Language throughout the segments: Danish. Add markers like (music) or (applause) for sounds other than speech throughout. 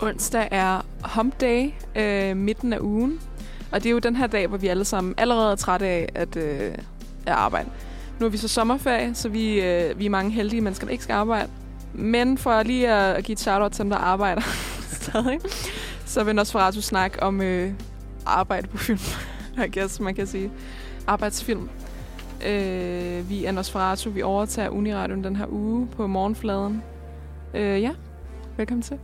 Onsdag er hump day, øh, midten af ugen. Og det er jo den her dag, hvor vi alle sammen allerede er trætte af at, øh, at arbejde. Nu er vi så sommerferie, så vi, øh, vi er mange heldige mennesker, der ikke skal arbejde. Men for lige at, at give et shout-out til dem, der arbejder (laughs) stadig, så vil Nosferatu snakke om øh, arbejde på film. (laughs) I guess, man kan sige. Arbejdsfilm. Øh, vi er Nosferatu. Vi overtager Uniradion den her uge på morgenfladen. Øh, ja, velkommen til.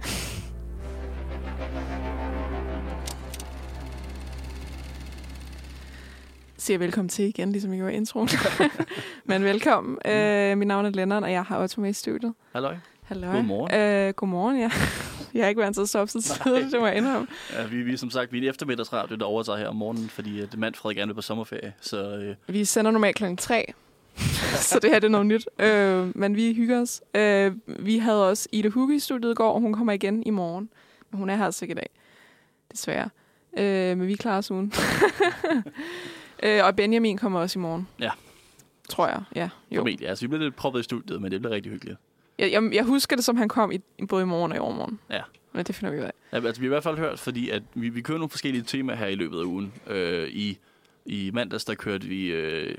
siger velkommen til igen, ligesom I gjorde i introen. (laughs) Men velkommen. Mm. Øh, mit navn er Lennart, og jeg har Otto med i studiet. Halløj. Halløj. Godmorgen. Øh, godmorgen, ja. Jeg har ikke været til at stå op så tidligt, det må jeg indrømme. Ja, vi, vi som sagt vi er en eftermiddagsradio, der overtager her om morgenen, fordi uh, Manfred gerne vil på sommerferie. Så, uh... Vi sender normalt klokken 3, (laughs) så det her det er noget nyt. Øh, men vi hygger os. Øh, vi havde også Ida Hugge i studiet i går, og hun kommer igen i morgen. Men hun er her altså ikke i dag, desværre. Øh, men vi klarer os ugen. (laughs) Øh, og Benjamin kommer også i morgen. Ja. Tror jeg, ja. Jo. Formentlig, altså vi bliver lidt proppet i studiet, men det bliver rigtig hyggeligt. Jeg, jeg, jeg husker det, som han kom i, både i morgen og i overmorgen. Ja. Men det finder vi ud af. Ja, altså vi har i hvert fald hørt, fordi at vi, vi kører nogle forskellige temaer her i løbet af ugen. Øh, i, I mandags, der kørte vi øh,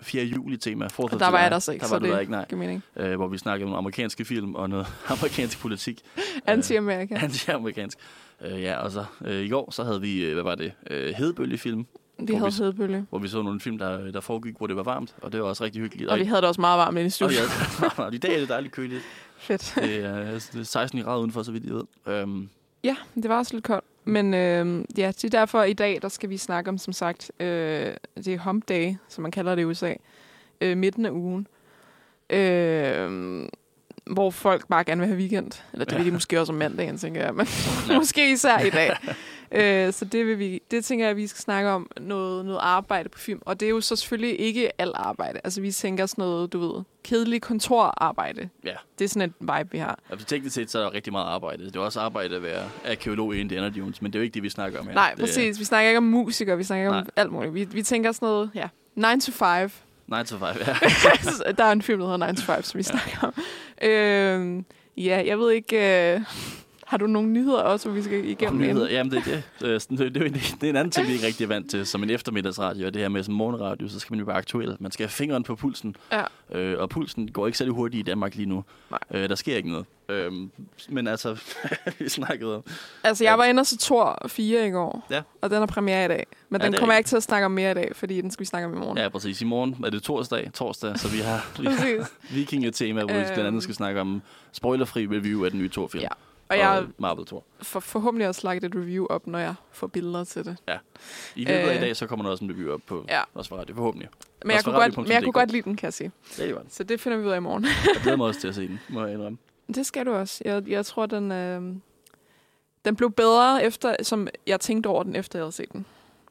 4. juli-tema. Og der var jeg der så ikke, der var så det ikke, nej. mening. Øh, hvor vi snakkede om amerikanske film og noget (laughs) amerikansk politik. (laughs) Anti-amerika. Øh, (laughs) anti-amerikansk. Øh, ja, og så øh, i går, så havde vi, øh, hvad var det, øh, hedebølgefilm vi havde hedebølge. Hvor vi så nogle film, der, der foregik, hvor det var varmt, og det var også rigtig hyggeligt. Og vi havde det også meget varmt i studiet. (laughs) Og i dag er det dejligt køligt. (laughs) Fedt. Det er, det er 16 grader udenfor, så vidt jeg ved. Um, ja, det var også lidt koldt. Men øh, ja, det er derfor i dag, der skal vi snakke om, som sagt, øh, det er hump day, som man kalder det i USA, øh, midten af ugen. Øh, hvor folk bare gerne vil have weekend. Eller det ja. vil de måske også om mandagen, tænker jeg. Men (laughs) måske især i dag. Øh, så det, vil vi, det tænker jeg, at vi skal snakke om noget, noget arbejde på film. Og det er jo så selvfølgelig ikke alt arbejde. Altså vi tænker sådan noget, du ved, kedeligt kontorarbejde. Ja. Det er sådan et vibe, vi har. Altså teknisk set, så er der rigtig meget arbejde. Det er også arbejde at være arkeolog i Indiana Jones, men det er jo ikke det, vi snakker om her. Nej, det, præcis. Vi snakker ikke om musikere, vi snakker Nej. om alt muligt. Vi, vi tænker sådan noget, ja, 9 to 5. 9 to 5, ja. (laughs) der er en film, der hedder 9 to 5, som vi ja. snakker om. Øh, ja, jeg ved ikke... Øh, har du nogle nyheder også, vi skal igennem? Oh, nyheder? Jamen, det, det, det, det, det, det er en anden ting, vi ikke rigtig er vant til. Som en eftermiddagsradio, og det her med som morgenradio, så skal man jo være aktuel. Man skal have fingeren på pulsen. Ja. Øh, og pulsen går ikke særlig hurtigt i Danmark lige nu. Nej. Øh, der sker ikke noget. Øh, men altså, (laughs) vi snakkede om... Altså, jeg var inde og så Tor 4 i går. Ja. Og den er premiere i dag. Men ja, den kommer jeg ikke til at snakke om mere i dag, fordi den skal vi snakke om i morgen. Ja, præcis. I morgen er det torsdag, torsdag så vi har, vi har (laughs) vikingetema, hvor vi blandt andet skal snakke om spoilerfri review af den nye Thor-film. Ja. Og jeg Marvel Thor. For, forhåbentlig også lagt et review op, når jeg får billeder til det. Ja. I løbet af i dag, så kommer der også en review op på ja. Radio, forhåbentlig. Men jeg, kunne godt, men jeg kunne godt lide den, kan jeg sige. Det var Så det finder vi ud af i morgen. jeg glæder mig (laughs) også til at se den, må jeg indrømme. Det skal du også. Jeg, jeg tror, den, øh, den blev bedre, efter, som jeg tænkte over den, efter jeg havde set den.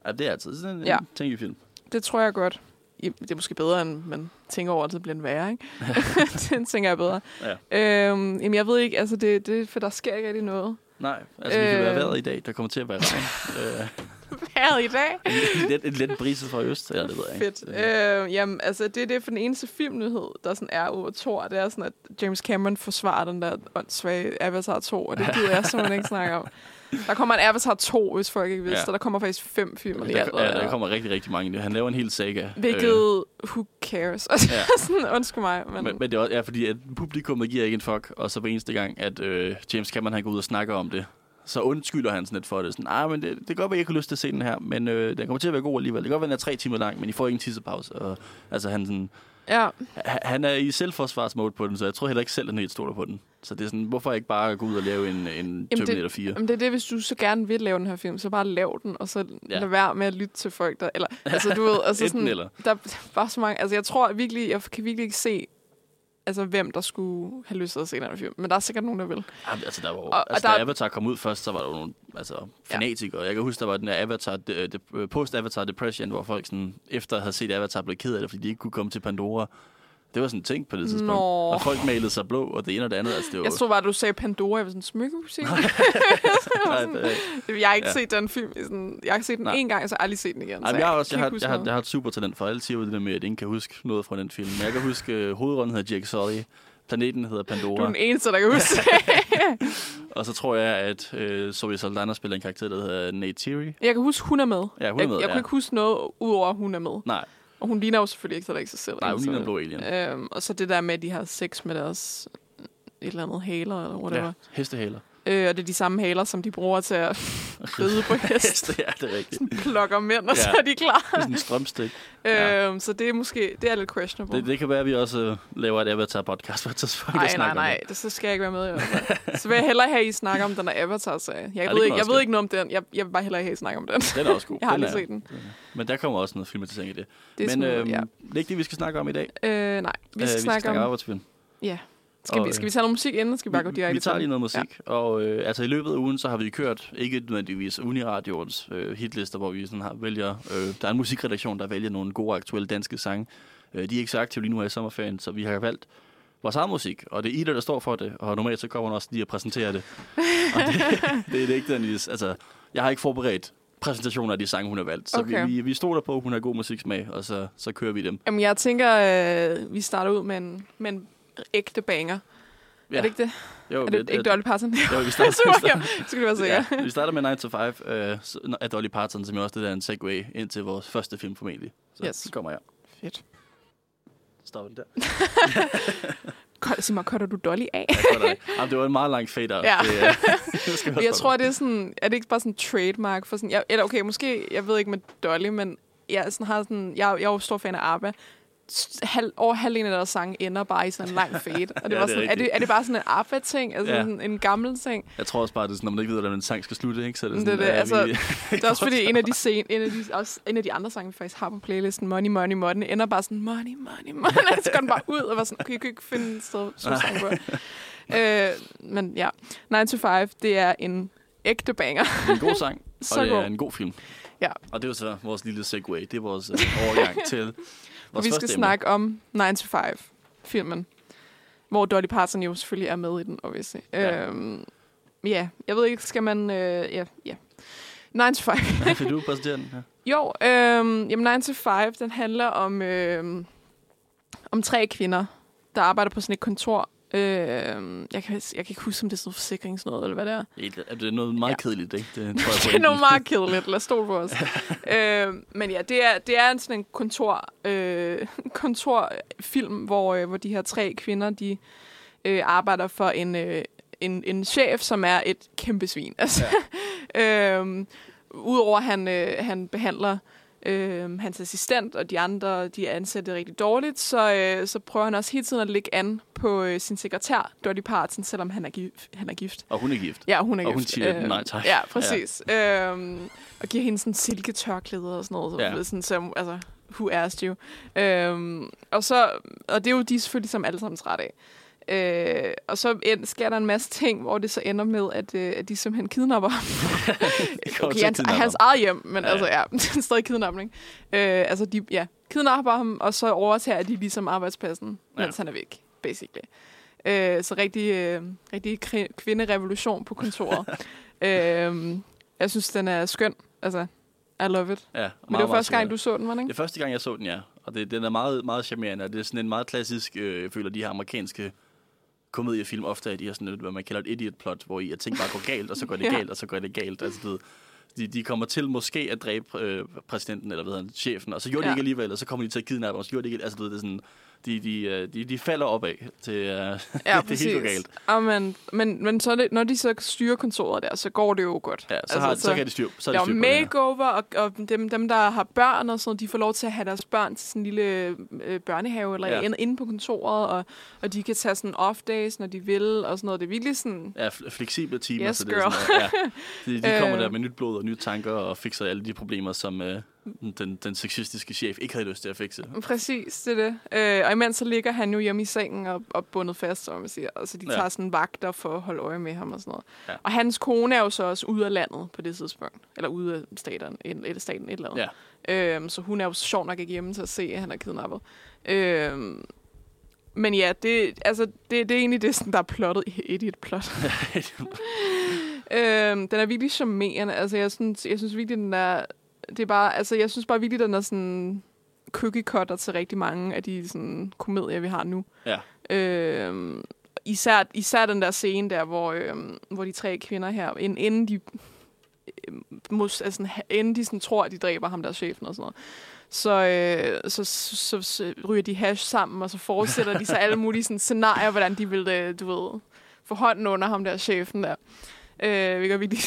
Ja, det er altid sådan en ja. film. Det tror jeg godt. Det er måske bedre, end man tænker over, at det bliver en værre, ikke? (laughs) (laughs) det tænker jeg bedre. Ja. Øhm, jamen, jeg ved ikke, altså, det, det, for der sker ikke rigtig noget. Nej, altså, det kan være vejret i dag, der kommer til at være regn. (laughs) vejret i dag? en, let, en let brise fra øst, ja, det ved jeg ikke. Fedt. Øh, jamen, altså, det er det for den eneste filmnyhed, der sådan er over Thor. Det er sådan, at James Cameron forsvarer den der åndssvage Avatar 2, og det gider jeg simpelthen ikke snakke om. Der kommer en Avatar 2, hvis folk ikke vidste. Ja. Der kommer faktisk fem film i alt. Ja, der kommer rigtig, rigtig mange. Han laver en hel saga. Hvilket, øh. who cares? (laughs) ja. sådan, undskyld mig. Men, men, men det er også, ja, fordi at publikummet giver ikke en fuck, og så hver eneste gang, at øh, James Cameron han går ud og snakker om det, så undskylder han sådan lidt for det. Sådan, ah, men det, det kan godt være, jeg ikke har lyst til at se den her, men øh, den kommer til at være god alligevel. Det kan godt være, den er tre timer lang, men I får ikke en tissepause. Og, altså, han, sådan, ja. han er i selvforsvarsmode på den, så jeg tror heller ikke selv, at han helt stoler på den. Så det er sådan, hvorfor ikke bare gå ud og lave en, en Terminator 4? Jamen det er det, hvis du så gerne vil lave den her film, så bare lav den, og så ja. lad være med at lytte til folk, der... Eller, altså, du ved, altså (laughs) sådan, eller. Der er bare så mange... Altså, jeg tror virkelig, jeg kan virkelig ikke se altså, hvem der skulle have lyst til at se den her film. Men der er sikkert nogen, der vil. Ja, altså, der var, og, altså, og der, da Avatar kom ud først, så var der jo nogle altså, fanatikere. Ja. Jeg kan huske, der var den der Avatar, de, de, post-Avatar Depression, hvor folk sådan, efter at have set Avatar blev ked af det, fordi de ikke kunne komme til Pandora. Det var sådan en ting på det tidspunkt. Nå. Og folk malede sig blå, og det ene og det andet. Altså, det var, Jeg tror bare, du sagde Pandora. Jeg var sådan, smykkemusik. Nej, (laughs) det, jeg har ikke Ja. set den film. Sådan, jeg har set den Nej. en gang, og så har jeg aldrig set den igen. Nej, så men jeg, har også, jeg, har, jeg, har, jeg har et super talent for alle siger det der med, at ingen kan huske noget fra den film. Men jeg kan huske, uh, hovedrollen hedder Jake Sully. Planeten hedder Du er Pandora. den eneste, der kan huske (laughs) Og så tror jeg, at uh, Zoe Saldana spiller en karakter, der hedder Nate Thierry. Jeg kan huske, hun er med. Ja, hun er jeg, med, jeg ja. kunne ikke huske noget, udover at hun er med. Nej, Og hun ligner jo selvfølgelig ikke, så ikke sig selv. nej, hun ligner en Så- blå alien. Øhm, og så det der med, at de har sex med deres et eller andet haler, eller whatever. Ja, hestehaler. Øh, og det er de samme haler, som de bruger til at (laughs) ride på hest. Ja, det er rigtigt. Plukker mænd, og Ja. så er de klar. Det er sådan en strømstik. (laughs) Ja. øhm, så det er måske, det er lidt questionable. Det, det kan være, at vi også uh, laver et Avatar-podcast på et tidspunkt. Nej, nej, nej, det, så skal jeg ikke være med i hvert. Så vil jeg hellere have, at I snakker om den der Avatar-serie. Jeg, det ved, ikke, jeg ved ikke noget om den. Jeg, jeg vil bare hellere have, at I snakker om den. det. Den er også god. (laughs) Jeg har aldrig set den. Men der kommer også noget filmatisering i det. Det er Men sådan, øhm, ja. det er ikke det, vi skal snakke om i dag. Øh, nej, vi Øh, skal snakke om... arbejdsfilm. Ja. Skal, Og, vi, øh, skal vi tage noget musik inden, eller skal vi bare gå direkte vi tager lige noget musik, ja. og øh, altså i løbet af ugen, så har vi kørt, ikke nødvendigvis Uniradioens øh, hitlister, hvor vi sådan har, vælger, øh, der er en musikredaktion, der vælger nogle gode aktuelle danske sange. Øh, de er ikke så aktive lige nu her i sommerferien, så vi har valgt vores egen musik, og det er Ida, der står for det, og normalt så kommer hun også lige og præsenterer det. og det, (laughs) det er det ikke nødvendigvis, altså, jeg har ikke forberedt præsentationer af de sange, hun har valgt, så Okay. vi, vi, vi stoler på, at hun har god musiksmag, og så, så kører vi dem. Jamen, jeg tænker, øh, vi starter ud med en, med en ægte banger. Ja. Er det ikke det? Jo, er det ikke Dolly Parton? Jo, vi (laughs) starter, Super, vi starter, ja. Skal det være sikker. Ja, vi starter med 9 to 5 øh, af Dolly Parton, som jo også det der er en segway ind til vores første film formentlig. Så Yes. yes. kommer jeg. Fedt. Stopper den der. (laughs) Cut- Sig mig, cutter du Dolly af? Jeg der, Jamen, det var en meget lang fade out. Ja. Det, øh, (laughs) det vi Jeg holde tror, det er sådan... Er det ikke bare sådan en trademark for sådan... Jeg, eller okay, måske... Jeg ved ikke med Dolly, men jeg sådan har sådan... Jeg, jeg er jo stor fan af ABBA. Halv, over halvdelen af deres sange ender bare i sådan en lang fade. Og det (laughs) Ja, var det er sådan, er, det, er det bare sådan en ABBA-ting? Altså Ja. sådan en gammel ting? Jeg tror også bare, det er sådan, når man ikke ved, hvordan en sang skal slutte, ikke? Så er det, Det er sådan, det, øh, altså, vi, (laughs) Det er også fordi, en af de, (laughs) scene, en af de, også en af de andre sange, vi faktisk har på playlisten, Money, Money, Money, ender bare sådan, money, money, money. så går den bare ud, og var sådan, okay, jeg kan ikke finde et sted, sang på. øh, men ja, 9 to 5, det er en ægte banger. det er en god sang, og Så det god. er en god film. Ja. Og det er jo så vores lille segway. Det er vores øh, overgang til vores vi skal snakke om 9 to 5, filmen, hvor Dolly Parton jo selvfølgelig er med i den, obviously. Ja. Øhm, ja, jeg ved ikke, skal man... Øh, ja, ja. 9 to 5. (laughs) Ja, Vil du præsentere den? Ja. Jo, øhm, jamen 9 to 5, den handler om, øhm, om tre kvinder, der arbejder på sådan et kontor. Øhm, jeg, kan, jeg kan ikke huske, om det er sådan noget forsikring sådan noget, eller hvad det er. Helt- Det er noget meget Ja. kedeligt, ikke? Det, tror (laughs) jeg, Det er noget meget kedeligt, lad os stole på os. (laughs) øhm, men ja, det er, det er en sådan en kontor, øh, (laughs) kontorfilm, hvor, øh, hvor de her tre kvinder, de øh, arbejder for en, øh, en, en chef, som er et kæmpe svin. Altså, ja. øhm, Udover at han, øh, han behandler øh, hans assistent og de andre, de er ansat rigtig dårligt, så, øh, så prøver han også hele tiden at lægge an på øh, sin sekretær, Dolly Parton, selvom han er, gift, han er gift. Og hun er gift. Ja, hun er Og hun gift. siger nej tak. Ja, præcis. Ja. Øhm, og giver hende sådan silketørklæder og sådan noget. Ja. Ja. Sådan, som, altså, who asked you? Øhm, og, så, og det er jo de selvfølgelig som alle sammen træt af. Øh, og så end, sker der en masse ting, hvor det så ender med, at, øh, at de simpelthen kidnapper ham. (laughs) okay, hans, kidnappe hans eget hjem, men Ja. altså ja, (laughs) det er stadig kidnapning. Øh, altså de ja, kidnapper ham, og så overtager de ligesom arbejdspladsen, Ja. mens han er væk, basically. Øh, så rigtig, øh, rigtig kvinderevolution på kontoret. (laughs) øh, jeg synes, den er skøn. Altså, I love it. Ja, Men det var første gang, du så den, var det Det ikke? er første gang, jeg så den, ja. Og det, den er meget, meget charmerende, og det er sådan en meget klassisk, øh, jeg føler, de her amerikanske komediefilm ofte er de her sådan et, hvad man kalder et idiot plot, hvor i at ting bare går galt, og så går det (laughs) Ja. galt, og så går det galt. Altså, ved, de, de kommer til måske at dræbe øh, præsidenten, eller hvad hedder han, chefen, og så gjorde de Ja. ikke alligevel, og så kommer de til at kidnappe og så gjorde de ikke, altså det er sådan, de, de, øh, de, de falder opad til, øh, (laughs) Ja, det hele går galt. Ja, men, men, men så er det, når de så styrer kontoret der, så går det jo godt. Ja, så, altså, har, så, så kan de styr, så er der de er styr det her. makeover, og, og dem, dem, der har børn og sådan noget, de får lov til at have deres børn til sådan en lille øh, børnehave, eller Ja. inde på kontoret, og, og de kan tage sådan off days, når de vil, og sådan noget. Det er virkelig sådan... Ja, fl- fleksible timer. Yes, så det er sådan, ja, (laughs) de, de kommer Øh. der med nyt blod og nye tanker og fikser alle de problemer, som øh, den, den sexistiske chef ikke havde lyst til at fikse. Præcis, det er det. Øh, og imens så ligger han jo hjemme i sengen og, og bundet fast, som man siger. Altså, de Ja. tager sådan vagter for at holde øje med ham og sådan noget. Ja. Og hans kone er jo så også ude af landet på det tidspunkt. Eller ude af staten, eller staten et eller andet. Ja. Øhm, så hun er jo sjov nok ikke hjemme til at se, at han er kidnappet. Øhm, Men ja, det, altså, det, det er egentlig det, sådan, der er plottet i Idiot-plot. (laughs) øhm, den er virkelig charmerende. Altså, jeg synes, jeg synes virkelig, den er... Det er bare, altså, jeg synes bare virkelig, den er sådan cookie cutter til rigtig mange af de sådan, komedier, vi har nu. Ja. Øhm, især, især den der scene der, hvor, øhm, hvor de tre kvinder her, inden, de øhm, mås, altså, inden de sådan, tror, at de dræber ham der chefen og sådan noget, så, øh, så, så, så, så ryger de hash sammen, og så fortsætter de sig alle (laughs) mulige sådan, scenarier, hvordan de vil, øh, du ved, få hånden under ham der chefen der. Øh, vi gør virkelig,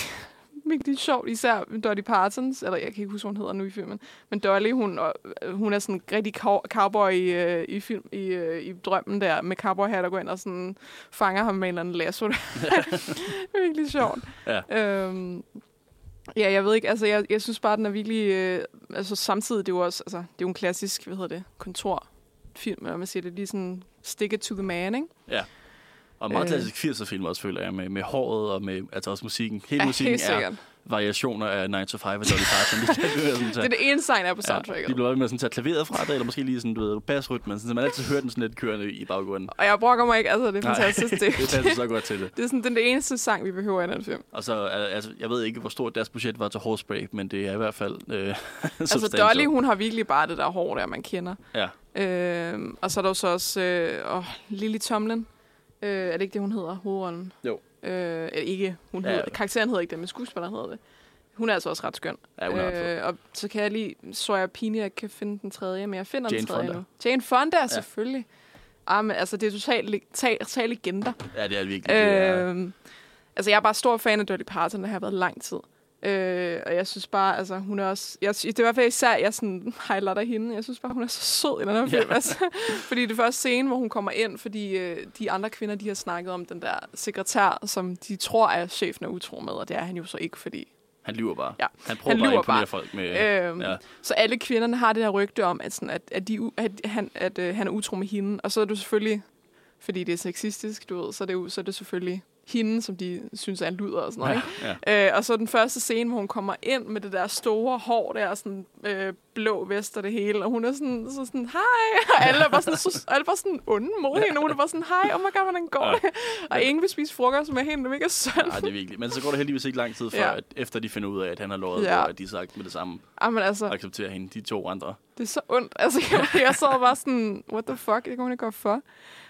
virkelig sjovt, især Dolly Partons, eller jeg kan ikke huske, hvad hun hedder nu i filmen, men Dolly, hun, øh, hun er sådan en rigtig cow- cowboy i, øh, i, film, i, øh, i drømmen der, med cowboyhat, der går ind og sådan fanger ham med en eller anden lasso. det er (laughs) virkelig sjovt. Ja. Øhm, ja, jeg ved ikke, altså jeg, jeg synes bare, den er virkelig, øh, altså samtidig, det er jo også, altså det er jo en klassisk, hvad hedder det, kontorfilm, eller man siger det, lige sådan stick it to the man, ikke? Ja. Og meget Øh. klassisk 80'er-film også, føler jeg, med, med håret og med altså også musikken. Hele Ja, musikken helt er variationer af 9 to 5 af Dolly Parton. De kan høre sådan, Det er det ene sign er på soundtracket. Ja, de bliver ved med at tage klaveret fra det, eller måske lige sådan, du ved, basrytmen, så man altid hører den sådan lidt kørende i baggrunden. Og jeg brokker mig ikke, altså det er fantastisk. Det, (laughs) det passer så godt til det. det er sådan den det eneste sang, vi behøver i den film. Og så, al- altså, jeg ved ikke, hvor stort deres budget var til hårspray, men det er i hvert fald øh, (laughs) Altså Dolly, hun har virkelig bare det der hår der, man kender. Ja, Øhm, og så er der jo så også øh, åh, Lily Tomlin. Øh, er det ikke det, hun hedder, hovedrollen? Jo. Øh, ikke, hun Ja, hedder, ja. karakteren hedder ikke det, men skuespilleren hedder det. Hun er altså også ret skøn. ja hun er øh, og så kan jeg lige, så jeg pinligt, at jeg kan finde den tredje, men jeg finder Jane den tredje Fonda. nu. Jane Fonda, ja. selvfølgelig. Ah, men altså, det er totalt, totalt legender. Ja, det er det virkelig. Det er, Øhm, altså, jeg er bare stor fan af Dolly Parton, der har været lang tid. Øh, og jeg synes bare, altså, hun er også... Jeg, det er i hvert fald især, jeg sådan (laughs) highlighter hende. Jeg synes bare, hun er så sød i den her film. Ja. Altså, (laughs) fordi det første scene, hvor hun kommer ind, fordi øh, de andre kvinder, de har snakket om den der sekretær, som de tror, at chefen er utro med, og det er han jo så ikke, fordi... han lyver bare. Ja, Han prøver han bare at imponere bare. folk med... Øhm, ja. Så alle kvinderne har det der rygte om, at, sådan, at, at, de, at, han, at øh, han er utro med hende. Og så er du selvfølgelig, fordi det er sexistisk, du ved, så er det, så er det selvfølgelig hende, som de synes er en luder og sådan noget. Ja, Ikke? ja. Øh, og så den første scene, hvor hun kommer ind med det der store hår der, sådan øh, blå vest og det hele, og hun er sådan, så sådan, hej, og alle er bare sådan, så, alle bare sådan onde mod hende, hun er bare sådan, hej, oh my god, hvordan går Ja. det? Og ingen vil spise frokost med hende, det er mega synd. Ja, det er virkelig. Men så går det heldigvis ikke lang tid før, Ja. at efter de finder ud af, at han har lovet, Ja. ja. at de sagt med det samme Ah, men altså, accepterer hende, de to andre. det er så ondt. Altså, jeg, jeg sad bare sådan, what the fuck, det kan hun ikke gøre for.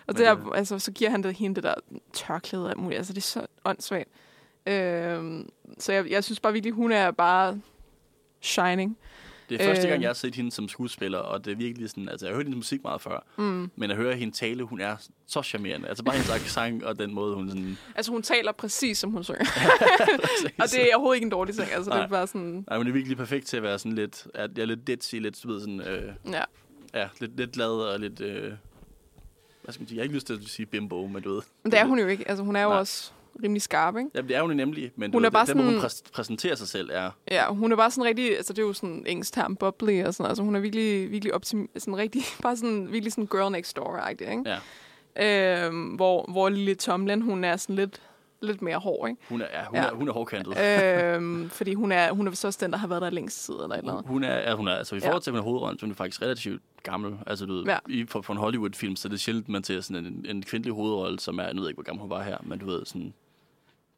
Og det der, altså, så giver han det, hende det der tørklæde og alt muligt. Altså, det er så åndssvagt. Øhm, så jeg, jeg synes bare virkelig, hun er bare shining. Det er første Øh. gang, jeg har set hende som skuespiller, og det er virkelig sådan, altså jeg har hørt hendes musik meget før, Mm. men at høre hende tale, hun er så charmerende. Altså bare hendes accent og den måde, hun sådan... Altså, hun taler præcis, som hun synger. (laughs) og det er overhovedet ikke en dårlig ting. Altså, det er Nej. bare sådan, Nej, men det er virkelig perfekt til at være sådan lidt, at jeg er lidt ditzy, lidt, du ved, sådan, øh, ja. ja, lidt, lidt glad og lidt, øh, hvad skal man sige, jeg har ikke lyst til at sige bimbo, men du ved. Men det er hun jo ikke. Altså, hun er jo Nej. også rimelig skarp, ikke? Jamen, det er hun nemlig, men Hun ved, er bare den, hun sådan- præs- præsenterer sig selv, er, Ja, hun er bare sådan rigtig, altså det er jo sådan en engelsk term, bubbly og sådan Altså hun er virkelig, virkelig optim, sådan rigtig, (laughs) bare sådan virkelig sådan girl next door-agtig, ikke? ja, Øhm, hvor, hvor lille Tomlin, hun er sådan lidt, lidt mere hård, ikke? hun er, ja, hun, Ja. Er, hun er hårdkantet. (laughs) øhm, (laughs) fordi hun er, hun er vist også den, der har været der længst tid, eller eller Hun, andet. hun er, ja, hun er, altså i Ja. forhold til, at hun er hovedrollen, så er hun faktisk relativt gammel. Altså, du ved, Ja. i, for, for en Hollywood-film, så er det sjældent, man ser sådan en, en kvindelig hovedrolle, som er, jeg ved ikke, hvor gammel hun var her, men du ved, sådan,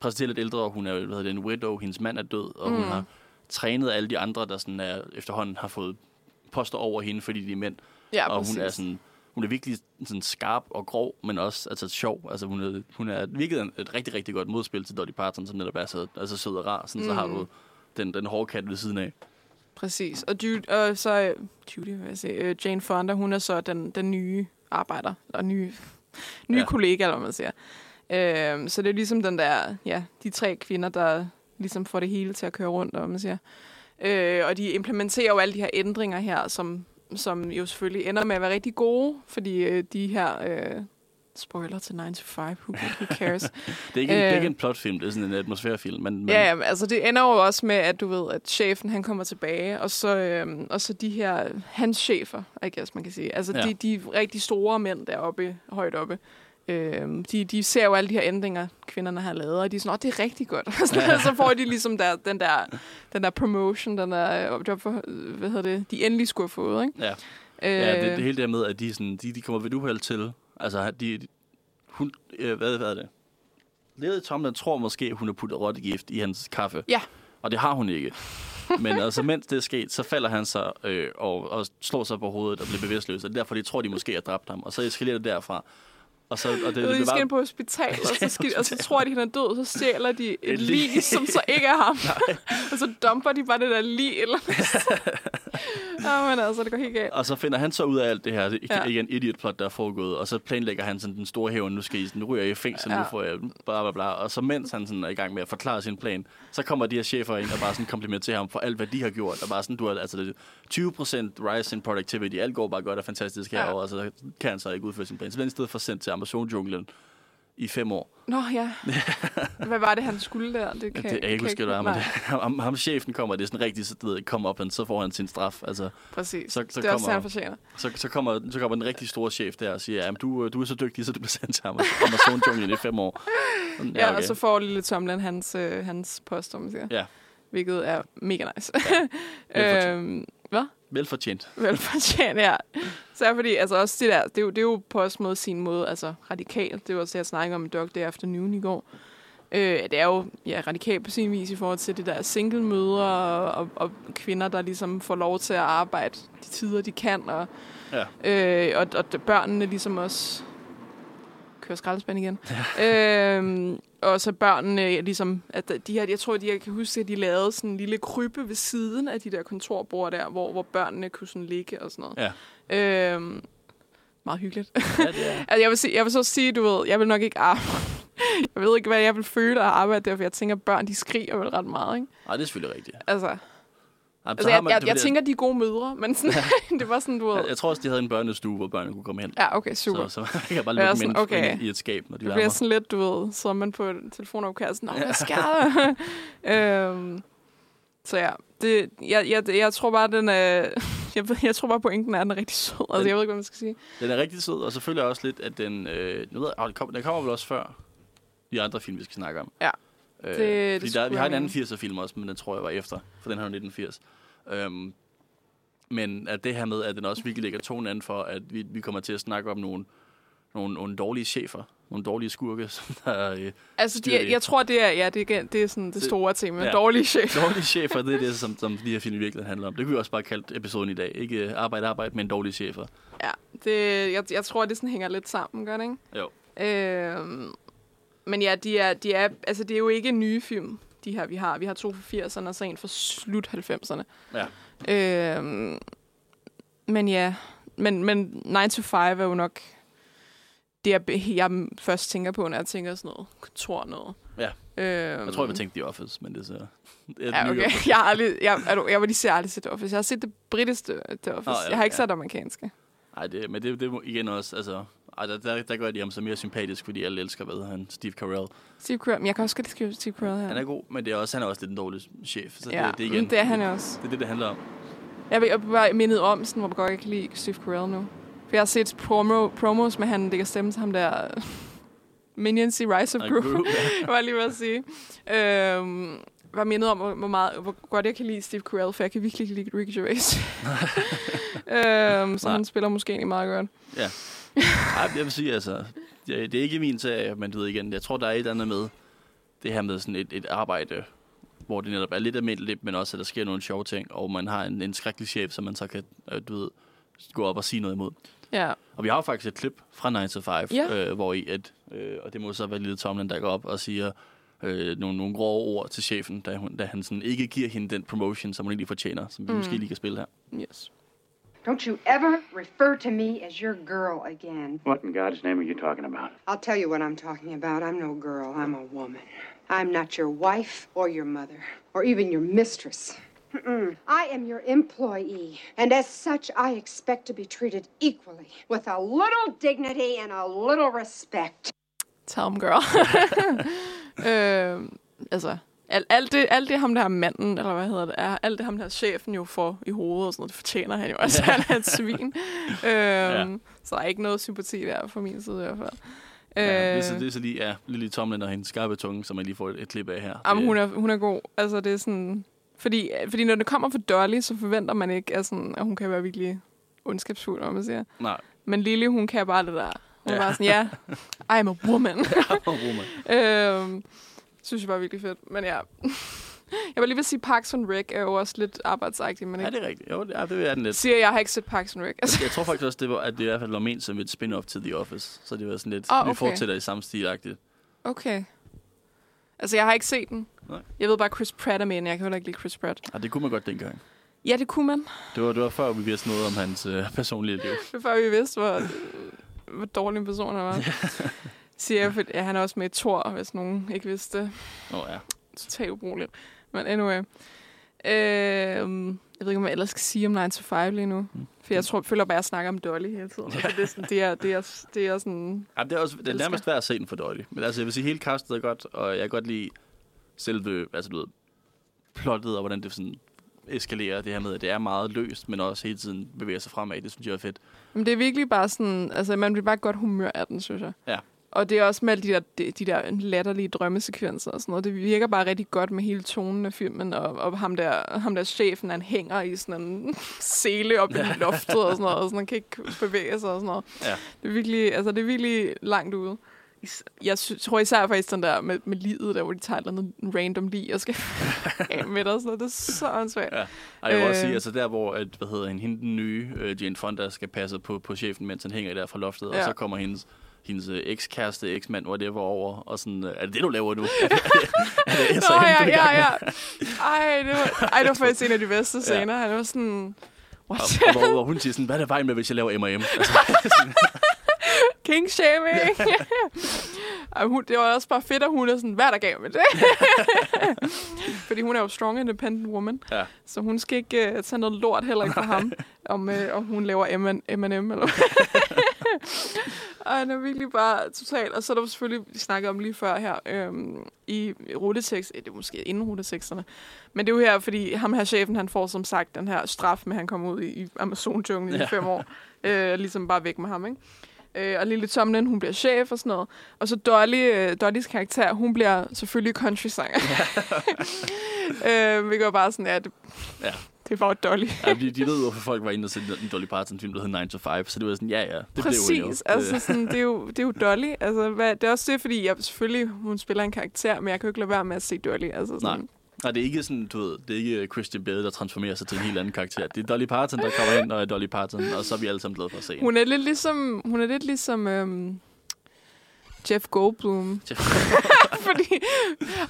præsenterer lidt ældre, og hun er, hvad hedder det, en widow, hendes mand er død, og mm. hun har trænet alle de andre, der sådan er, efterhånden har fået poster over hende, fordi de er mænd. Ja, og præcis. hun er sådan, hun er virkelig sådan skarp og grov, men også altså, sjov. Altså, hun er, hun er virkelig et rigtig, rigtig godt modspil til Dolly Parton, som netop er så altså, sød og rar. Sådan, mm. Så har Mm. du den, den hårde kat ved siden af. Præcis. Og, Judy, og så øh, Judy, hvad vil jeg sige, øh, Jane Fonda, hun er så den, den nye arbejder, og nye, (laughs) nye Ja. kollega, eller hvad man siger. Øhm, så det er ligesom den der, ja, de tre kvinder, der ligesom får det hele til at køre rundt, eller hvad man siger. Øh, og de implementerer jo alle de her ændringer her, som, som jo selvfølgelig ender med at være rigtig gode, fordi øh, de her... Øh, spoiler til 9 to 5, who, who cares? (laughs) Det er ikke, en, det er Øh. ikke en plotfilm, det er sådan en atmosfærefilm. Men, men Ja, ja, altså det ender jo også med, at du ved, at chefen han kommer tilbage, og så, øhm, og så de her, hans chefer, I guess man kan sige, altså ja. de, de rigtig store mænd deroppe, højt oppe, øhm, de, de ser jo alle de her ændringer, kvinderne har lavet, og de er sådan, det er rigtig godt. (laughs) så får de ligesom der, den, der, den der promotion, den der øh, job for, øh, hvad hedder det, de endelig skulle have fået, ikke? ja, Øh, ja det, det hele der med, at de, sådan, de, de kommer ved uheld til Altså, de, de- hun, øh, hvad, hvad er det? Lily Tomlin tror måske, at hun har puttet rottegift i hans kaffe. Ja. Og det har hun ikke. Men altså, mens det er sket, så falder han sig øh, og, og slår sig på hovedet og bliver bevidstløs. Og er derfor, de tror, de måske har dræbt ham. Og så eskalerer det derfra. Og så, og det, Ude, de skal bare, ind på hospital, (laughs) og så, skal, og så tror de, at han er død, og så stjæler de et, lig. som så ikke er ham. (laughs) og så dumper de bare det der lig eller (laughs) (laughs) Ja, men altså, det går helt galt. Og så finder han så ud af alt det her. Det er Ja. ikke en idiot plot, der er foregået. Og så planlægger han sådan den store hævn. Nu skal I, nu ryger jeg i fængsel, ja. Ja. nu får jeg bla bla bla. Og så mens han sådan er i gang med at forklare sin plan, så kommer de her chefer ind og bare sådan komplimenterer ham for alt, hvad de har gjort. Og bare sådan, du har altså det er 20% rise in productivity. Alt går bare godt og fantastisk Ja. herovre. Og så kan han så ikke udføre sin plan. Så den i stedet for sendt til Amazon-junglen i fem år. Nå, ja. (laughs) Hvad var det, han skulle der? Det Det, kan, det, jeg kan ikke huske, hvad det er, men det, ham, ham, chefen kommer, det er sådan rigtig, så, du ved, kom op, så får han sin straf. Altså, Præcis. så- så det er også kommer- det, han fortjener. Så, så, kommer, så kommer den rigtig store chef der og siger, at du, du er så dygtig, så du bliver sendt til Amazon- Amazon-junglen i fem år. (laughs) Sådan, Ja, okay. og så får lille Tomlin hans, øh, hans post, om man siger. Ja. Hvilket er mega nice. Velfortjent. (laughs) øhm, hvad? Velfortjent. Velfortjent, ja. Så er fordi, altså også det der, det er jo, det er jo på også måde sin måde, altså radikalt. Det var også det, jeg snakkede om i Dog Day Afternoon i går. Øh, det er jo ja, radikalt på sin vis i forhold til det der single-møder og, og, og kvinder, der ligesom får lov til at arbejde de tider, de kan. Og, Ja. øh, og, og børnene ligesom også kører skraldespand igen. Ja. (laughs) øhm, og så børnene ligesom, at de her, jeg tror, de, jeg kan huske, at de lavede sådan en lille krybbe ved siden af de der kontorbord der, hvor, hvor børnene kunne sådan ligge og sådan noget. Ja. Øhm, meget hyggeligt. Ja, det er. (laughs) altså, jeg, vil sige, jeg vil så sige, du ved, jeg vil nok ikke arbejde. (laughs) jeg ved ikke, hvad jeg vil føle at arbejde der, for jeg tænker, at børn, de skriger vel ret meget, ikke? Ej, det er selvfølgelig rigtigt. Altså, Så altså jeg, man- jeg, jeg tænker, de er gode mødre, men sådan, (laughs) det var sådan, du jeg, jeg tror også, de havde en børnestue, hvor børnene kunne komme hen. Ja, okay, super. Så, (laughs) så man kan bare Jeg lukke dem okay. i et skab, når de Det bliver larmer. sådan lidt, du ved, så er man på et telefonopkald, sådan, "Nå, hvad skal (laughs) jeg? øhm, så ja, det, jeg, jeg, jeg tror bare, den er, jeg, ved- jeg tror bare, pointen er, at den er rigtig sød. Altså, Den- jeg ved ikke, hvad man skal sige. Den er rigtig sød, og selvfølgelig også lidt, at den... Øh, nu ved jeg, den, kommer, den kommer vel også før de andre film, vi skal snakke om. Ja. Øh, Det- fordi det der, vi har en anden mene. 80'er film også, men den tror jeg var efter, for den har jo 1980. Øhm, men at det her med, at den også virkelig lægger tonen an for, at vi, vi kommer til at snakke om nogle, nogle, nogle dårlige chefer, nogle dårlige skurke, (laughs) som der øh, Altså, de, det. jeg tror, det er, ja, det er, det er sådan det Det- store tema. ja. Dårlige chef. (laughs) dårlige chefer, det er det, som, som de her film i virkeligheden handler om. Det kunne vi også bare kalde episoden i dag. Ikke øh, arbejde, arbejde, men dårlige chefer. Ja, det, jeg, jeg tror, det sådan hænger lidt sammen, gør det ikke? Jo. Øhm, men ja, de er, de er, altså, det er jo ikke nye film, de her, vi har. Vi har to fra 80'erne og så en fra slut 90'erne. Ja. Øhm, men ja, men, men 9 to 5 er jo nok det, jeg, jeg først tænker på, når jeg tænker sådan noget kontor noget. Ja. Øhm, Jeg tror, jeg vil tænke The Office, men det er så... Det er Ja, okay. Jeg har aldrig, jeg, er du- jeg var lige se aldrig set The Office. Jeg har set det britiske The Office. Oh, ja, jeg har ikke ja. set det amerikanske. Nej, det, men det, det er igen også, altså... Ej, der, der, der gør de ham så mere sympatisk, fordi alle elsker, hvad han, Steve Carell. Steve Carell. Men jeg kan også godt skrive Steve Carell her. Han er god, men det er også, han er også lidt en dårlig chef. Så ja, det, det, er igen, det er han også. Det er det, det handler om. Jeg vil bare mindet om, sådan, hvor godt jeg kan lide Steve Carell nu. For jeg har set promo, promos med han, det kan stemme til ham der... (laughs) Minions i Rise of Gru. Gru, ja. (laughs) var jeg lige ved at sige. Øhm, var mindet om, hvor, hvor, meget, hvor godt jeg kan lide Steve Carell, for jeg kan virkelig lide Ricky Gervais. (laughs) øhm, så Nej. han spiller måske egentlig meget godt. Ja. (laughs) Ej, jeg vil sige, altså, det, det er ikke min sag, men du ved igen, jeg tror, der er et eller andet med det her med sådan et, et arbejde, hvor det netop er lidt almindeligt, men også, at der sker nogle sjove ting, og man har en, en skrækkelig chef, som man så kan, øh, du ved, gå op og sige noget imod. Ja, Og vi har jo faktisk et klip fra 9 to 5, Ja. øh, hvor i, at, øh, og det må så være lille Tomlin, der går op og siger øh, nogle, nogle grove ord til chefen, da, hun, da han sådan ikke giver hende den promotion, som hun egentlig fortjener, som vi mm. måske lige kan spille her. yes. Don't you ever refer to me as your girl again. What in God's name are you talking about? I'll tell you what I'm talking about. I'm no girl, I'm a woman. I'm not your wife or your mother or even your mistress. Mm-mm. I am your employee, and as such, I expect to be treated equally with a little dignity and a little respect. Tell him, girl. øhm, (laughs) um, altså, alt, alt, det, alt det ham der manden, eller hvad hedder det, er, alt det ham der chefen jo får i hovedet og sådan noget, det fortjener han jo også. (laughs) han er et svin. (laughs) Øhm, ja. Så der er ikke noget sympati der fra min side i hvert fald. Ja, det, er Øh, så, det er så lige ja, Lily Tomlin og hendes skarpe tunge, som man lige får et, et klip af her. Jamen, hun er, hun er god. Altså, det er sådan... Fordi, fordi når det kommer fra Dolly, så forventer man ikke, at, sådan, at hun kan være virkelig ondskabsfuld, om man siger. Nej, Men Lily, hun kan bare det der Hun Ja. var sådan, ja, (laughs) I'm a woman. Roma. øhm, synes jeg var virkelig fedt. Men ja, (laughs) jeg var lige ved at sige, Parks and Rec er jo også lidt arbejdsagtig, men Ja, ikke. det er rigtigt. Jo, det er, det er den lidt. siger, jeg har ikke set Parks and Rec. Altså, (laughs) Jeg tror faktisk også, det var, at det i hvert fald var ment som et spin-off til The Office. Så det var sådan lidt, Ah, vi okay. fortsætter i samme stil-agtigt. okay. Altså, jeg har ikke set den. Nej. Jeg ved bare, Chris Pratt er med, jeg kan heller ikke lide Chris Pratt. Ja, det kunne man godt dengang. Ja, det kunne man. Det var, det var før, vi vidste noget om hans øh, personlige liv. (laughs) Det var før vi vidste, hvor, hvor dårlig en person han var. Siger jeg, for ja, han er også med i Thor, hvis nogen ikke vidste det. Nå ja. Totalt ubrugeligt. Men anyway. Øh, jeg ved ikke, om jeg ellers skal sige om 9 to 5 lige nu. Mm. For jeg tror, føler bare, at jeg snakker om Dolly hele tiden. Ja. det, er sådan, det, er, det, er, det er sådan... ja det er, også, det er nærmest værd at se den for dårlig. Men altså, jeg vil sige, hele castet er godt, og jeg kan godt lide selve, altså du ved, plottet, og hvordan det sådan eskalerer det her med, at det er meget løst, men også hele tiden bevæger sig fremad. Det synes jeg er fedt. Men det er virkelig bare sådan... Altså, man bliver bare godt humør af den, synes jeg. Ja. Og det er også med alle de der, de, de der latterlige drømmesekvenser og sådan noget. Det virker bare rigtig godt med hele tonen af filmen. Og, og ham, der, ham der chefen, han hænger i sådan en sele op i (laughs) loftet og sådan noget. Og sådan, han kan ikke bevæge sig og sådan noget. Ja. Det er virkelig, altså, det er virkelig langt ude. Jeg sy- tror især faktisk den der med, med livet, der hvor de tager et eller andet random lige og skal (laughs) af med dig. og Sådan noget. Det er så åndssvagt. Ja. Og jeg vil også Øh. sige, altså der, hvor at, hvad hedder hende, hende den nye uh, Jane Fonda skal passe på, på chefen, mens han hænger der fra loftet. Ja. og så kommer hendes hendes øh, ekskæreste, eksmand, whatever over, og sådan, øh, er det det, du laver nu? (laughs) (laughs) er det Nå, så ja, endelig i ja, gang? ja. Ej, det var, ej, det var faktisk en af de bedste Ja. scener. Han var sådan... Og, What? og hvor, hvor hun siger sådan, hvad er det vejen med, hvis jeg laver M&M? (laughs) Altså, King shaming. Ej, hun, det var også bare fedt, at hun er sådan, hvad er der galt med det? Fordi hun er jo strong independent woman. Ja. Så hun skal ikke uh, tage noget lort heller ikke fra ham, om, uh, om hun laver M&M eller Ej, det er virkelig bare totalt. Og så er der selvfølgelig, vi snakkede om lige før her, øhm, i rutetekst, det er måske inden ruteteksterne, men det er jo her, fordi ham her chefen, han får som sagt den her straf med, at han kommer ud i, i Amazon-junglen Ja. i fem år. Øh, ligesom bare væk med ham, ikke? Øh, og Lille Tomlin, hun bliver chef og sådan noget. Og så Dolly, øh, Dollys karakter, hun bliver selvfølgelig country-sanger. (laughs) øh, vi går bare sådan, det, Ja. Det var Dolly. ja, de, de ved jo, hvorfor folk var inde og se en Dolly Parton-film, der hed 9 to 5, så det var sådan, ja, ja, det blev hun jo. Præcis, altså sådan, det, er jo, det er jo (laughs) Dolly. Altså, hvad, det er også det, fordi jeg, selvfølgelig, hun spiller en karakter, men jeg kan jo ikke lade være med at se Dolly. Altså, sådan, Nej. Nej, det er ikke sådan, du ved, det er ikke Christian Bale, der transformerer sig til en helt anden karakter. Det er Dolly Parton, der kommer ind og er Dolly Parton, og så er vi alle sammen glade for at se hende. Hun er lidt ligesom, hun er lidt ligesom øhm, Jeff Goldblum. (laughs) fordi,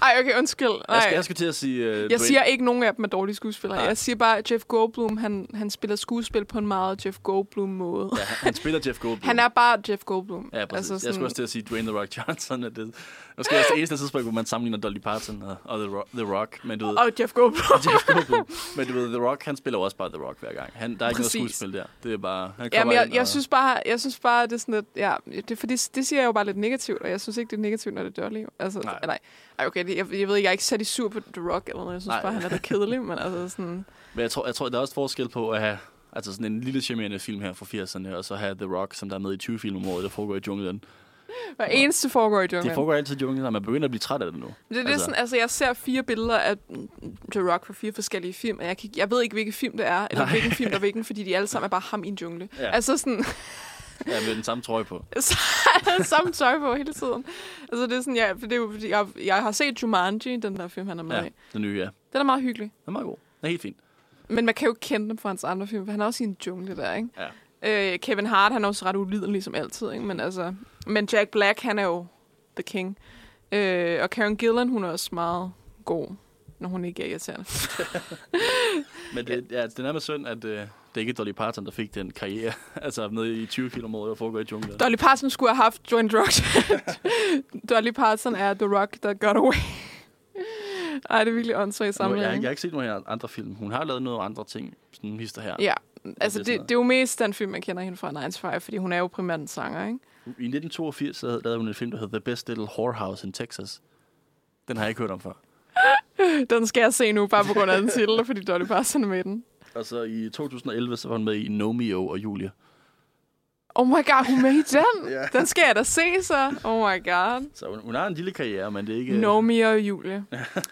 ej, okay, undskyld. Nej. Jeg skal, jeg skal til at sige... Uh, Jeg siger ikke, nogen af dem er dårlige skuespillere. Nej. Jeg siger bare, at Jeff Goldblum, han, han spiller skuespil på en meget Jeff Goldblum-måde. Ja, han- spiller Jeff Goldblum. Han er bare Jeff Goldblum. Ja, præcis. Altså, Altså, Jeg skulle også til at sige Dwayne The Rock Johnson. At det, måske også det eneste tidspunkt, hvor man sammenligner Dolly Parton og, og The, Rock, The Rock. Men du ved, Og Jeff Goldblum. (laughs) Jeff Goldblum. Men du ved, The Rock, han spiller også bare The Rock hver gang. Han, der er ikke Præcis. noget skuespil der. Det er bare... Han Ja, kommer men jeg, jeg, og- synes bare, jeg synes bare, det er sådan lidt, ja, det, for det, det siger jeg jo bare lidt negativt, og jeg synes ikke, det er negativt, når det er Dolly. Altså, Nej. nej. nej. Ej, okay, det, jeg, jeg ved ikke, jeg er ikke i sur på The Rock, eller noget. Jeg synes nej. bare, han er lidt kedelig, men altså sådan... Men jeg tror, jeg tror, der er også forskel på at have altså sådan en lille charmerende film her fra 80'erne, og så have The Rock, som der er med i 20 film om året, der foregår i junglen. Hver eneste foregår i junglen. Det foregår altid i junglen, og man begynder at blive træt af det nu. Det, det er Altså- sådan, altså, jeg ser fire billeder af The Rock fra fire forskellige film, og jeg, kan, jeg ved ikke, hvilken film det er, eller Nej. hvilken film der er hvilken, fordi de alle sammen er bare ham i en jungle. Ja. Altså sådan, Ja, med den samme trøje på. (laughs) samme tøj på hele tiden. Altså det er sådan, ja, for det er jo, fordi jeg, jeg har set Jumanji, den der film, han er med Ja, i. den nye, ja. Den er meget hyggelig. Den er meget god. Den er helt fin. Men man kan jo ikke kende dem fra hans andre film, for han er også i en jungle der, ikke? Ja. Øh, Kevin Hart, han er også ret ulidelig som altid, ikke? Men, altså, men Jack Black, han er jo the king. Øh, og Karen Gillan, hun er også meget god, når hun ikke er irriterende. (laughs) Men det, ja, det er nærmest synd, at øh, det er ikke Dolly Parton, der fik den karriere. (laughs) altså nede i 20 film om året, der foregår i junglen. Dolly Parton skulle have haft The Rock. (laughs) Dolly Parton er The Rock, der got away. Ej, det er virkelig åndssvagt Nu, jeg, sammenhæng. jeg har ikke set nogen af andre film. Hun har lavet nogle andre ting, sådan hister her. Ja, altså det det, er det, er jo mest den film, jeg kender hende fra 9 to 5, fordi hun er jo primært en sanger, ikke? I 1982 så lavede hun en film, der hedder The Best Little Whorehouse in Texas. Den har jeg ikke hørt om før. (laughs) Den skal jeg se nu, bare på grund af den titel, fordi Dolly Parton er med i den. Og så i 2011, så var hun med i Nomeo og Julia. Oh my god, hun er med i den? (laughs) Ja. Den skal jeg da se, så. Oh my god. Så hun, hun har en lille karriere, men det er ikke... Nomi og Julie. (laughs) det er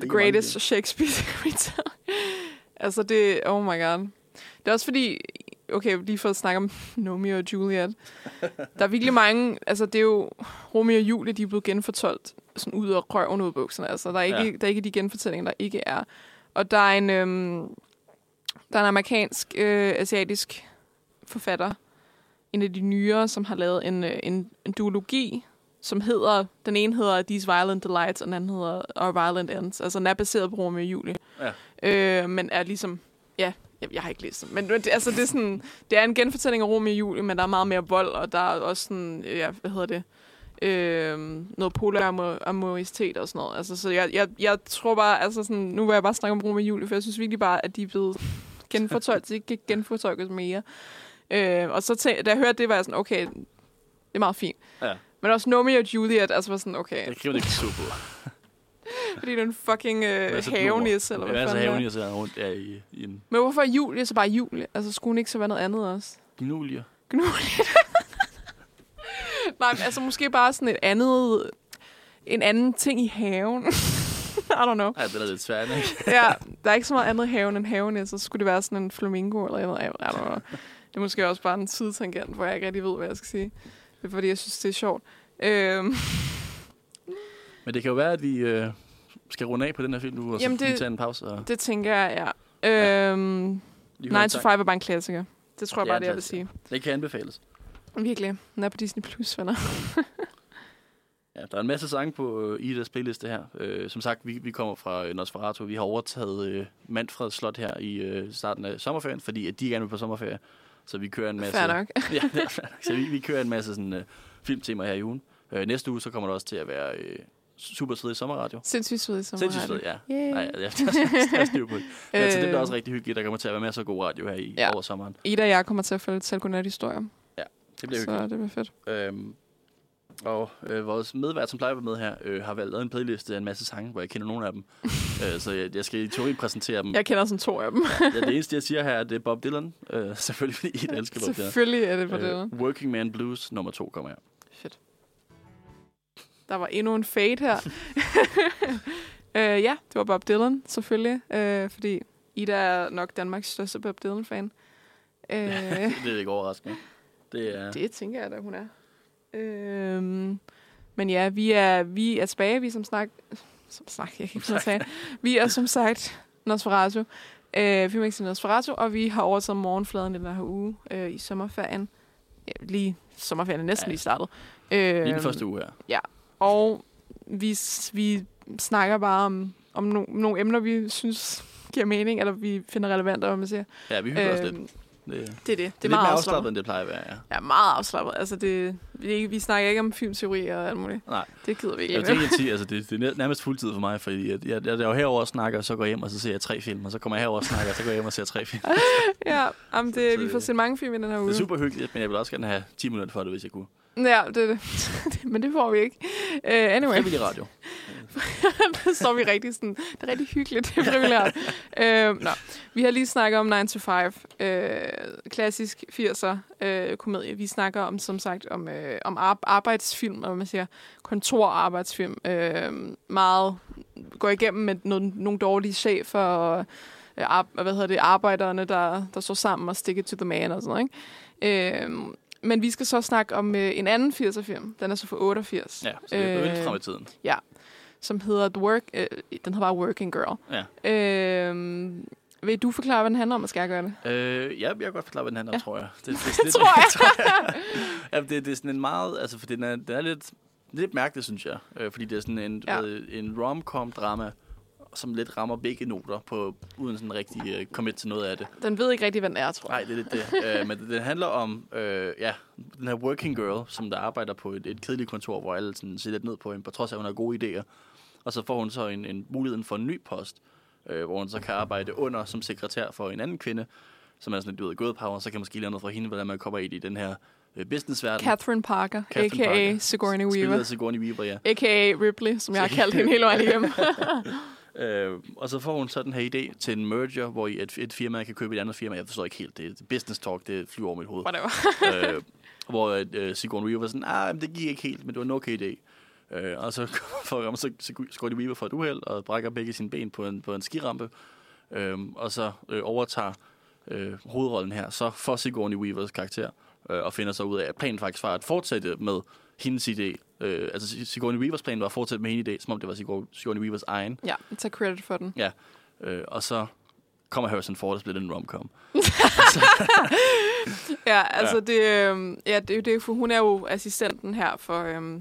The greatest Shakespeare altså det, oh my god. Det er også fordi, okay, lige for at snakke om (laughs) Romeo og Juliet. Der er virkelig mange, altså det er jo, Romeo og Julie, de er blevet genfortolkt sådan ud af røven ud af bukserne. Altså, der er ikke, ja. der er ikke de genfortællinger, der ikke er. Og der er en, øhm, der er en amerikansk, øh, asiatisk forfatter, en af de nyere, som har lavet en, øh, en, en duologi, som hedder, den ene hedder These Violent Delights, og den anden hedder Our Violent Ends. Altså, den er baseret på Romeo og Julie. Ja. Øh, men er ligesom, ja, jeg, jeg har ikke læst den. Men det, altså, det, er sådan, det er en genfortælling af Romeo og Julie, men der er meget mere vold, og der er også sådan, ja, hvad hedder det, øh, noget polarmoritet og sådan noget. Altså, så jeg, jeg, jeg tror bare, altså sådan, nu vil jeg bare snakke om Romeo og Julie, for jeg synes virkelig bare, at de er blevet genfortolket, så de ikke kan genfortolkes mere. Øh, og så tæ- da jeg hørte det, var jeg sådan, okay, det er meget fint. Ja. Men også Romeo og Juliet, altså var sådan, okay, Det kan man ikke super. (laughs) fordi den fucking øh, havenis, eller hvad Hvad så fanden det er. havenis er rundt der i, i en Men hvorfor er Julie så bare Julie? Altså, skulle hun ikke så være noget andet også? gnulier? Gnuligt. (laughs) Nej, men altså måske bare sådan et andet... En anden ting i haven. (laughs) I don't know. Ja, det er lidt svært, ikke? Ja, der er ikke så meget andet haven end haven, så skulle det være sådan en flamingo eller noget. I don't know. Det er måske også bare en sidetangent, hvor jeg ikke rigtig ved, hvad jeg skal sige. Det er fordi, jeg synes, det er sjovt. Øhm, Men det kan jo være, at vi øh, skal runde af på den her film nu, og så Jamen, lige det- tage en pause. Og det tænker jeg, ja. Øhm, høre 9 en to sang. 5 er bare en klassiker. Det tror jeg Det er bare, det jeg vil sige. Det kan anbefales. Virkelig. Den er på Disney Plus, venner. (laughs) Ja, der er en masse sange på øh, Idas playliste her. Øh, som sagt, vi, vi kommer fra øh, Nosferatu. Vi har overtaget øh, Manfred Slot her i øh, starten af sommerferien, fordi at de gerne vil på sommerferie. Så vi kører en masse... Fair nok. (laughs) ja, er fair nok. Så vi, vi kører en masse sådan, øh, filmtemaer her i ugen. Øh, næste uge, så kommer der også til at være øh, super svedig sommerradio. Sindssygt svedig sommer. Sindssygt svedig, ja. Yeah. Nej, ja, jeg har styr på det. Men, så det bliver Øh, også rigtig hyggeligt. Der kommer til at være masser af god radio her i Ja. over sommeren. Ida og jeg kommer til at følge til historier. Det bliver Så hyggeligt. det bliver fedt. Øhm, og øh, vores medvært, som plejer at være med her, øh, har valgt en playliste af en masse sange, hvor jeg kender nogle af dem. (laughs) øh, så jeg, jeg skal i teori præsentere dem. Jeg kender sådan to af dem. Ja, det eneste, jeg siger her, det er Bob Dylan. Øh, (laughs) selvfølgelig, fordi I elsker Bob Dylan. Selvfølgelig er det på det. Øh, Working Man Blues nummer to kommer her. Der var endnu en fade her. (laughs) øh, ja, det var Bob Dylan, selvfølgelig. Øh, fordi Ida er nok Danmarks største Bob Dylan-fan. (laughs) Øh, det er ikke overraskende. Det er... (laughs) det tænker jeg da, hun er. Øh, men ja, vi er, vi er tilbage. Vi er som snak... Som snak, jeg kan ikke sige. Vi er som sagt Nosferatu. Øh, Filmexen Nosferatu, og vi har overtaget morgenfladen i den her uge øh, i sommerferien. Ja, lige sommerferien er næsten Ja. lige startet. Øh, Lige den første uge her. Og vi, vi snakker bare om, om no, nogle emner, vi synes giver mening, eller vi finder relevante, hvad man siger. Ja, vi hygger os lidt. Øhm, Det, det, Det er det. Det er, lidt meget mere afslappet. afslappet, end det plejer at være, ja. Ja, meget afslappet. Altså, det, vi, ikke- vi snakker ikke om filmteori og alt muligt. Nej. Det gider vi ikke. Jeg tænker at sige, altså det, det er nærmest fuldtid for mig, fordi jeg, jeg, jeg er jo herover og snakker, og så går jeg hjem, og så ser jeg tre film, og så kommer jeg herover og snakker, og så går jeg hjem og ser tre film. (laughs) ja, jamen det, Så vi får det- set mange film i den her uge. Det er super hyggeligt, men jeg vil også gerne have 10 minutter for det, hvis jeg kunne. Ja, det er (laughs) det. Men det får vi ikke. Uh, anyway, Frivillig radio. (laughs) der står vi rigtig sådan, det er rigtig hyggeligt, det er frivilligt. (laughs) uh, nå. Vi har lige snakket om 9 to 5, uh, klassisk 80'er uh, komedie. Vi snakker om, som sagt, om, uh, om ar- arbejdsfilm, og man siger kontorarbejdsfilm. Uh, meget går igennem med nogle, nogle dårlige chefer og uh, hvad hedder det, arbejderne, der, der står sammen og stick it to the man og sådan noget. Ikke? Uh, men vi skal så snakke om uh, en anden 80'er-film. Den er så fra 88 Ja, så det er Øh, frem i tiden. som hedder The Work, øh, den hedder bare Working Girl. Ja. Øh, vil du forklare, hvad den handler om, og skal jeg gøre det? Øh, ja, jeg kan godt forklare, hvad den handler om, Ja. tror jeg. Det, (laughs) det, Det tror jeg. (laughs) tror jeg. ja, det, det er sådan en meget... Altså, for den er, den er lidt, lidt mærkeligt, synes jeg. Øh, fordi det er sådan en, Ja. ja. en rom-com-drama, som lidt rammer begge noter, på, uden sådan rigtig uh, commit til noget af det. Den ved ikke rigtig, hvad den er, tror Nej, jeg. det er lidt det. (laughs) øh, men det, det handler om øh, ja, den her working girl, som der arbejder på et, et kedeligt kontor, hvor alle sådan, ser lidt ned på hende, på trods af, at hun har gode idéer. Og så får hun så en, en mulighed for en ny post, øh, hvor hun så kan arbejde under som sekretær for en anden kvinde, som er sådan lidt, du ved, godpower, så kan man måske lære noget fra hende, hvordan man kommer ind i den her øh, businessverden. Catherine Parker, Catherine a.k.a. Parker. Sigourney Weaver. af Sigourney Weaver, ja. A.k.a. Ripley, som jeg har kaldt hende hele vejen igennem. (laughs) Øh, og så får hun så den her idé til en merger, hvor i et, et firma kan købe et andet firma. Jeg forstår ikke helt det. Business talk, det flyver over mit hoved. Whatever. (laughs) øh, hvor øh, Sigourney Weaver var sådan, ah, men det gik ikke helt, men det var en okay idé. Øh, og så (laughs) får så Sigourney Weaver for et uheld og brækker begge sine ben på en, på en skirampe. Øh, og så øh, overtager øh, hovedrollen her, så får Sigourney Weavers karakter, øh, og finder så ud af, at planen faktisk var at fortsætte med hendes idé. Øh, altså Sigourney Weavers plan var at fortsætte med hendes idé, som om det var Sigourney Sigourney Weavers egen. Ja, tag credit for den. Ja. Øh, og så kommer Harrison Ford og spiller en romcom. (laughs) Ja, altså ja. det, øh, ja, det, er jo det, for hun er jo assistenten her for øh,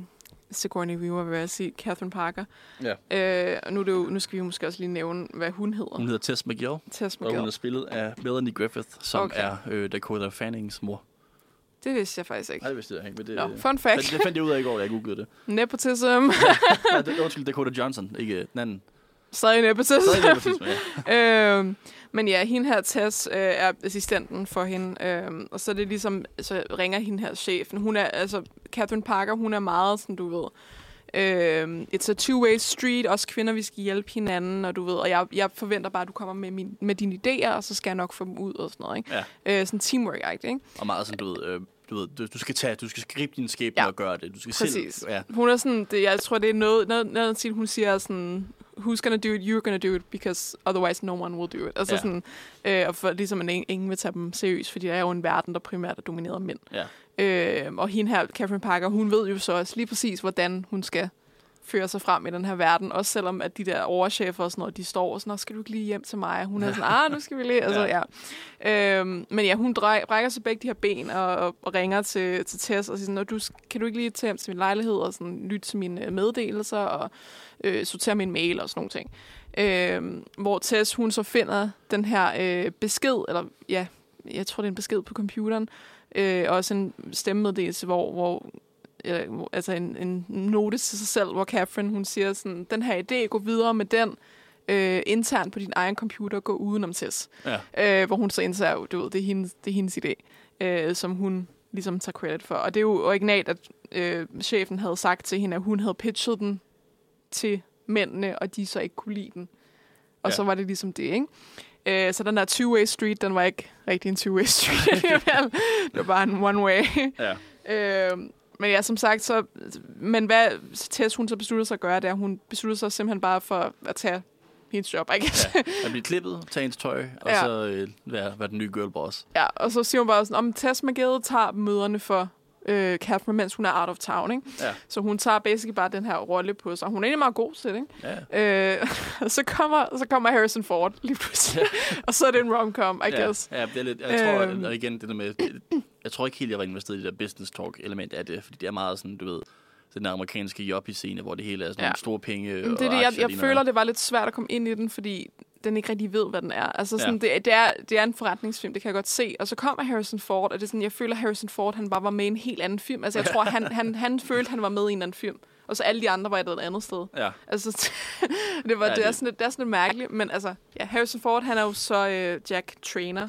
Sigourney Weaver, vil jeg sige, Catherine Parker. Ja. Øh, og nu, er det jo, nu skal vi måske også lige nævne, hvad hun hedder. Hun hedder Tess McGill, Tess og hun McGill. er spillet af Melanie Griffith, som okay. er øh, Dakota Fannings mor. Det vidste jeg faktisk ikke. Nej, det vidste jeg ikke, men det, Nå, fun fact. det, det fandt jeg ud af i går, da jeg googlede det. (laughs) Nepotism. (laughs) Det undskyld, Dakota Johnson, ikke øh, den anden. Stadig nepotism. Stadig nepotisme, ja. (laughs) øhm, men ja, hende her, Tess, øh, er assistenten for hende. Øhm, og så er det ligesom, så ringer hende her chefen. Hun er, altså, Catherine Parker, hun er meget, sådan du ved, øhm, it's a two-way street. Også kvinder, vi skal hjælpe hinanden, og du ved, og jeg, jeg forventer bare, at du kommer med, min, med dine idéer, og så skal jeg nok få dem ud og sådan noget, ikke? Ja. Øh, sådan teamwork-agtigt, ikke? Og meget sådan, du ved, øh, du, ved du, du skal tage, du skal gribe din skæbne Ja. og gøre det. Du skal Præcis. selv, ja, Hun er sådan, det, jeg tror, det er noget, noget, noget til, hun siger sådan, who's gonna do it, you're gonna do it, because otherwise no one will do it. Altså Ja. sådan, øh, og for, ligesom ingen, ingen vil tage dem seriøst, fordi der er jo en verden, der primært er domineret af mænd. ja. Øh, og hende her, Catherine Parker, hun ved jo så også lige præcis, hvordan hun skal føre sig frem i den her verden. Også selvom at de der overchefer og sådan noget, de står og sådan, "Nå, skal du ikke lige hjem til mig? Og hun er sådan, ah, nu skal vi lige. Altså, ja. Øhm, men ja, hun drej, brækker så begge de her ben og, og, og ringer til, til Tess og siger sådan, "Nå, du, kan du ikke lige tage hjem til min lejlighed og sådan, lytte til mine øh, meddelelser og øh, sortere min mail og sådan nogle ting. Øhm, hvor Tess, hun så finder den her øh, besked, eller ja, jeg tror, det er en besked på computeren, øh, også en stemmemeddelelse, hvor, hvor øh, altså en, en note til sig selv, hvor Catherine, hun siger sådan, den her idé, gå videre med den, øh, internt på din egen computer, gå udenom Tess. ja. Øh, hvor hun så indser, ved, det er hendes, det er hendes idé, øh, som hun ligesom tager credit for. Og det er jo originalt, at øh, chefen havde sagt til hende, at hun havde pitchet den til mændene, og de så ikke kunne lide den. Og Ja. så var det ligesom det, ikke? Øh, så den der two-way street, den var ikke rigtig en two-way street (laughs) alligevel. det var bare en one-way. ja. Øh, men ja, som sagt, så... Men hvad Tess, hun så besluttede sig at gøre, det er, hun besluttede sig simpelthen bare for at tage hendes job, I guess. ja. At (laughs) blive klippet, tage ens tøj, og Ja. så øh, være, være den nye girlboss. Ja, og så siger hun bare sådan, om Tess McGill tager møderne for øh, Catherine, mens hun er out of town, ikke? Ja. Så hun tager basically bare den her rolle på sig. Hun er egentlig meget god til det, ikke? Ja. Øh, og (laughs) så kommer, så kommer Harrison Ford lige pludselig. (laughs) og så er det en rom-com, I ja. guess. Ja, det er lidt, jeg tror, Øhm. igen, det der med, jeg tror ikke helt, jeg var investeret i det der business talk element af det, fordi det er meget sådan, du ved, den amerikanske jobbie-scene, hvor det hele er sådan Ja. nogle store penge Men og det er det, jeg, aktier jeg lige føler, noget. det var lidt svært at komme ind i den, fordi den ikke rigtig ved, hvad den er. Altså sådan, Ja. det, det, er, det er en forretningsfilm, det kan jeg godt se. Og så kommer Harrison Ford, og det er sådan, jeg føler, at Harrison Ford han bare var med i en helt anden film. Altså jeg tror, han, han, han følte, han var med i en anden film. Og så alle de andre var et andet sted. Ja, Altså, (laughs) det, var, Ja, ja, det, er det- sådan lidt, det er sådan lidt mærkeligt, men altså, ja, Harrison Ford, han er jo så øh, Jack Trainer,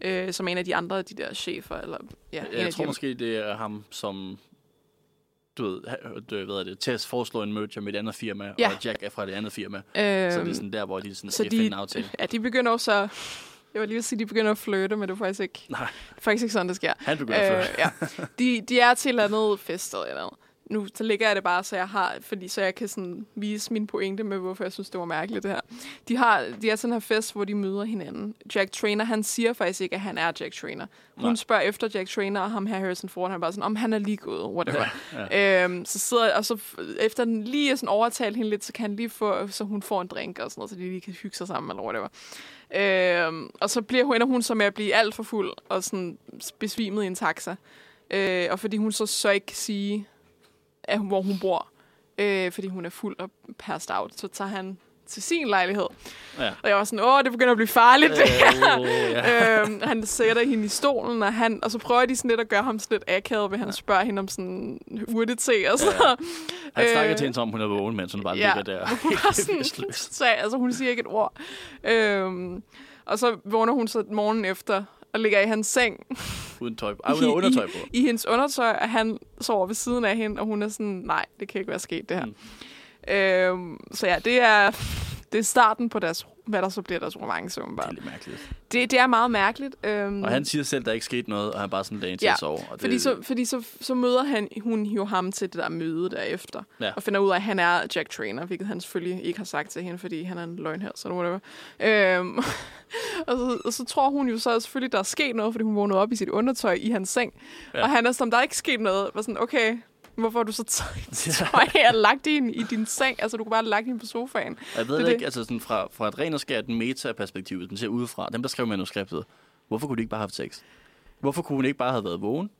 øh, som en af de andre af de der chefer, eller ja, jeg, jeg tror de, måske, det er ham, som du ved, ha- du ved, det, Tess foreslår en merger med et andet firma, Ja. og Jack er fra det andet firma. øh, så det er sådan der, hvor de sådan så de- en aftale. (laughs) Ja, de begynder jo så... Jeg vil lige sige, de begynder at flirte, men det er faktisk ikke, Nej, faktisk ikke sådan, det sker. han begynder at Øh, flirte. ja. (laughs) de, de er til et andet fest eller andet. Nu så lægger jeg det bare, så jeg har, fordi så jeg kan sådan vise min pointe med, hvorfor jeg synes, det var mærkeligt det her. De, har, de er sådan her fest, hvor de møder hinanden. Jack Trainer, han siger faktisk ikke, at han er Jack Trainer. Hun Nej. spørger efter Jack Trainer, og ham her Harrison Ford, han er bare sådan, om han er lige gået, whatever. Ja, Ja. Øhm, så sidder, og så efter den lige sådan overtalt hende lidt, så kan han lige få, så hun får en drink og sådan noget, så de lige kan hygge sig sammen, eller whatever. Øhm, og så bliver hun, ender hun så med at blive alt for fuld og sådan besvimet i en taxa. Øh, og fordi hun så, så ikke kan sige, at, hvor hun bor, øh, fordi hun er fuld og passed out, så tager han til sin lejlighed. Ja. Og jeg var sådan, åh, det begynder at blive farligt. Øh, ja. øhm, han sætter hende i stolen, og, han, og så prøver de sådan lidt at gøre ham sådan lidt akavet, ved han spørger hende om sådan urte og sådan noget. Han snakker Øh, til hende, om hun er vågen, mens hun bare ja. ligger der. (laughs) Hun var sådan, så, altså, hun siger ikke et ord. Øhm, og så vågner hun så morgenen efter, og ligger i hans seng Uden tøj på. (laughs) Ej, hun har undertøj på. i hendes undertøj, og han sover ved siden af hende, og hun er sådan, nej, det kan ikke være sket, det her. Mm. Øhm, så ja, det er, det er starten på deres hvad der så bliver deres romance, Det er åbenbart. lidt mærkeligt. Det, det er meget mærkeligt. Øhm, Og han siger selv, at der ikke skete noget, og han bare sådan dagen til Ja, at sove. Og det, Fordi, så, fordi så, så møder han, hun jo ham til det der møde derefter. Ja. Og finder ud af, at han er Jack Trainer, hvilket han selvfølgelig ikke har sagt til hende, fordi han er en løgnhals eller whatever. Øhm, (laughs) og, så, og så tror hun jo så selvfølgelig, der er sket noget, fordi hun vågnede op i sit undertøj i hans seng. Ja. Og han er sådan, der er ikke sket noget. Var sådan, okay, hvorfor har du så tøj, (laughs) tøj her lagt i, i din seng? Altså, du kunne bare have lagt hende på sofaen. Jeg ved Det det ikke, det. altså sådan fra, fra et ren og skært meta-perspektiv, hvis man ser udefra, dem der skrev manuskriptet, hvorfor kunne de ikke bare have haft sex? Hvorfor kunne hun ikke bare have været vågen,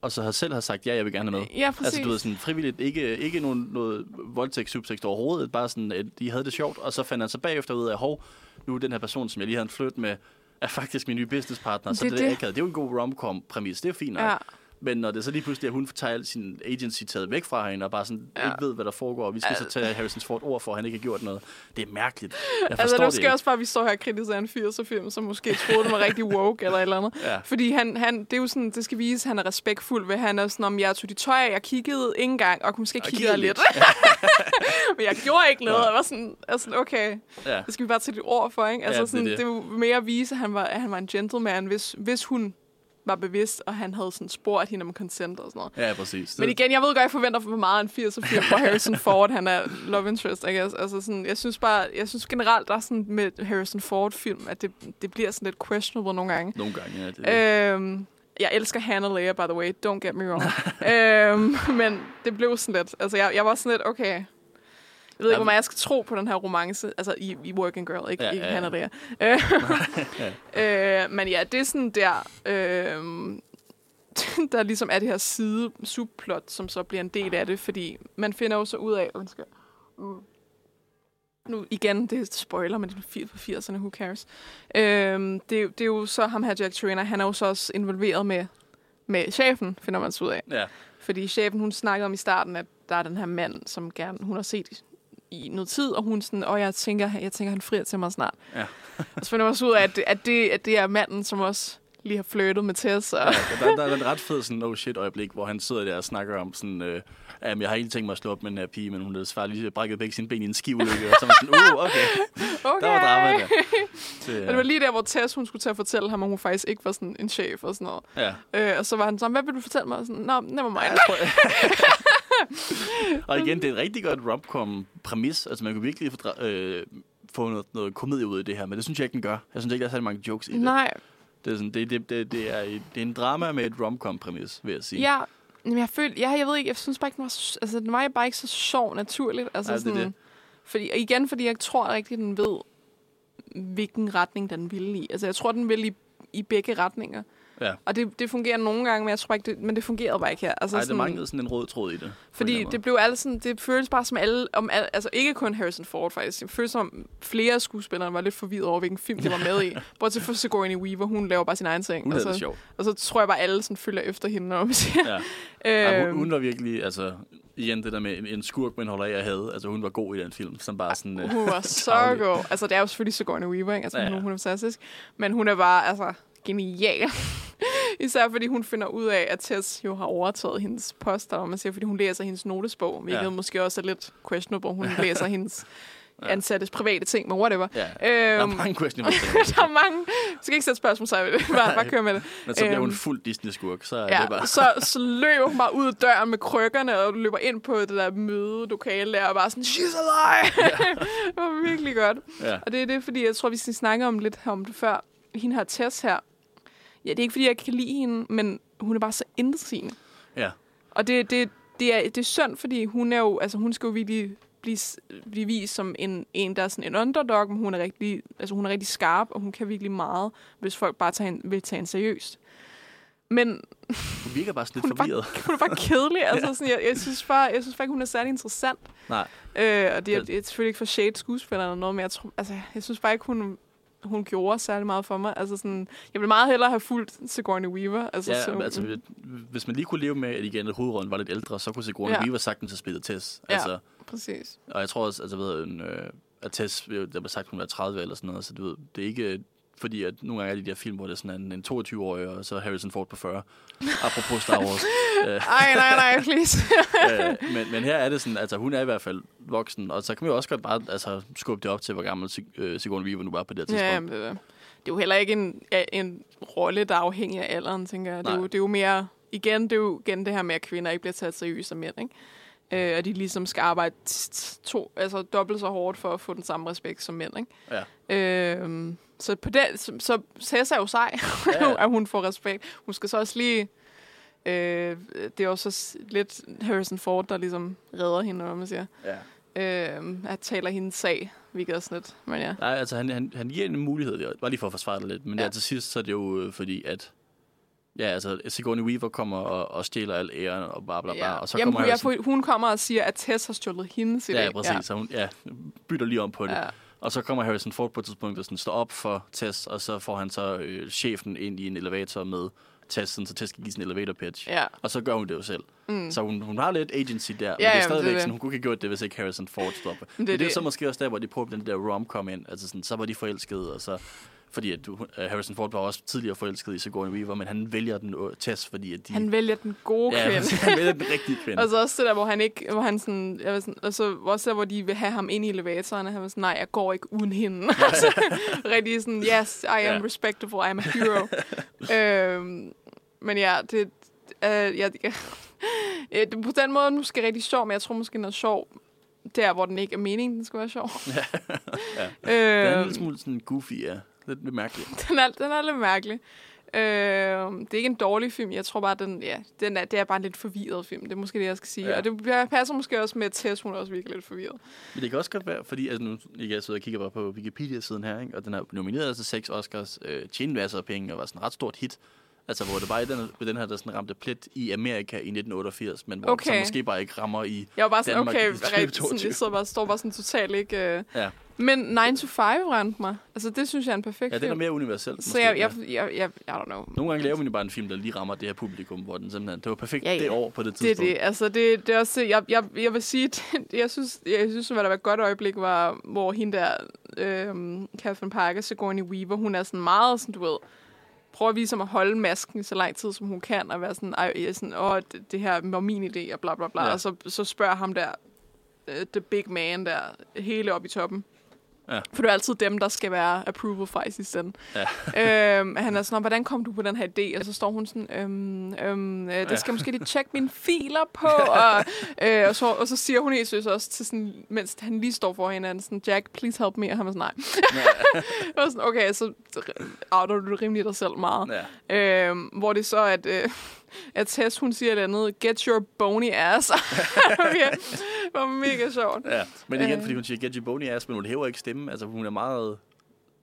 og så have selv have sagt, ja, jeg vil gerne med? Ja, præcis. Altså, du ved, sådan frivilligt, ikke, ikke nogen, noget voldtægt, subsex overhovedet, bare sådan, at de havde det sjovt, og så fandt han så bagefter ud af, hov, nu er den her person, som jeg lige havde en flyt med, er faktisk min nye businesspartner, så Det det, er det, det. det. det er jo en god rom-com-præmis, det er fint nok. Ja. Men når det så lige pludselig er, at hun tager al sin agency taget væk fra hende, og bare sådan Ja. ikke ved, hvad der foregår, og vi skal Ja. så tage Harrison Ford ord for, at han ikke har gjort noget. Det er mærkeligt. Jeg Altså, det det måske ikke. også bare, at vi står her og kritiserer en 80'er film, som måske troede, den var rigtig woke eller et eller andet. Ja. Fordi han, han, det er jo sådan, det skal vise, at han er respektfuld ved, han er sådan, om jeg tog de tøj af, jeg kiggede ikke engang, og måske Og kiggede jeg kiggede lidt. (laughs) Men jeg gjorde ikke noget, og var sådan, altså, okay, Ja. det skal vi bare tage dit ord for, ikke? Altså, Ja, det sådan, det. det er jo mere at vise, at han var, at han var en gentleman, hvis, hvis hun var bevidst, og han havde sådan spurgt hende om consent og sådan noget. Ja, præcis. Men igen, jeg ved godt, jeg forventer for meget en 80'er film, hvor Harrison Ford, han er love interest, I guess. Altså sådan, jeg synes bare, jeg synes generelt, der er sådan med Harrison Ford-film, at det, det bliver sådan lidt questionable nogle gange. Nogle gange, ja. Det, øh, Øhm, jeg elsker Hannah Leia, by the way. Don't get me wrong. (laughs) øhm, men det blev sådan lidt... Altså, jeg, jeg var sådan lidt, okay... Jeg ved ikke, hvor meget jeg skal tro på den her romance. Altså, i, i Working Girl, ikke, Ja, ja, ja, ja. Hannah Leia. (laughs) Øh, øh, men ja, det er sådan der... Øh, (laughs) der ligesom er det her side subplot, som så bliver en del af det, fordi man finder jo så ud af... Undskyld. Nu igen, det er spoiler, men det er 80 på 80'erne, who cares. Øhm, det, er jo- det er jo så ham her, Jack Trainer, han er jo så også involveret med, med chefen, finder man så ud af. ja. Fordi chefen, hun snakkede om i starten, at der er den her mand, som gerne, hun har set i, noget tid, og hun sådan, og jeg tænker, jeg tænker, han frier til mig snart. Ja. og så finder man også ud af, at at, det, at det er manden, som også lige har flyttet med Tess. Og, ja der, der, er en ret fed sådan, oh shit øjeblik, hvor han sidder der og snakker om sådan, øh, jamen, jeg har ikke tænkt mig at slå op med den her pige, men hun havde desværre lige brækket begge sine ben i en skivulykke, og så var sådan, uh, okay, okay. der var drama der. (laughs) Det, Og det var lige der, hvor Tess, hun skulle til at fortælle ham, at hun faktisk ikke var sådan en chef og sådan noget. ja. Øh, og så var han sådan, hvad vil du fortælle mig? Og sådan, Nå, never mind. Tror, (laughs) og igen, det er en rigtig godt romcom-præmis. Altså, man kan virkelig fordra- øh, få noget, noget komedie ud af det her, men det synes jeg ikke, den gør. Jeg synes ikke, der er særlig mange jokes i det. Nej, Det er, sådan, det, det, det, det, er, et- det er en drama med et romcom-præmis, vil jeg sige. ja, men jeg følte, ja, jeg ved ikke, jeg synes bare ikke, den var, så- altså, den var bare ikke så sjov naturligt. Altså, det er sådan, det. Fordi, og igen, fordi jeg tror rigtig, den ved, hvilken retning den vil i. Altså, jeg tror, den vil i, i begge retninger. Ja. Og det, det fungerer nogle gange, men jeg tror ikke, det, men det fungerede bare ikke her. Altså, Ej, der manglede sådan en rød tråd i det. Fordi det blev alle sådan, det føles bare som alle, om alle, altså ikke kun Harrison Ford faktisk, det føles som flere af skuespillerne var lidt forvirret over, hvilken film de var med i. Bortset fra Sigourney Weaver, hun laver bare sin egen ting. Hun og, havde det så, sjovt. og så tror jeg bare, alle sådan følger efter hende, når man siger. Ja. (laughs) Ej, hun, Øhm, hun var virkelig, altså, igen det der med en, en skurk, man holder af at have. Altså, hun var god i den film, som bare sådan... øh, hun var (laughs) så god. Altså, det er jo selvfølgelig Sigourney Weaver, ikke? Altså, Ja, ja, hun er fantastisk. Men hun er bare, altså, genial. (laughs) Især fordi hun finder ud af, at Tess jo har overtaget hendes post, og man siger, fordi hun læser hendes notesbog, hvilket Ja. måske også er lidt questionable. Hun (laughs) læser hendes ansattes private ting, men whatever. Ja. Der er Øhm, mange (laughs) questionable ting. der er mange. Jeg skal ikke sætte spørgsmål sig ved det. Bare, bare køre med det. Men så bliver hun Øhm, fuld Disney-skurk, så er det Ja, bare... så, så løber hun bare ud af døren med krykkerne og løber ind på det der mødelokale der og bare sådan, she's alive! det var virkelig godt. Ja. Og det er det, fordi jeg tror, vi skal snakke om lidt om det før. Hende her Tess her. Ja, det er ikke, fordi jeg kan lide hende, men hun er bare så indsigende. ja. Og det, det, det, er, det er synd, fordi hun er jo, altså hun skal jo virkelig blive, blive vist som en, en, der er sådan en underdog, men hun er, rigtig, altså hun er rigtig skarp, og hun kan virkelig meget, hvis folk bare tager hende, vil tage hende seriøst. Men (laughs) Hun virker bare sådan lidt er bare, forvirret. (laughs) hun er bare kedelig. (laughs) Altså, sådan, jeg, jeg, synes bare, jeg synes bare ikke, hun er særlig interessant. Nej. Øh, og det er, det er selvfølgelig ikke for shade skuespiller eller noget, men jeg, tror, altså, jeg synes bare ikke, hun, hun gjorde særlig meget for mig. Altså, sådan, jeg ville meget hellere have fulgt Sigourney Weaver. Altså, Ja, så, altså, hvis man lige kunne leve med, at igen, at hovedrollen var lidt ældre, så kunne Sigourney Ja. Weaver sagtens have spillet Tess. Ja. Altså, Præcis. og jeg tror også, altså, ved, en, øh, at Tess, øh, der blev sagt, hun var 30 eller sådan noget, så du ved, det er ikke Fordi at nogle gange er de der film, hvor det er sådan en, en 22-årig, og så Harrison Ford på 40. Apropos Star Wars. (laughs) Øh, Ej, nej, nej, please. (laughs) øh, men, men her er det sådan, altså hun er i hvert fald voksen, og så kan vi jo også godt bare altså, skubbe det op til, hvor gammel Sig- øh, Sigourney Weaver nu var på det her ja, tidspunkt. men, øh, det er jo heller ikke en, en rolle, der er afhængig af alderen, tænker jeg. Det er, jo, det er jo mere, igen, det er jo igen det her med, at kvinder ikke bliver taget seriøst som mænd, ikke? Øh, og de ligesom skal arbejde to, altså dobbelt så hårdt for at få den samme respekt som mænd, ikke? Ja. Øh, så på den, så, så Tessa er jo sej, Ja, (laughs) at hun får respekt. Hun skal så også lige... Øh, det er også så lidt Harrison Ford, der ligesom redder hende, hvad man siger. Ja. Øh, at taler hendes sag, hvilket er sådan lidt, men ja. Nej, altså han, han, han giver en mulighed, bare lige for at forsvare det lidt. Men ja. Ja. til sidst så er det jo øh, fordi, at ja, altså Sigourney Weaver kommer og, og stjæler al æren og bla bla bla. Ja. Og så Jamen, kommer jeg, Harrison, får- hun kommer og siger, at Tess har stjålet hendes idé. Ja, præcis. Ja. Så hun ja, bytter lige om på det. Ja. Og så kommer Harrison Ford på et tidspunkt og sådan, står op for Tess, og så får han så øh, chefen ind i en elevator med Tess, sådan, så Tess kan give sin elevator pitch. Ja. Og så gør hun det jo selv. Mm. Så hun, hun har lidt agency der, men Ja, det er stadigvæk det det. sådan, hun kunne ikke have gjort det, hvis ikke Harrison Ford stopper. Men Det, det det, er det er så måske også der, hvor de prøver den der rom-com ind. Altså sådan, så var de forelskede, og så... Fordi at du, uh, Harrison Ford var også tidligere forelsket i Sigourney Weaver, men han vælger den Tess, fordi at de... Han vælger den gode ja, (laughs) kvinde. han vælger den rigtige kvinde. Og så også det der, hvor han ikke, hvor han sådan, jeg ved sådan, og så også der, hvor de vil have ham ind i elevatoren, og han var sådan, nej, jeg går ikke uden hende. (laughs) Rigtig sådan, yes, I am Ja. respectable, I am a hero. (laughs) øhm, men ja, det, øh, øh, det, på den måde er den måske rigtig sjov, men jeg tror måske, den er sjov der, hvor den ikke er meningen, den skal være sjov. ja. Det er en øh, lille smule sådan goofy, ja. Lidt, lidt mærkeligt. (laughs) den, er, den er lidt mærkelig. Øh, det er ikke en dårlig film. Jeg tror bare, den, ja, den er, det er bare en lidt forvirret film. Det er måske det, jeg skal sige. Ja. Og det passer måske også med, at Tess, hun er også virkelig lidt forvirret. Men det kan også godt være, fordi altså nu, jeg sidder og kigger bare på Wikipedia-siden her, ikke? og den er nomineret til seks Oscars, øh, tjente masser af penge og var sådan et ret stort hit. Altså, hvor det bare i den, ved den her, der sådan ramte plet i Amerika i 1988, men hvor okay. Okay. så måske bare ikke rammer i... Jeg var bare sådan, Danmark okay, i rigtig, sådan, 2022. jeg sidder bare, står bare sådan totalt ikke... Øh. Ja, Men 9 to 5 ramte mig. Altså, det synes jeg er en perfekt ja den er film. mere universel. Så jeg, jeg, jeg, jeg, I don't know. Nogle gange laver man jo bare en film, der lige rammer det her publikum, hvor den simpelthen... Det var perfekt Ja, ja. det år på det Det er tidspunkt. det. Altså, det, det er også, jeg, jeg, jeg vil sige, (laughs) det, jeg synes, jeg synes, hvad der var et godt øjeblik, var, hvor hende der, øhm, Catherine Parker, Sigourney Weaver, hun er sådan meget, sådan, du ved, prøver ligesom at holde masken så lang tid, som hun kan, og være sådan, ej, jeg sådan, åh, det, det her var min idé, og bla bla bla, Ja. og så, så spørger ham der, uh, the big man der, hele op i toppen. Ja. For det er altid dem, der skal være approval for i ende. Ja. (laughs) øhm, han er sådan, "Nå, hvordan kom du på den her idé? Og så står hun sådan, øhm, øhm, øh, det Ja. skal jeg måske lige tjekke mine filer på. (laughs) og, øh, og, så, og så siger hun helt seriøst også, til sådan, mens han lige står for hende, sådan, Jack, please help me. Og han var sådan, nej. og (laughs) sådan, okay, så outer du rimelig dig selv meget. Ja. Øhm, hvor det så, at, øh, at Tess, hun siger et andet, get your bony ass. Det var mega sjovt. ja. Men igen, Øh. fordi hun siger, get your bony ass, men hun hæver ikke stemme. Altså, hun er meget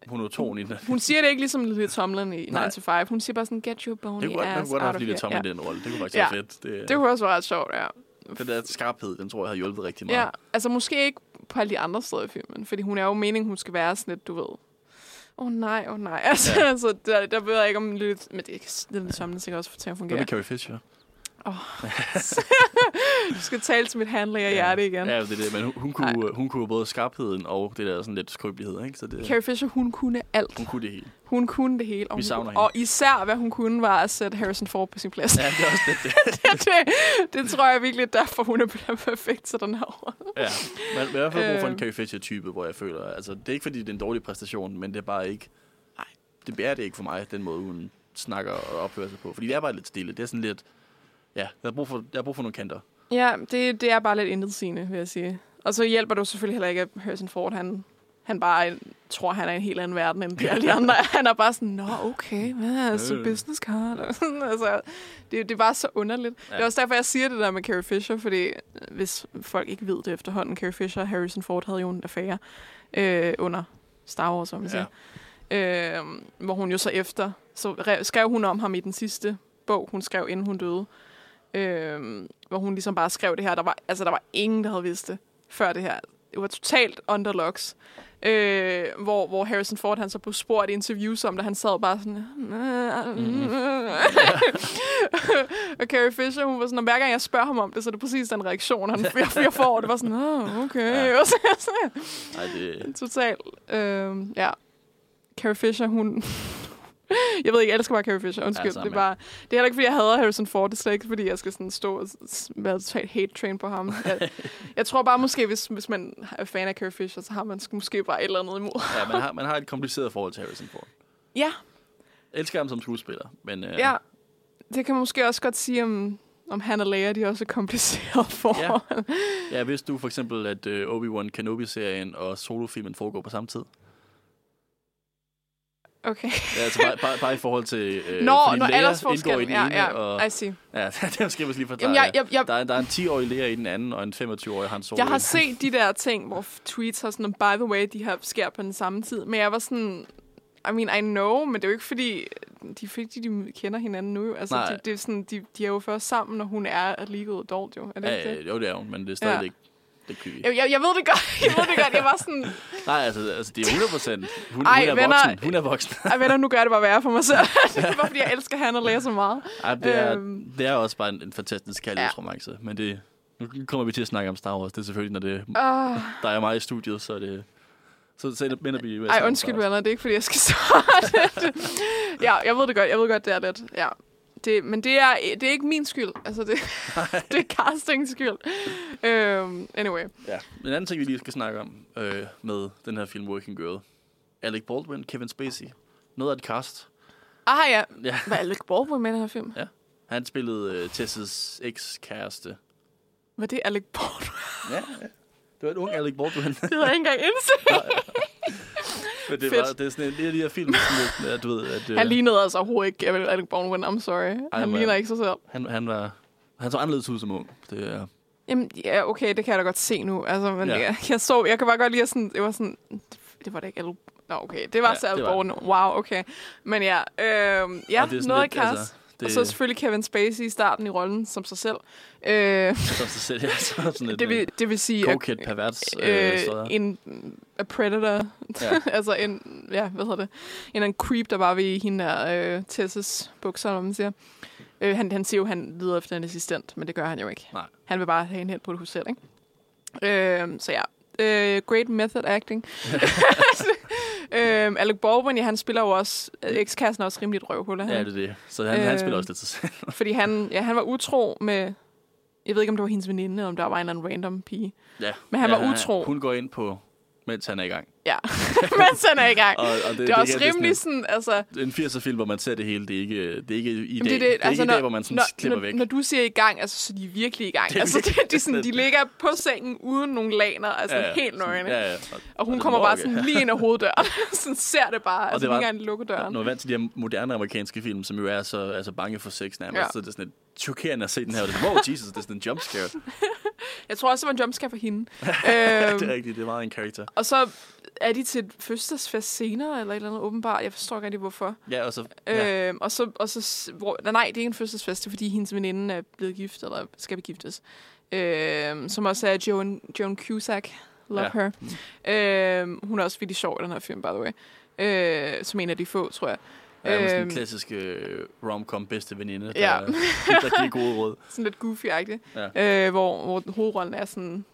monoton i den. Hun siger det ikke ligesom Lily Tomlin i 9 Nej. to 5. Hun siger bare sådan, get your bony Det kunne ass godt out have of lille. Tommy Ja. i den rolle. Det kunne faktisk Ja. være fedt. Det, Det kunne også være ret sjovt, ja. Den der skarphed, den tror jeg har hjulpet rigtig meget. Ja, altså måske ikke på alle de andre steder i filmen, fordi hun er jo meningen, hun skal være sådan lidt, du ved, åh oh, nej, åh oh, nej. (laughs) Altså, Ja. altså der, der ved jeg ikke om lidt, men det er lidt som sikkert også til at Hvad fungere. med Carrie Fisher? (laughs) Du skal tale til mit handler hjerte igen. Ja, det er det. Men hun, hun, kunne, hun kunne både skarpheden og det der sådan lidt skrøbelighed, ikke? Så det, Carrie Fisher, hun kunne alt. hun kunne det hele. Hun kunne det hele. Og, Vi hun, savner hende. og især, hvad hun kunne, var at sætte Harrison Ford på sin plads. Ja, det er også (laughs) det. det. det, det tror jeg virkelig er derfor, hun er blevet perfekt til den her. Ja, men i hvert fald brug for en Øh. Carrie Fisher-type, hvor jeg føler, altså det er ikke fordi, det er en dårlig præstation, men det er bare ikke, Nej. det er det ikke for mig, den måde, hun snakker og opfører sig på. Fordi det er bare lidt stille. Det er sådan lidt, ja, jeg har brug for, jeg har brug for nogle kanter. Ja, det, det er bare lidt intetsigende, vil jeg sige. Og så hjælper jo selvfølgelig heller ikke, at Harrison Ford, han, han bare tror, han er i en helt anden verden, end de alle de andre. (laughs) Han er bare sådan, nå, okay, hvad er så business card? altså, det, det er bare så underligt. Ja. Det er også derfor, jeg siger det der med Carrie Fisher, fordi øh, hvis folk ikke ved det efterhånden, Carrie Fisher og Harrison Ford havde jo en affære øh, under Star Wars, som man siger. Øh, hvor hun jo så efter, så re- skrev hun om ham i den sidste bog, hun skrev, inden hun døde. Øh, hvor hun ligesom bare skrev det her. Der var, altså, der var ingen, der havde vidst det før det her. Det var totalt underlocks. Øh, hvor, hvor Harrison Ford han så blev spurgt i interviews om det. Han sad bare sådan... Mm. (laughs) og Carrie Fisher, hun var sådan, hver gang jeg spørger ham om det, så er det præcis den reaktion, han, jeg, jeg får. Det var sådan, oh, okay. Ja. (laughs) Og så, så, Nej, det, Totalt. Øh, ja. Carrie Fisher, hun... jeg ved ikke, jeg elsker bare Carrie Fisher. Undskyld. Ja, Ja, det, er bare, det er heller ikke, fordi jeg hader Harrison Ford. Det er slet ikke, fordi jeg skal sådan stå og være totalt hate train på ham. Jeg, (laughs) jeg tror bare måske, hvis, hvis man er fan af Carrie Fisher, så har man sk- måske bare et eller andet imod. Ja, man har, (laughs) man har et kompliceret forhold til Harrison Ford. Ja, Jeg elsker ham som skuespiller, men øh, ja. Det kan man måske også godt sige om, om Han og Leia, de er også kompliceret (laughs) forhold. ja, hvis du for eksempel, at øh, Obi-Wan Kenobi-serien og solofilmen foregår på samme tid. Okay. Ja, altså bare, bare, bare i forhold til... Øh, Nå, fordi når Leia indgår i aldersforskellen. den Ja, ene, ja. og, I see. ja, (laughs) det skal jeg lige forklare. Jamen, jeg, jeg, jeg, Der, er, der er en 10-årig lærer i den anden, og en 25-årig Han Solo. Jeg har set de der ting, hvor tweets har sådan, by the way, de her sker på den samme tid. Men jeg var sådan, I mean, I know, men det er jo ikke fordi, de, fordi de kender hinanden nu. jo. Altså, Nej. de, det er sådan, de, de er jo først sammen, når hun er legal adult, jo. Er det Ja, ikke ja, det? jo, det er hun, men det er stadig Ja. Det creepy. Jeg, jeg, jeg ved det godt, (laughs) jeg ved det godt. Jeg var sådan, (laughs) Nej, altså, altså det er 100 procent. Hun, Ej, hun er venner. voksen. Hun er voksen. ej venner, nu gør det bare værre for mig selv. (laughs) det er bare fordi, jeg elsker han og lærer så meget. Ej, det, er, Øhm. det er også bare en, en fantastisk kærlighedsromance. Ja. Men det, nu kommer vi til at snakke om Star Wars. Det er selvfølgelig, når det, Uh, der er mig i studiet, så er det... Så, så minder vi ej, undskyld venner, det er ikke fordi, jeg skal starte. ja, jeg ved det godt, jeg ved godt, det er lidt. Ja. Det, men det er, det er ikke min skyld. Altså, det, (laughs) det er castings skyld. Um, anyway. Ja. En anden ting, vi lige skal snakke om øh, med den her film Working Girl. Alec Baldwin, Kevin Spacey. Noget af et cast. Ah ja, Ja. var Alec Baldwin med i den her film? Han spillede øh, Tess's eks-kæreste. Var det Alec Baldwin? Ja, ja. Det var et ung Alec Baldwin. (laughs) Det havde jeg ikke engang indset. Men det, var, det er sådan en det de her film, sådan lidt, at du ved, at øh, Han lignede altså overhovedet ikke Alec Baldwin, I'm sorry. Han men- ligner ikke sig selv. han, han var... Han så anderledes ud som ung. Det er, Jamen, ja, okay, det kan jeg da godt se nu. Altså, men Ja. jeg, jeg, så, jeg kan bare godt lide at sådan, det var sådan, det var da ikke Alec Nå, okay, det var Ja, Alec det Baldwin. Wow, okay. Men ja, øh, ja, det er noget af lidt, cast. altså, Og så selvfølgelig Kevin Spacey i starten i rollen som sig selv. Øh, som sig selv, ja, så sådan (laughs) lidt det, vil, det vil sige, cokehead pervers. Øh, øh, en a predator. Ja. (laughs) Altså en, ja, hvad hedder det? En, en creep, der bare vil i hende der øh, Tess's bukser, eller hvad man siger. Øh, han, han siger jo, han lider efter en assistent, men det gør han jo ikke. Nej. Han vil bare have hende hen på et hotel, ikke? Øh, så ja. Øh, great method acting. (laughs) øh, Alec Baldwin, ja, han spiller jo også... Ekskassen er også rimelig et røvhul, han ja, det er det. Så han, øh, han spiller også lidt sig selv. (laughs) Fordi han, ja, han var utro med... Jeg ved ikke, om det var hendes veninde, eller om der var en eller anden random pige. Ja. Men han ja, var utro. Hun går ind på, mens han er i gang. Ja, (laughs) mens han er i gang. Og, og Det er også igen- rimelig sådan altså... en, en 80'er film, hvor man ser det hele. Det er ikke, det er ikke i dag. Det, er, altså, ikke i dag, hvor man sådan når, klipper når, væk. Når du siger i gang, altså, så er de virkelig i gang. (laughs) Det er altså, virkelig de, sådan, de ligger på sengen uden nogen laner, altså ja, ja. helt nøgne. Ja, Ja, ja. og hun det kommer bare sådan lige ind ad hoveddøren. (laughs) sådan ser det bare. Altså, det det var- ikke engang lukke døren. Når man er vant til de her moderne amerikanske film, som jo er så altså, bange for sex nærmest, ja. Så er det sådan lidt chokerende at se den her. Og det er wow, Jesus, det er sådan en jumpscare. (laughs) Jeg tror også, det var en jumpscare for hende. (laughs) det er øhm, rigtigt, det er meget en karakter. og så er de til et fødselsfest senere, eller et eller andet åbenbart. Jeg forstår ikke rigtig, hvorfor. Ja, og så... Ja. Øhm, og så, og så hvor, nej, nej, det er ikke en fødselsfest, det er fordi hendes veninde er blevet gift, eller skal begiftes. Øhm, som også er Joan, Joan Cusack. Love Ja. her. Øhm, hun er også virkelig sjov i den her film, by the way. Øh, som en af de få, tror jeg. Ja, med sådan en Øhm, klassisk øh, rom-com bedste veninde, der, Ja. (laughs) der giver gode råd. Sådan lidt goofy-agtigt. Ja. Øh, hvor, hvor hovedrollen er sådan,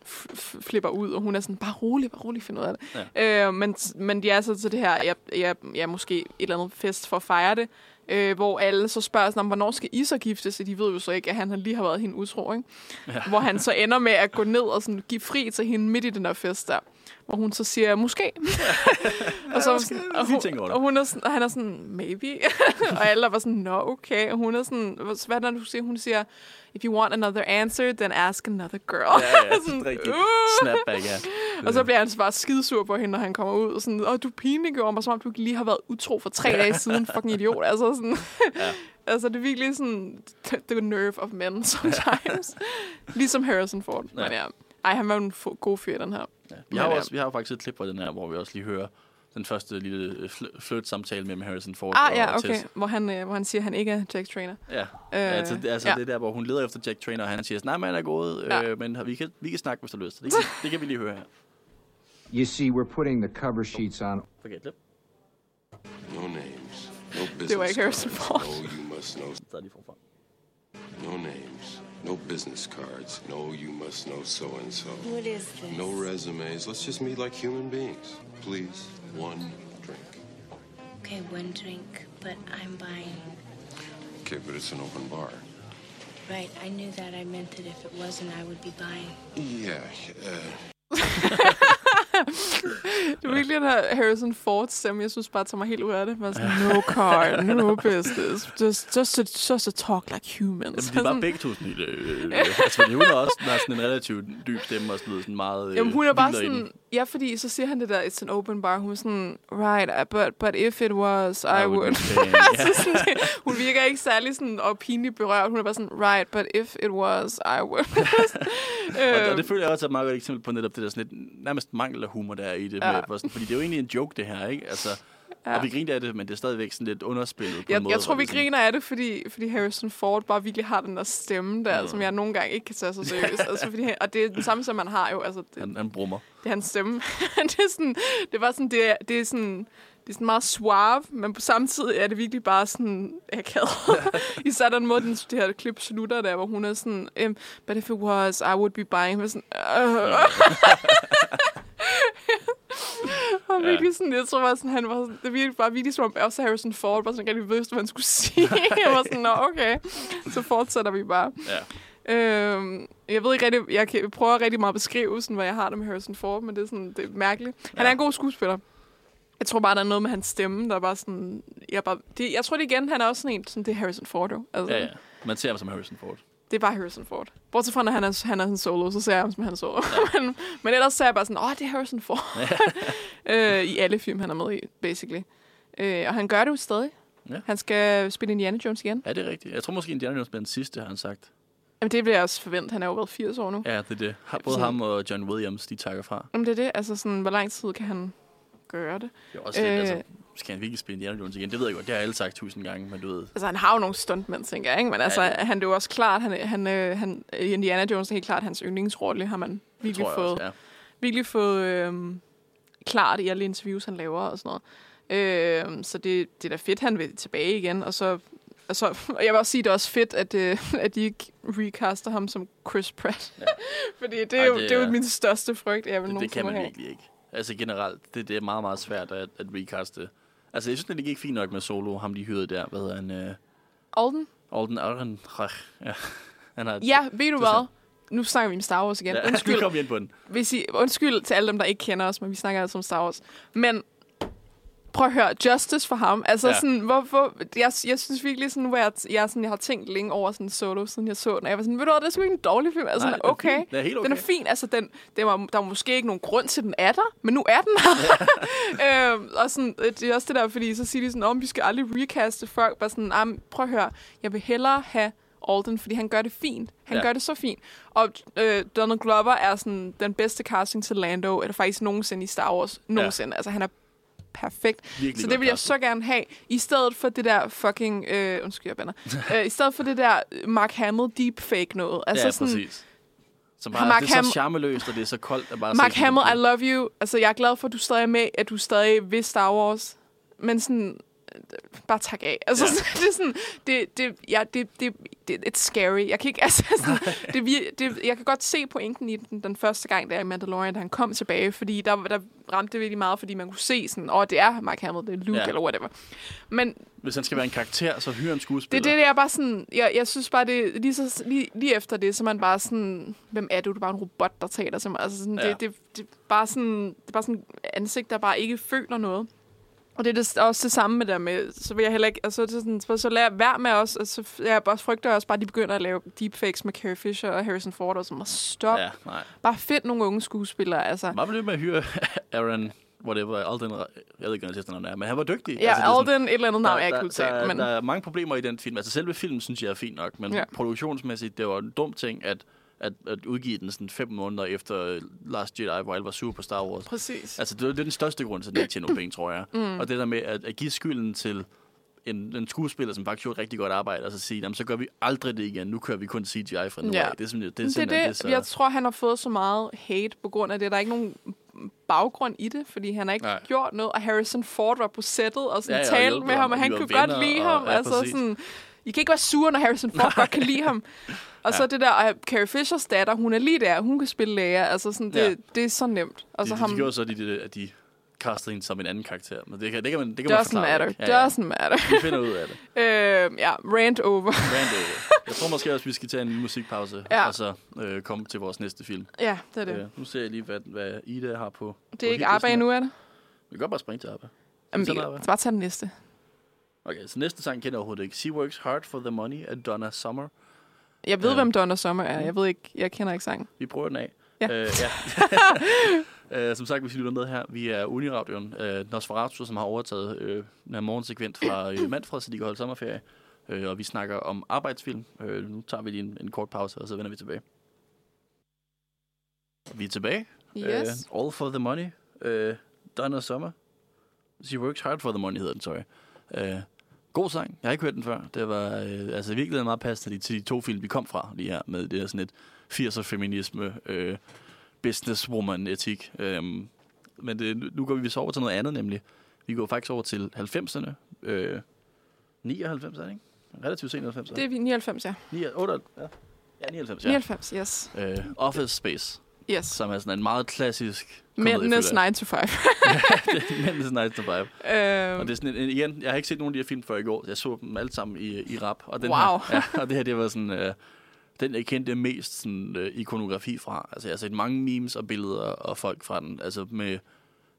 flipper ud, og hun er sådan, bare rolig, bare rolig, find ud af det. Ja. Øh, men, men de er så til det her, jeg, jeg, jeg måske et eller andet fest for at fejre det, øh, hvor alle så spørger sådan, om, hvornår skal I så giftes? Og de ved jo så ikke, at han lige har været hende utro, ikke? Ja. Hvor han så ender med at gå ned og sådan, give fri til hende midt i den der fest der. Hvor hun så siger, måske. (laughs) og, så, måske. og, hun, tænker og, hun er sådan, og han er sådan, maybe. (laughs) og alle bare sådan, no, okay. Og hun er sådan, hvad det, du siger? Hun siger, if you want another answer, then ask another girl. Ja, ja, (laughs) Sådan, rigtig uh. snapback, ja. Og så bliver han så bare skidesur på hende, når han kommer ud. Og sådan, åh, du pinliggjorde mig, som om du lige har været utro for tre dage siden. Fucking idiot. Altså, sådan, Ja. altså det er virkelig sådan, the- nerve of men sometimes. ligesom Harrison Ford. Ja. Ja. Men ja. Ej, han var en god fyr, den her. Ja. Vi, har Men, også, vi har jo faktisk et klip fra den her, hvor vi også lige hører den første lille øh, fl- flirt-samtale mellem Harrison Ford Ah, og ja, okay. Tess. Hvor han, øh, hvor han siger, at han ikke er Jack Trainer. Ja, Øh, altså, det, altså ja. det er der, hvor hun leder efter Jack Trainer, og han siger, nej, man er gået, Ja. øh, men vi kan, vi kan snakke, hvis du har lyst. Det kan, det kan vi lige høre her. You see, we're putting the cover sheets on Forget det. No names, no business Det var ikke Harrison. Ford. No, you must know. Så er de forfra. No names, no business cards. No, you must know so and so. What is this? No resumes. Let's just meet like human beings. Please, one drink. Okay, one drink, but I'm buying. Okay, but it's an open bar. Right, I knew that. I meant that if it wasn't, I would be buying. Yeah, uh, (laughs) Det er virkelig den her Harrison Ford stemme, jeg synes bare tager mig helt ud af det. Bare sådan, no (laughs) car, no business. Just, just, to, just to talk like humans. Jamen, de er bare begge to sådan helt... Øh, øh, altså, hun er også har sådan en relativt dyb stemme og sådan, noget, sådan meget... Øh, Jamen, hun er bare sådan... Ja, fordi så siger han det der, it's an open bar. Hun er sådan, right, uh, but, but if it was, I, I would altså, (laughs) sådan, hun virker ikke særlig sådan, og pinligt berørt. Hun er bare sådan, right, but if it was, I would. (laughs) Og, og øh, det føler jeg også er et meget godt eksempel på netop det der sådan lidt, nærmest mangel af humor, der er i det. Ja. Med, hvor sådan, fordi det er jo egentlig en joke, det her, ikke? Altså, ja. Og vi griner af det, men det er stadigvæk sådan lidt underspillet på en jeg, måde. jeg tror, vi sådan- griner af det, fordi, fordi Harrison Ford bare virkelig har den der stemme der, Mm. som jeg nogle gange ikke kan tage så seriøst. altså, fordi, han- og det er den samme, som man har jo. Altså, det, Han, han brummer. det er hans stemme. (laughs) det er sådan, det var sådan, det er, det er sådan, det er sådan meget suave, men på samme tid er det virkelig bare sådan akavet. (laughs) Især den måde, den, det her klip slutter der, hvor hun er sådan, um, but if it was, I would be buying. Hun er sådan, uh. (laughs) og virkelig sådan, jeg tror bare sådan, han var sådan, det virkelig bare virkelig som om også Harrison Ford var sådan rigtig vidste, hvad han skulle sige. (laughs) jeg var sådan, nå okay, så fortsætter vi bare. Ja. Øhm, jeg ved ikke rigtig, jeg prøver rigtig meget at beskrive, sådan, hvad jeg har det med Harrison Ford, men det er, sådan, det er mærkeligt. Han Ja. er en god skuespiller. Jeg tror bare, der er noget med hans stemme, der er bare sådan... Jeg, bare, det, jeg tror det igen, han er også sådan en, sådan, det er Harrison Ford jo. Altså, Ja, ja. Man ser ham som Harrison Ford. Det er bare Harrison Ford. Bortset fra, når han er, han er en solo, så ser jeg ham som han solo. Ja. (laughs) men, men ellers ser jeg bare sådan, åh, det er Harrison Ford. (laughs) øh, I alle film, han er med i, basically. Øh, og han gør det jo stadig. Ja. Han skal spille Indiana Jones igen. Ja, det er rigtigt. Jeg tror måske, Indiana Jones bliver den sidste, har han sagt. Jamen, det bliver jeg også forventet. Han er jo været 80 år nu. Ja, det er det. Både Sådan- ham og John Williams, de takker fra. Jamen, det er det. Altså, sådan, hvor lang tid kan han gøre det? Det er også lidt, Øh. altså, skal han virkelig spille Indiana Jones igen? Det ved jeg godt, det har alle sagt tusind gange, men du ved... Altså, han har jo nogle stuntmænd, tænker jeg, ikke? Men altså, det- han det er jo også klart, han, han, øh, han, Indiana Jones er helt klart hans yndlingsrolle, har man virkelig fået, også, ja. virkelig fået øh, klart i alle interviews, han laver og sådan noget. Øh, så det, det er da fedt, han vil tilbage igen, og så Altså, (laughs) og jeg vil også sige, det er også fedt, at, øh, (laughs) at de ikke recaster ham som Chris Pratt. Ja. (laughs) Fordi det er, Ej, jo, det det er jo min største frygt, jeg vil Det, det kan man have. virkelig ikke. Altså generelt, det, det er meget, meget svært at, at recaste. Altså, jeg synes, det gik fint nok med Solo, ham de hyrede der. Hvad hedder han? Uh, Alden? Alden Ehrenreich. Ja. (laughs) Han har, Ja, ved du hvad? Nu snakker vi om Star Wars igen. Ja, (laughs) Undskyld. kom vi ind på den. hvis I, undskyld til alle dem, der ikke kender os, men vi snakker altså om Star Wars. Men prøv at høre, justice for ham. Altså Ja. ja. sådan, hvorfor, jeg, jeg synes virkelig sådan, hvor jeg, jeg, sådan, jeg har tænkt længe over sådan solo, siden jeg så den. Og jeg var sådan, ved du hvad, det er sgu ikke en dårlig film. Altså, Nej, sådan, den er okay. Den er helt Den er okay. fin. Altså, den, den var, der var måske ikke nogen grund til, at den er der, men nu er den her. (laughs) øhm, og sådan, det er også det der, fordi så siger de sådan, om vi skal aldrig recaste folk. Bare sådan, ah, prøv at høre, jeg vil hellere have Alden, fordi han gør det fint. Han Ja. ja. gør det så fint. Og øh, Donald Glover er sådan den bedste casting til Lando, eller faktisk nogensinde i Star Wars. Nogensinde. Ja. Altså, han er perfekt. Virkelig så det vil jeg så gerne have, i stedet for det der fucking... Øh, undskyld, jeg bander. (laughs) øh, I stedet for det der Mark Hamill deepfake noget. Altså ja, sådan, præcis. Har bare, Mark det er Hamill- så charmeløst, og det er så koldt. At bare Mark Hamill, I love you. Altså, jeg er glad for, at du stadig er med, at du stadig vil Star Wars. Men sådan, øh, bare tak af. Altså, Ja. (laughs) det er sådan, det, det, ja, det, det, det, it's scary. Jeg kan ikke, (laughs) altså, sådan, det, det, jeg kan godt se pointen i den, den første gang, der i Mandalorian, da han kom tilbage, fordi der, der ramte det virkelig meget, fordi man kunne se sådan, åh, oh, det er Mark Hamill, det er Luke, Ja. eller whatever. Men Hvis han skal være en karakter, så hyrer en det skuespiller. er det, jeg bare sådan, jeg, jeg synes bare, det lige, så, lige, lige efter det, så man bare sådan, hvem er du? Du er bare en robot, der taler til mig. Altså sådan, Ja. det, det, det, bare sådan, det er bare sådan ansigt, der bare ikke føler noget. Og det er det, også det samme med der med, så vil jeg heller ikke, altså det er sådan, så, så lad være med os, altså jeg også frygter også bare, at de begynder at lave deepfakes med Carrie Fisher og Harrison Ford, og sådan, stop. Ja, nej. Bare fedt nogle unge skuespillere, altså. Hvad vil det med at hyre (laughs) Aaron, whatever, Alden, jeg ved ikke, hvad hans navn er, men han var dygtig. Ja, Altså, er sådan- Alden, et eller andet navn, jeg ikke kunne udtale, men der er mange problemer i den film. Altså selve filmen synes jeg er fint nok, men. Ja. produktionsmæssigt, det var en dum ting at, at, at udgive den sådan fem måneder efter øh, Last Jedi, hvor alle var sure på Star Wars. præcis. Altså det, er- det er den største grund til, at den ikke tjener penge, tror jeg. Mm. Og det der med at, at give skylden til en, en skuespiller, som faktisk gjorde et rigtig godt arbejde, og så sige, jamen, så gør vi aldrig det igen. Nu kører vi kun CGI fra nu Ja. af. Det er simpelthen, det er Det er simpelthen det, så... jeg tror, han har fået så meget hate på grund af det. Der er ikke nogen baggrund i det, fordi han har ikke Nej. Gjort noget. Og Harrison Ford var på sættet og sådan Ja, ja, og talte med ham, og og han kunne godt lide og- ham. ja, altså præcis. sådan, I kan ikke være sure, når Harrison Ford godt kan lide ham. Og så Ja. det der, og Carrie Fishers datter, hun er lige der, hun kan spille læger. Altså sådan, det, Ja. det er så nemt. Og så de, ham, de gjorde så, de, de, at de castet hende som en anden karakter. Men det kan, det kan man, det kan man Doesn't forklare. matter. Ja, ja. Doesn't matter. Vi finder ud af det. (laughs) øh, ja, rant over. Rand over. Jeg tror måske også, vi skal tage en lille musikpause, Ja. og så øh, komme til vores næste film. ja, det er det. Øh, nu ser jeg lige, hvad, hvad Ida har på. Det er ikke arbejde endnu, er det? Vi kan godt bare springe til ABBA. Jamen, vi kan det. bare tage den næste. Okay, så næste sang kender jeg overhovedet ikke. She Works Hard for the Money af Donna Summer. Jeg ved, Ja. hvem Donna Summer er. Jeg ved ikke, jeg kender ikke sangen. Vi prøver den af. Ja. Øh, ja. (laughs) øh, som sagt, hvis I lytter med her, vi er Uniradioen, øh, Nosferatu, som har overtaget øh, den her morgensekvent fra øh, Manfred, så de kan holde sommerferie. Øh, og vi snakker om arbejdsfilm. Øh, nu tager vi lige en, en kort pause, og så vender vi tilbage. Vi er tilbage. Yes. Uh, all for the money. Uh, Donna Summer. She works hard for the money, hedder den, sorry. Uh, god sang. Jeg har ikke hørt den før. Det var uh, altså virkelig meget passende til de to film, vi kom fra lige her, med det der sådan et 80'er feminisme, uh, businesswoman-etik. Um, men det, nu går vi så over til noget andet, nemlig. Vi går faktisk over til 90'erne. Uh, 99, er det ikke? Relativt sent 90'erne. Det er vi 99, ja. 9, 8, ja. ja, 99, ja. 99, yes. Uh, Office Space, Yes. som er sådan en meget klassisk Mændenes komedie, 9 to 5. Mændenes Night to Five. Og øhm, det er sådan en, igen, jeg har ikke set nogen af de her film før i går. Jeg så dem alle sammen i, i rap. Og den Wow. Her, (laughs) ja, og det her, det var sådan, øh, den jeg kendte mest sådan, øh, ikonografi fra. Altså, jeg har set mange memes og billeder og folk fra den. Altså, med,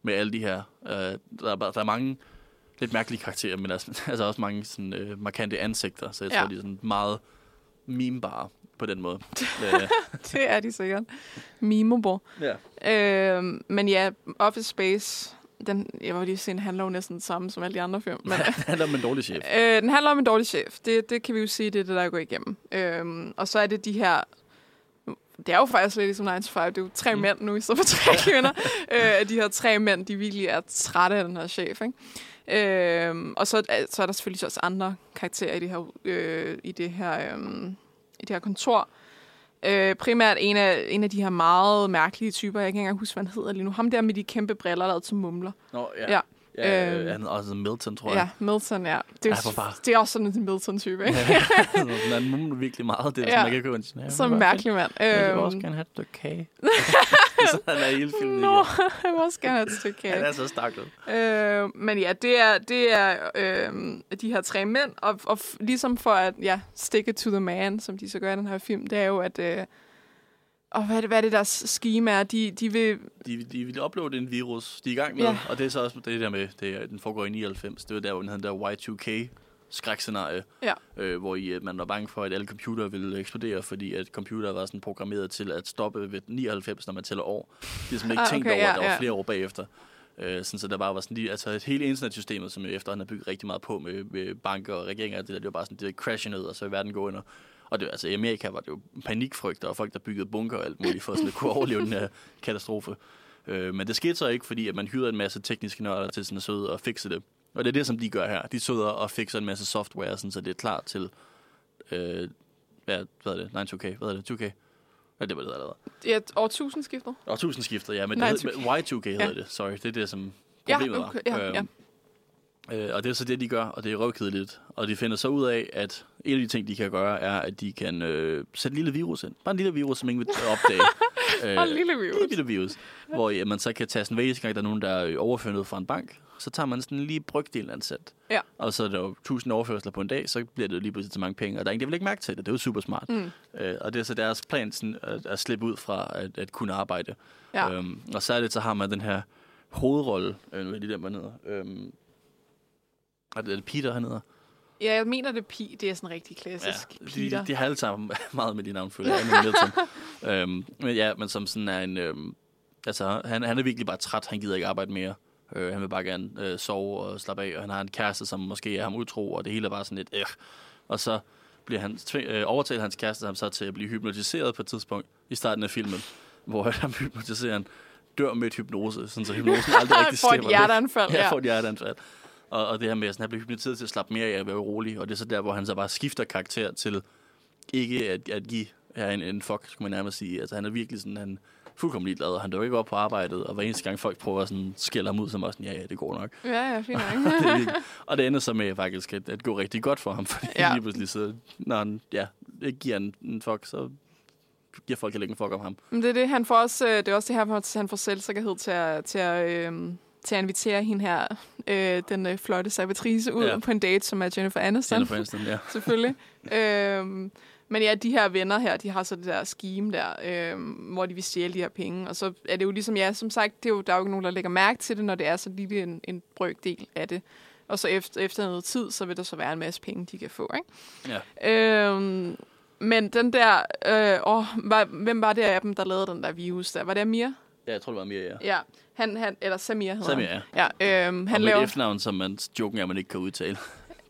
med alle de her. Øh, der, er, der er mange lidt mærkelige karakterer, men altså, (laughs) altså også mange sådan, øh, markante ansigter. Så jeg Ja. tror, de er sådan meget memebare på den måde. (laughs) øh, det er de sikkert. Memeable. ja. Øhm, men ja, Office Space, den, jeg var lige sige, den handler jo næsten det samme som alle de andre film. Men, (laughs) det handler om en dårlig chef. øh, den handler om en dårlig chef. Det, det kan vi jo sige, det er det, der går igennem. Øhm, og så er det de her... Det er jo faktisk lidt ligesom 9 to 5. Det er jo tre mm. mænd nu, i stedet for tre (laughs) kvinder. øh, de her tre mænd, de virkelig er trætte af den her chef. Ikke? Øhm, og så, øh, så er der selvfølgelig også andre karakterer i det her, øh, i det her, øhm, i det her kontor. Øh, primært en af, en af de her meget mærkelige typer, jeg kan ikke engang huske, hvad han hedder lige nu. Ham der med de kæmpe briller, der er til mumler. Nå, ja. Ja. ja Øhm. øh, han er også Milton, tror Ja, jeg. Milton, ja. Det er, Ja, det er også sådan en Milton-type, ikke? Ja. (laughs) han mumler virkelig meget. Det er Ja. ja. man kan ja, Som en mærkelig mand. Jeg vil Øhm, også gerne have et stykke kage. (laughs) (laughs) så han er hele filmen. Nå, Nå. (laughs) jeg vil også gerne have et stykke Han kage. er så staklet. Øh, men ja, det er, det er øh, de her tre mænd, og, og ligesom for at ja, stick it to the man, som de så gør i den her film, det er jo, at... Øh, og hvad er det, hvad er det deres scheme er? De, de vil... De, de vil uploade en virus, de er i gang med. Ja. Og det er så også det der med, det, er- den foregår i 99. Det var der, hvor den der Y2K skrækscenarie, Ja. øh, hvor I, øh, man var bange for, at alle computere ville eksplodere, fordi at computere var sådan programmeret til at stoppe ved 99, når man tæller år. De har simpelthen ikke Ah, tænkt okay, over, ja, at der var ja. flere år bagefter. Øh, sådan, så der bare var sådan lige, altså et hele internetsystemet, som jo efterhånden er bygget rigtig meget på med, med banker og regeringer, det, der, det var bare sådan, det crashe ned, og så i verden gå under. Og det, altså, i Amerika var det jo panikfrygt, og folk, der byggede bunker og alt muligt, for sådan at kunne overleve den her katastrofe. Øh, men det skete så ikke, fordi at man hyrede en masse tekniske nørder til sådan at sidde og fikse det. Og det er det, som de gør her. De sidder og fikser en masse software, sådan, så det er klar til, øh, ja, hvad er det, 9-2K, hvad er det, 2K? Ja, det var det, der hedder. Ja, årtusindskiftet. Og tusindskiftet, ja, men Nej, det hed, men Y2K hedder Ja. det, sorry. Det er det, som Ja, problemet okay, var. ja, ja. Øh, og det er så det, de gør, og det er røvkedeligt. Og de finder så ud af, at en af de ting, de kan gøre, er, at de kan øh, sætte en lille virus ind. Bare en lille virus, som ingen vil opdage. (laughs) øh, Og en lille virus. En lille virus. Hvor ja, man så kan tage sådan, eneste gang, der er nogen, der er overført fra en bank, så tager man sådan lige brygdelen af en cent. Ja. Og så er der jo 1000 overførsler på en dag, så bliver det jo lige pludselig til mange penge. Og der er ingen, der vil ikke mærke til det. Det er jo super smart. Mm. Øh, og det er så deres plan sådan, at, at slippe ud fra at, at kunne arbejde. Ja. Øhm, og særligt så har man den her hovedrolle, øh, nu er jeg lige der, hvad han hedder. Øhm, er det, er det Peter, han hedder? Ja, jeg mener, det Pi. Det er sådan rigtig klassisk. de, Peter. de, de har alle sammen meget med de navn, føler jeg. (laughs) Øhm, men ja, men som sådan er en... Øhm, altså, han, han er virkelig bare træt. Han gider ikke arbejde mere. Øh, han vil bare gerne øh, sove og slappe af. Og han har en kæreste, som måske er ham utro, og det hele er bare sådan lidt... Øh. Og så bliver han tvæ- øh, overtaler hans kæreste ham så til at blive hypnotiseret på et tidspunkt i starten af filmen, hvor (laughs) han hypnotiserer dør med et hypnose, sådan så hypnosen aldrig rigtig (laughs) Får et slipper hjerteanfald, Ja, får et hjerteanfald. Og, og det her med, at han bliver hypnotiseret til at slappe mere af at være rolig, og det er så der, hvor han så bare skifter karakter til ikke at, at give ja, en, en fuck, skulle man nærmest sige. Altså han er virkelig sådan, han fuldkommen ligeglad, og han dør ikke op på arbejdet, og hver eneste gang folk prøver sådan skælde ham ud, så man sådan, ja, ja, det går nok. Ja, ja, fint (laughs) nok. det og det ender så med faktisk at, at gå rigtig godt for ham, (laughs) fordi Ja. lige pludselig så, når han ja, ikke giver en, en fuck, så giver folk heller ikke en fuck om ham. Men det er det, han får også, øh, det er også det her, han får selvsikkerhed til at, til at, øh, til at invitere hende her, øh, den øh, flotte servitrice, ud Ja. på en date, som er Jennifer Aniston. Jennifer Aniston, ja. (laughs) selvfølgelig. øhm, men ja, de her venner her, de har så det der scheme der, øhm, hvor de vil stjæle de her penge. Og så er det jo ligesom, ja, som sagt, det er jo, der er jo ikke nogen, der lægger mærke til det, når det er så lille en, en brøkdel af det. Og så efter, efter noget tid, så vil der så være en masse penge, de kan få, ikke? ja. Øhm, men den der, øh, åh, var, hvem var det af dem, der lavede den der virus der? Var det Amir? Ja, jeg tror, det var mere, ja. Ja, han, han, eller Samir hedder Samir, han. Ja, øhm, Han og laver... efternavn, som man, joken er, man ikke kan udtale.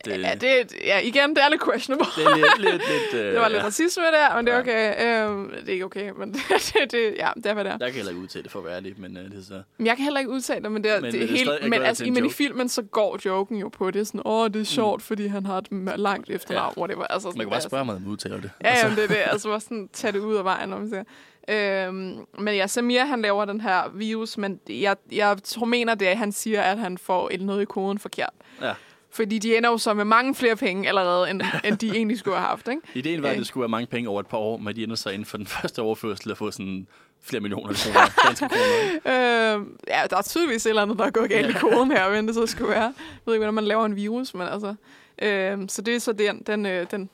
Det, Ja, det, ja, igen, det er lidt questionable. det er lidt... lidt, lidt øh, Det var lidt ja. racisme der, men det er okay. Øhm, det er ikke okay, men det, det, det ja, det er, hvad det er. Jeg kan heller ikke udtale det for at være ærlig, men øh, det er så... Men jeg kan heller ikke udtale det, men det er, Men det er er helt, stadig- men, altså, men i filmen, så går joken jo på det. Sådan, åh, det er sjovt, fordi han har et langt efternavn, Ja. ja. whatever. Altså, Man sådan, kan bare altså, spørge mig, om udtaler det. Ja, jamen, det er det. Altså, bare sådan, tage det ud af vejen, når man siger. Øhm, men ja, Samir, han laver den her virus, men jeg, jeg tror, mener det, at han siger, at han får et noget i koden forkert. Ja. Fordi de ender jo så med mange flere penge allerede, end, end de egentlig skulle have haft, ikke? (laughs) Ideen var, at Øh. det skulle være mange penge over et par år, men de ender så inden for den (laughs) første overførsel at få sådan flere millioner kroner, (laughs) danske kroner. Øh, ja, der er tydeligvis et eller andet, der er gået galt i koden her, end det så skulle være. Jeg ved ikke, hvordan man laver en virus, men altså... Øh, så det er så den, den, øh, den,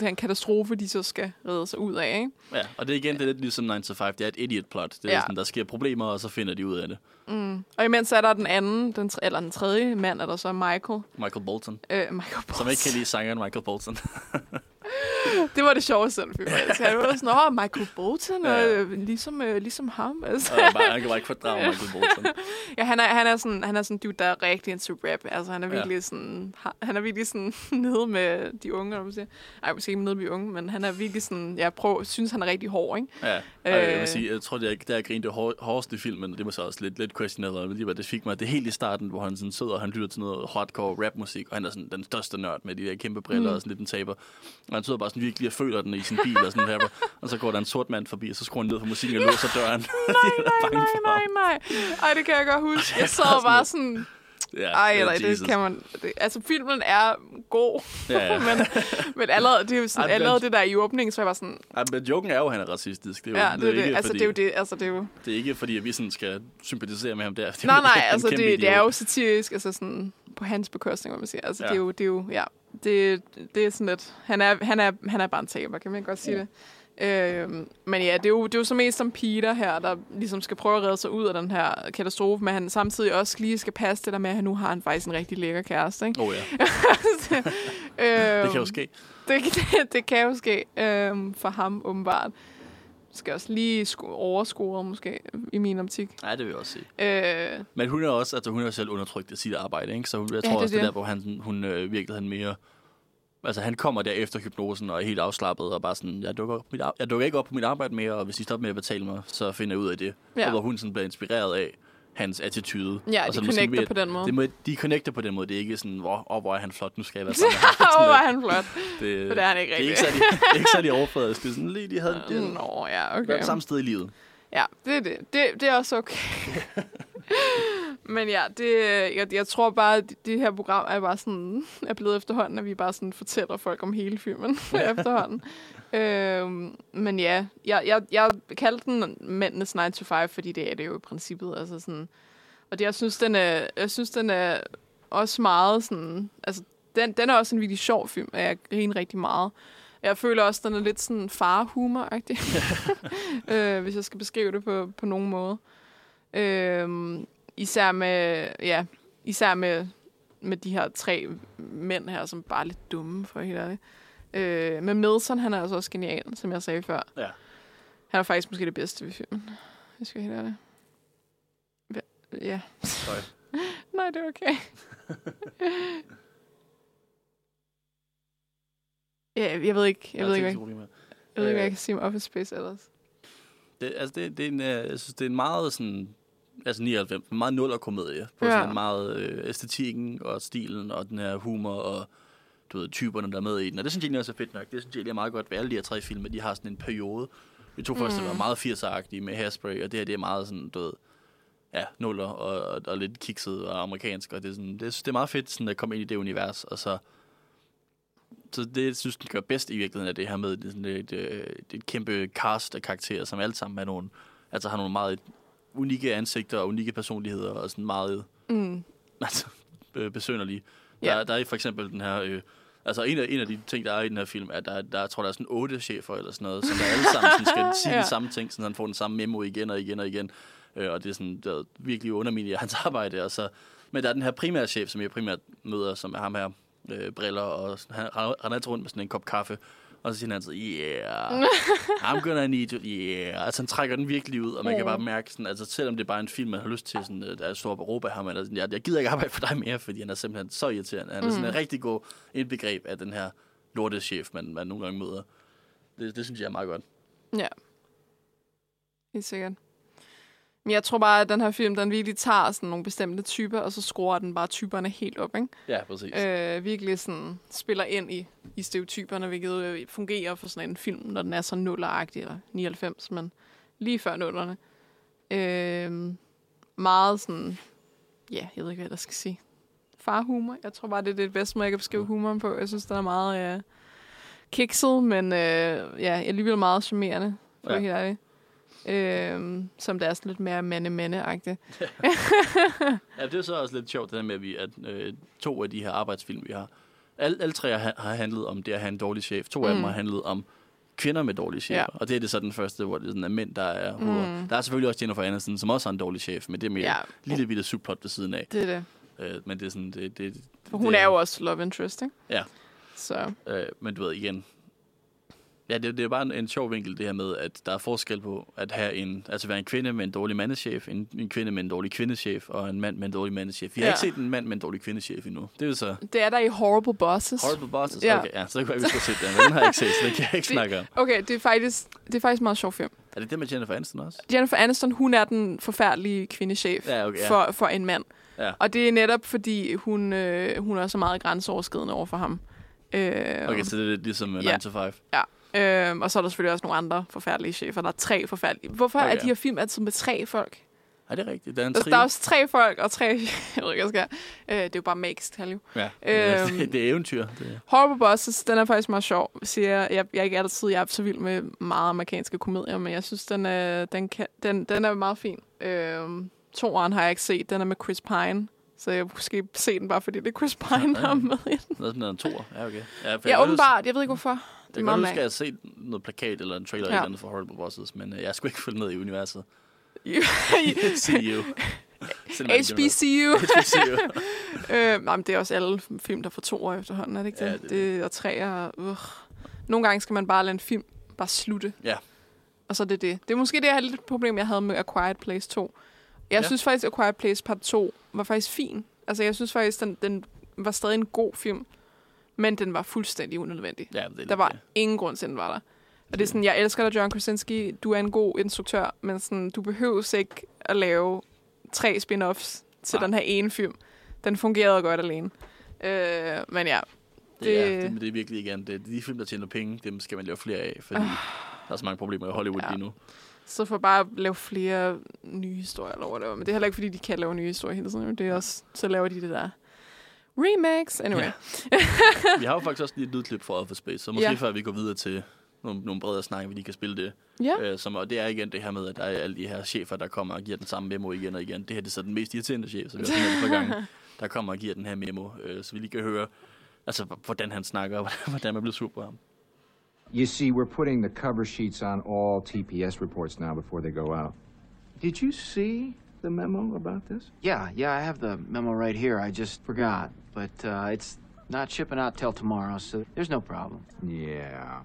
den katastrofe, de så skal redde sig ud af, ikke? Ja, og det er igen det er lidt ligesom 9 to 5. Det er et idiot plot. Det er ja. Sådan, der sker problemer, og så finder de ud af det. Og imens er der den anden, den, eller den tredje mand, er der så Michael. Michael Bolton. Øh, Michael Som ikke kan lide sangeren Michael Bolton. (laughs) (laughs) Det var det sjoveste, den film. Altså, jeg var sådan, åh, Michael Bolton, Ja, ja, ja. ja. ligesom, øh, ligesom ham. Altså. og bare, han kan bare ikke fordrage Michael Bolton. (laughs) Ja, han er, han er sådan, han er sådan dude, der er rigtig into rap. Altså, han er Ja. virkelig sådan, ha- han er virkelig sådan (laughs) nede med de unge, når man siger. Ej, måske ikke nede med de unge, men han er virkelig sådan, jeg prøver, synes, han er rigtig hård, ikke? Ja, og jeg vil Øh. sige, jeg tror, det er, der jeg grinte hår, hårdest i filmen, og det var så også lidt, lidt questionable, men det, var, det fik mig det helt i starten, hvor han sådan sidder, og han lytter til noget hardcore rapmusik, og han er sådan den største nørd med de der kæmpe briller mm. og sådan lidt en taber. Og han sidder bare sådan virkelig og føler den i sin bil og sådan rapper, og så går der en sort mand forbi, og så skruer han ned for musikken og låser døren. nej, Nej, nej, nej, nej. Ej, det kan jeg godt huske. Jeg sad bare sådan, Ja, ej, ja, eller det Jesus. kan man... Det, altså, filmen er god, Ja, ja. men, men allerede, det er jo sådan, Ej, allerede det der i åbningen, så er jeg bare sådan, Ej, men joken er jo, at han er racistisk. Det er jo, ja, det, er det, ikke, altså, fordi, det er jo det, altså, det er jo... det er ikke fordi, at vi sådan skal sympatisere med ham der. Det er Nej, nej, altså det, det er jo satirisk, altså sådan på hans bekostning, hvad man siger. Altså Ja. ja. det er jo, det er jo, ja, det, det er sådan lidt, han er, han er, han er bare en taber, kan man godt sige ja. det. Øhm, men ja, det er, jo, det er jo så mest som Peter her, der ligesom skal prøve at redde sig ud af den her katastrofe, men han samtidig også lige skal passe det der med, at han nu har han faktisk en rigtig lækker kæreste, ikke? Oh, ja, (laughs) øhm, det kan jo ske. Det, det, (laughs) det kan jo ske øhm, for ham, åbenbart. Skal også lige overscore, måske, i min optik. Nej, det vil jeg også sige. Øh, Men hun er også, altså hun er selv undertrykt af sit arbejde, ikke? Så hun, jeg Ja, tror det også, det det. der, hvor han, hun øh, virkelig han mere... Altså, han kommer der efter hypnosen og er helt afslappet og bare sådan, jeg dukker, op mit, jeg dukker ikke op på mit arbejde mere, og hvis I stopper med at betale mig, så finder jeg ud af det. Ja. Og hvor hun sådan bliver inspireret af hans attitude. Ja, og de er det connecter mere- på den måde. Det må, de connecter på den måde. Det er ikke sådan, hvor, oh, hvor er han flot, nu skal jeg være sammen. (laughs) Åh, hvor er han flot. det, det er han ikke det er ikke rigtig. særlig, det er ikke særlig overfladisk. Det er sådan lige, de havde det, Nå, ja, okay. okay. samme sted i livet. Ja, det er det. Det, det er også okay. (laughs) Men ja, det, jeg, jeg tror bare, at det her program er bare sådan, er blevet efterhånden, at vi bare sådan fortæller folk om hele filmen (laughs) efterhånden. Øhm, men ja, jeg, jeg, jeg kaldte den Mændenes 9 to 5, fordi det er det jo i princippet. Altså sådan, og det, jeg synes, den er, jeg synes, den er også meget sådan, altså den, den er også en virkelig sjov film, og jeg griner rigtig meget. Jeg føler også, den er lidt sådan farhumor-agtig, (laughs) (laughs) øh, hvis jeg skal beskrive det på, på nogen måde. Øh, især med, ja, især med, med de her tre mænd her, som bare er lidt dumme, for helt ærligt. Øh, men Milton, han er altså også genial, som jeg sagde før. Ja. Han er faktisk måske det bedste ved filmen, jeg skal helt. Hva- Ja. Sorry. (laughs) Nej, det er okay. (laughs) ja, jeg ved ikke, jeg ved ikke, hvad, hvad jeg ved ikke, hvad jeg Øh. kan sige om Office Space ellers. Det, altså, det, det, er en, øh, jeg synes, det er en meget sådan... Altså 99, en meget nuller komedie. På Ja. sådan meget øh, æstetikken og stilen og den her humor og du ved, typerne, der er med i den. Og det synes jeg egentlig også er fedt nok. Det synes jeg egentlig er meget godt ved alle de her tre film, de har sådan en periode. De to første Mm. var meget 80'er-agtige med Hairspray, og det her det er meget sådan, du ved, ja, nuller og, og, og lidt kikset og amerikansk. Og det er, sådan, det, det er meget fedt sådan, at komme ind i det univers, og så så det, synes, den gør bedst i virkeligheden, er det her med det sådan et, et, et, et kæmpe cast af karakterer, som alle sammen er nogle, altså har nogle meget unikke ansigter og unikke personligheder og sådan meget Mm. (laughs) altså, øh, besønderlige. Ja. Der, der er for eksempel den her... Øh, altså en af, en af de ting, der er i den her film, er, at der, der jeg tror der er sådan otte chefer eller sådan noget, som der alle sammen sådan skal (laughs) sige Ja. de samme ting, så han får den samme memo igen og igen og igen. Øh, og det er sådan, det er virkelig underminerer hans arbejde. Og så, men der er den her primære chef, som jeg primært møder, som er ham her, øh, briller, og han render altid rundt med sådan en kop kaffe. Og så siger han altid, yeah, (laughs) I'm gonna need you, yeah. Altså han trækker den virkelig ud, og man kan bare mærke, sådan, altså selvom det er bare en film, man har lyst til, sådan, øh, der er stor af ham, eller sådan, jeg, jeg gider ikke arbejde for dig mere, fordi han er simpelthen så irriterende. Han er sådan en rigtig god indbegreb af den her lortechef, man, man nogle gange møder. Det, det synes jeg er meget godt. Ja. Helt sikkert. Men jeg tror bare, at den her film, den virkelig tager sådan nogle bestemte typer, og så skruer den bare typerne helt op, ikke? Ja, præcis. Øh, virkelig sådan spiller ind i, i stereotyperne, hvilket øh, fungerer for sådan en film, når den er så nulleragtig, eller 99, men lige før nullerne. Øh, meget sådan, ja, jeg ved ikke, hvad jeg skal sige. Farhumor. Jeg tror bare, det er det bedste måde, jeg kan beskrive humoren på. Jeg synes, den er meget øh, kikset, men øh, ja, alligevel meget charmerende, for Ja. ja. helt ærligt. Øh, som det er sådan lidt mere mande-mande-agtigt. (laughs) Ja, det er så også lidt sjovt, det her med, at, vi, at øh, to af de her arbejdsfilm, vi har, alle, alle tre har, har handlet om det at have en dårlig chef. To mm. af dem Mm. har handlet om kvinder med dårlige chefer. Ja. Og det er det så den første, hvor det sådan er mænd, der er hoveder. Mm. Der er selvfølgelig også Jennifer Aniston, som også har en dårlig chef, men det er mere ja. lille bitte subplot ved siden af. Det er det. Øh, men det er sådan, det, det, For hun det, er jo også love interest, ikke? Ja. Så Øh, men du ved igen, ja, det, det er bare en, en sjov vinkel, det her med, at der er forskel på at have en, altså være en kvinde med en dårlig mandechef, en, en kvinde med en dårlig kvindechef, og en mand med en dårlig mandechef. Vi har Ja. ikke set en mand med en dårlig kvindechef endnu. Det er så det er der i Horrible Bosses. Horrible Bosses. Ja. Okay, ja, så kan jeg, vi skulle se den, men den har jeg ikke set, så den kan jeg ikke Det- snakke om. Okay, det er faktisk, det er faktisk en meget sjov film. Er det det med Jennifer Aniston også? Jennifer Aniston, hun er den forfærdelige kvindechef Ja, okay, ja. for, for en mand. Ja. Og det er netop, fordi hun, øh, hun er så meget grænseoverskridende over for ham. Øh, Okay, så det er ligesom uh, Ja. 9 to 5. øh, og så er der selvfølgelig også nogle andre forfærdelige chefer. Der er tre forfærdelige. Hvorfor okay. er de her film altid med tre folk? Er det rigtigt? Der er en trio. der er også tre folk og tre... (laughs) jeg ved ikke, skal. Øh, det er jo bare makes tal jo. Ja, Øhm, (laughs) det, er eventyr. Det. Horrible Bosses, den er faktisk meget sjov, siger jeg. Jeg, er ikke altid jeg er så vild med meget amerikanske komedier, men jeg synes, den er, den kan, den, den er meget fin. Øhm, Toren har jeg ikke set, den er med Chris Pine. Så jeg måske se den bare, fordi det er Chris Pine, der er med i den. Noget sådan en toer. Ja, okay. Ja, for Ja, åbenbart. Jeg ved ikke, hvorfor. Jeg kan huske, at jeg har set noget plakat eller en trailer Ja. eller andet for Horrible Bosses, men uh, jeg skulle ikke følge med i universet. CU. HBCU. HBCU. øh, nej, men det er også alle film, der får to år efterhånden, er det ikke det? Ja, det det, er og tre er... Uh. Nogle gange skal man bare lade en film bare slutte. Ja. Og så er det det. Det er måske det her lidt problem, jeg havde med A Quiet Place 2. Jeg Ja. ja. synes faktisk, A Quiet Place part 2 var faktisk fin. Altså, jeg synes faktisk, den, den var stadig en god film. Men den var fuldstændig unødvendig. Ja, det er Der var lidt, ingen grund til, at den var der. Og det er sådan, jeg elsker dig, John Krasinski. Du er en god instruktør, men sådan, du behøver ikke at lave tre spin-offs til Nej. den her ene film. Den fungerede godt alene. Øh, men ja, det, er, det- det, det er virkelig igen, det de film, der tjener penge, dem skal man lave flere af, fordi der er så mange problemer i Hollywood. Ja. lige nu. så for bare at lave flere nye historier eller whatever. Men det er heller ikke, fordi de kan lave nye historier hele tiden. Det er også, så laver de det der remakes. Anyway. Ja. (laughs) Vi har jo faktisk også lige et lydklip fra Office Space, så måske Ja. før vi går videre til nogle, nogle bredere snakke, vi lige kan spille det. Ja. Øh, som, og det er igen det her med, at der er alle de her chefer, der kommer og giver den samme memo igen og igen. Det her det er så den mest irriterende chef, så vi har sådan et par gange, (laughs) der kommer og giver den her memo. Øh, så vi lige kan høre, altså, hvordan han snakker, og hvordan- (laughs) hvordan man bliver sur på ham. You see, we're putting the cover sheets on all TPS reports now before they go out. Did you see the memo about this? Yeah, yeah, I have the memo right here. I just forgot. But uh, it's not shipping out till tomorrow, so there's no problem. Yeah.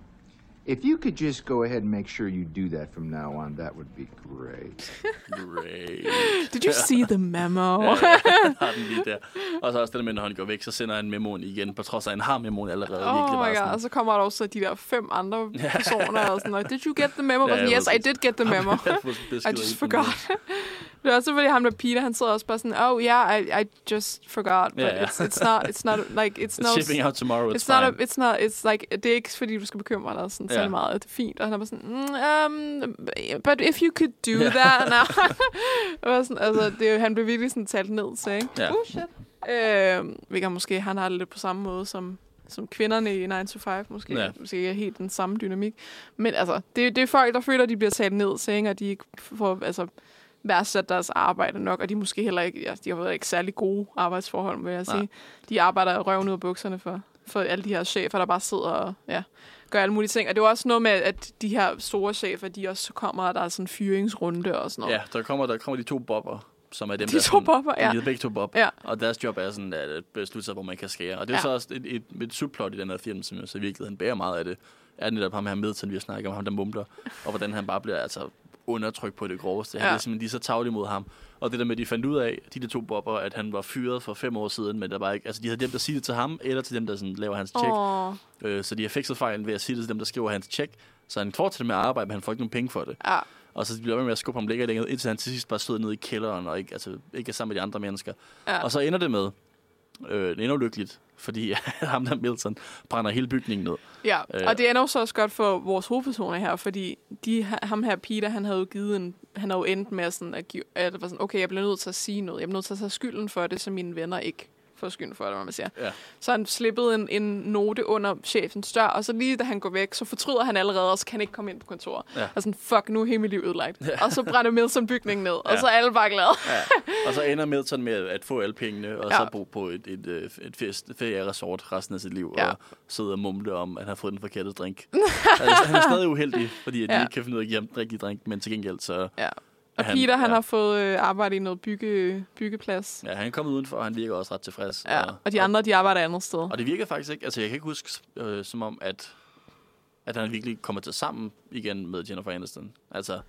If you could just go ahead and make sure you do that from now on, that would be great. Great. (laughs) Did you see the memo? Ja, ja, han har den lige der. Og så også det der med, når han går væk, så sender han memoen igen, på trods af, at han har memoen allerede. Oh virkelig my god, sådan. og så kommer der også de der fem andre (laughs) personer, og sådan noget. Did you get the memo? Ja, Ja, ja, yes, I did get the memo. (laughs) I just forgot. Det er også fordi ham der Peter, han sidder også bare sådan, oh yeah, I, I just forgot, but Ja, ja. it's, it's not, it's not, like, it's, (laughs) It's no, shipping out tomorrow, it's, it's not, a, fine. it's not, it's like, det er ikke fordi, du skal bekymre dig sådan Ja. ja. meget, det er fint. Og han er bare sådan, mm, um, but if you could do Ja. that now. Og (laughs) sådan, altså, det, han blev virkelig sådan talt ned til, ikke? Ja. Oh shit. Øh, hvilket måske, han har det lidt på samme måde som, som kvinderne i 9 to 5, måske. Ja. Måske ikke helt den samme dynamik. Men altså, det, det er folk, der føler, at de bliver talt ned til, ikke? og de ikke får, altså, værdsat deres arbejde nok, og de er måske heller ikke, ja, de har været ikke særlig gode arbejdsforhold, vil jeg Nej. sige. De arbejder røven ud af bukserne for, for alle de her chefer, der bare sidder og ja, gør alle mulige ting. Og det er også noget med, at de her store chefer, de også kommer, og der er sådan en fyringsrunde og sådan noget. Ja, der kommer, der kommer de to bobber, som er dem, De der to sådan, bobber, ja. De begge to bob, Ja. og deres job er sådan at beslutte sig, hvor man kan skære. Og det er Ja. så også et, et, et subplot i den her film, som jo så i virkeligheden bærer meget af det, er netop ham her med, som vi har snakket om, ham der mumler, og hvordan han bare bliver altså undertrykt på det groveste. Han Ja. ja. er simpelthen er så tavlige mod ham. Og det der med, at de fandt ud af, de der to bobber, at han var fyret for fem år siden, men der var ikke, altså de havde dem, der siger det til ham, eller til dem, der sådan, laver hans tjek. Åh, Øh, så de har fikset fejlen ved at sige det til dem, der skriver hans tjek. Så han fortsætter med at arbejde, men han får ikke nogen penge for det. ja. Og så bliver de ved med at skubbe ham længere længere, indtil han til sidst bare sidder nede i kælderen, og ikke, altså, ikke er sammen med de andre mennesker. Ja. Og så ender det med, øh, det ender ulykkeligt, fordi (laughs) ham der Milton brænder hele bygningen ned. Ja, Øh. og det ender jo så også godt for vores hovedpersoner her, fordi de, ham her Peter, han havde jo givet en, han havde jo endt med sådan at, give, at det var sådan, okay, jeg bliver nødt til at sige noget. Jeg bliver nødt til at tage skylden for det, så mine venner ikke får skylden for det, hvad man siger. Ja. Så han slippede en, en note under chefens dør, og så lige da han går væk, så fortryder han allerede, og så kan han ikke komme ind på kontoret. Ja. Og sådan, fuck, nu er hele mit liv ødelagt. Ja. Og så brænder Milton bygningen ned, og Ja. så er alle bare glade. Ja. Og så ender Milton med at få alle pengene, og Ja. så bo på et, et, et, et fest- ferieresort resten af sit liv, Ja. og sidde og mumle om, at han har fået den forkerte drink. altså, han er stadig uheldig, fordi at de Ja. ikke kan finde ud af at give ham rigtig drink, men til gengæld så... Ja. Og Peter, han ja, har fået øh, arbejde i noget bygge, byggeplads. Ja, han er kommet udenfor, og han virker også ret tilfreds. Ja, og de andre, de arbejder et andet sted. Og det virker faktisk ikke, altså jeg kan ikke huske, øh, som om, at, at han virkelig kommer til sammen igen med Jennifer Aniston. Altså,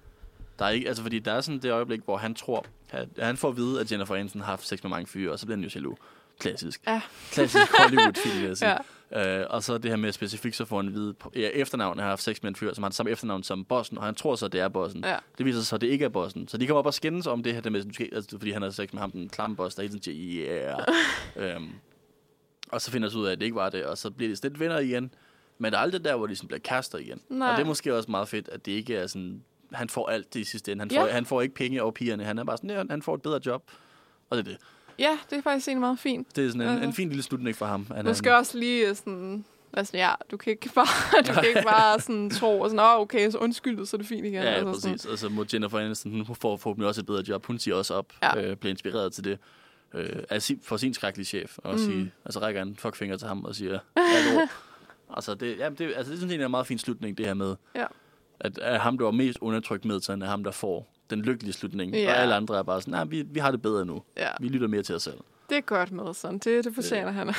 der er ikke, altså fordi der er sådan det øjeblik, hvor han tror, at han får at vide, at Jennifer Aniston har haft sex med mange fyre, og så bliver han jo jaloux. Klassisk. Ja. Klassisk Hollywood-film, vil jeg (laughs) sige. Ja. Øh, og så det her med specifikt, så får han vide, ja, efternavn har haft sex med en fyr, som har det samme efternavn som bossen, og han tror så, det er bossen. Ja. Det viser sig så, at det ikke er bossen. Så de kommer op og skændes om det her, der med, måske, altså, fordi han har sex med ham, den klamme boss, der hele tiden siger, yeah. (laughs) øhm, og så finder de ud af, at det ikke var det, og så bliver de lidt venner igen. Men der er aldrig der, hvor de sådan bliver kærester igen. Nej. Og det er måske også meget fedt, at det ikke er sådan, han får alt det i sidste ende. Han, Ja. får, han får ikke penge over pigerne. Han er bare sådan, ja, han får et bedre job. Og det er det. Ja, det er faktisk egentlig meget fint. Det er sådan en, Ja. en fin lille slutning for ham. Han, Måske også lige øh, sådan... Altså, ja, du kan ikke bare, (laughs) du kan ikke (laughs) bare sådan tro, og sådan, åh, okay, så undskyld, så er det fint igen. Ja, altså, præcis. Og så må Jennifer Aniston, hun får forhåbentlig også et bedre job. Hun siger også op, Ja. øh, bliver inspireret til det. Øh, sin, for sin skrækkelige chef. Og Mm. sige, altså rækker en fuckfinger til ham og siger, (laughs) altså, det, ja, det, altså, det synes jeg er en meget fin slutning, det her med, Ja. at, at ham, der var mest undertrykt med, så er ham, der får den lykkelige slutning. Ja. Og alle andre er bare sådan, nej, vi, vi har det bedre nu. Ja. Vi lytter mere til os selv. Det er godt med sådan. Det, det fortjener Øh, han. ja.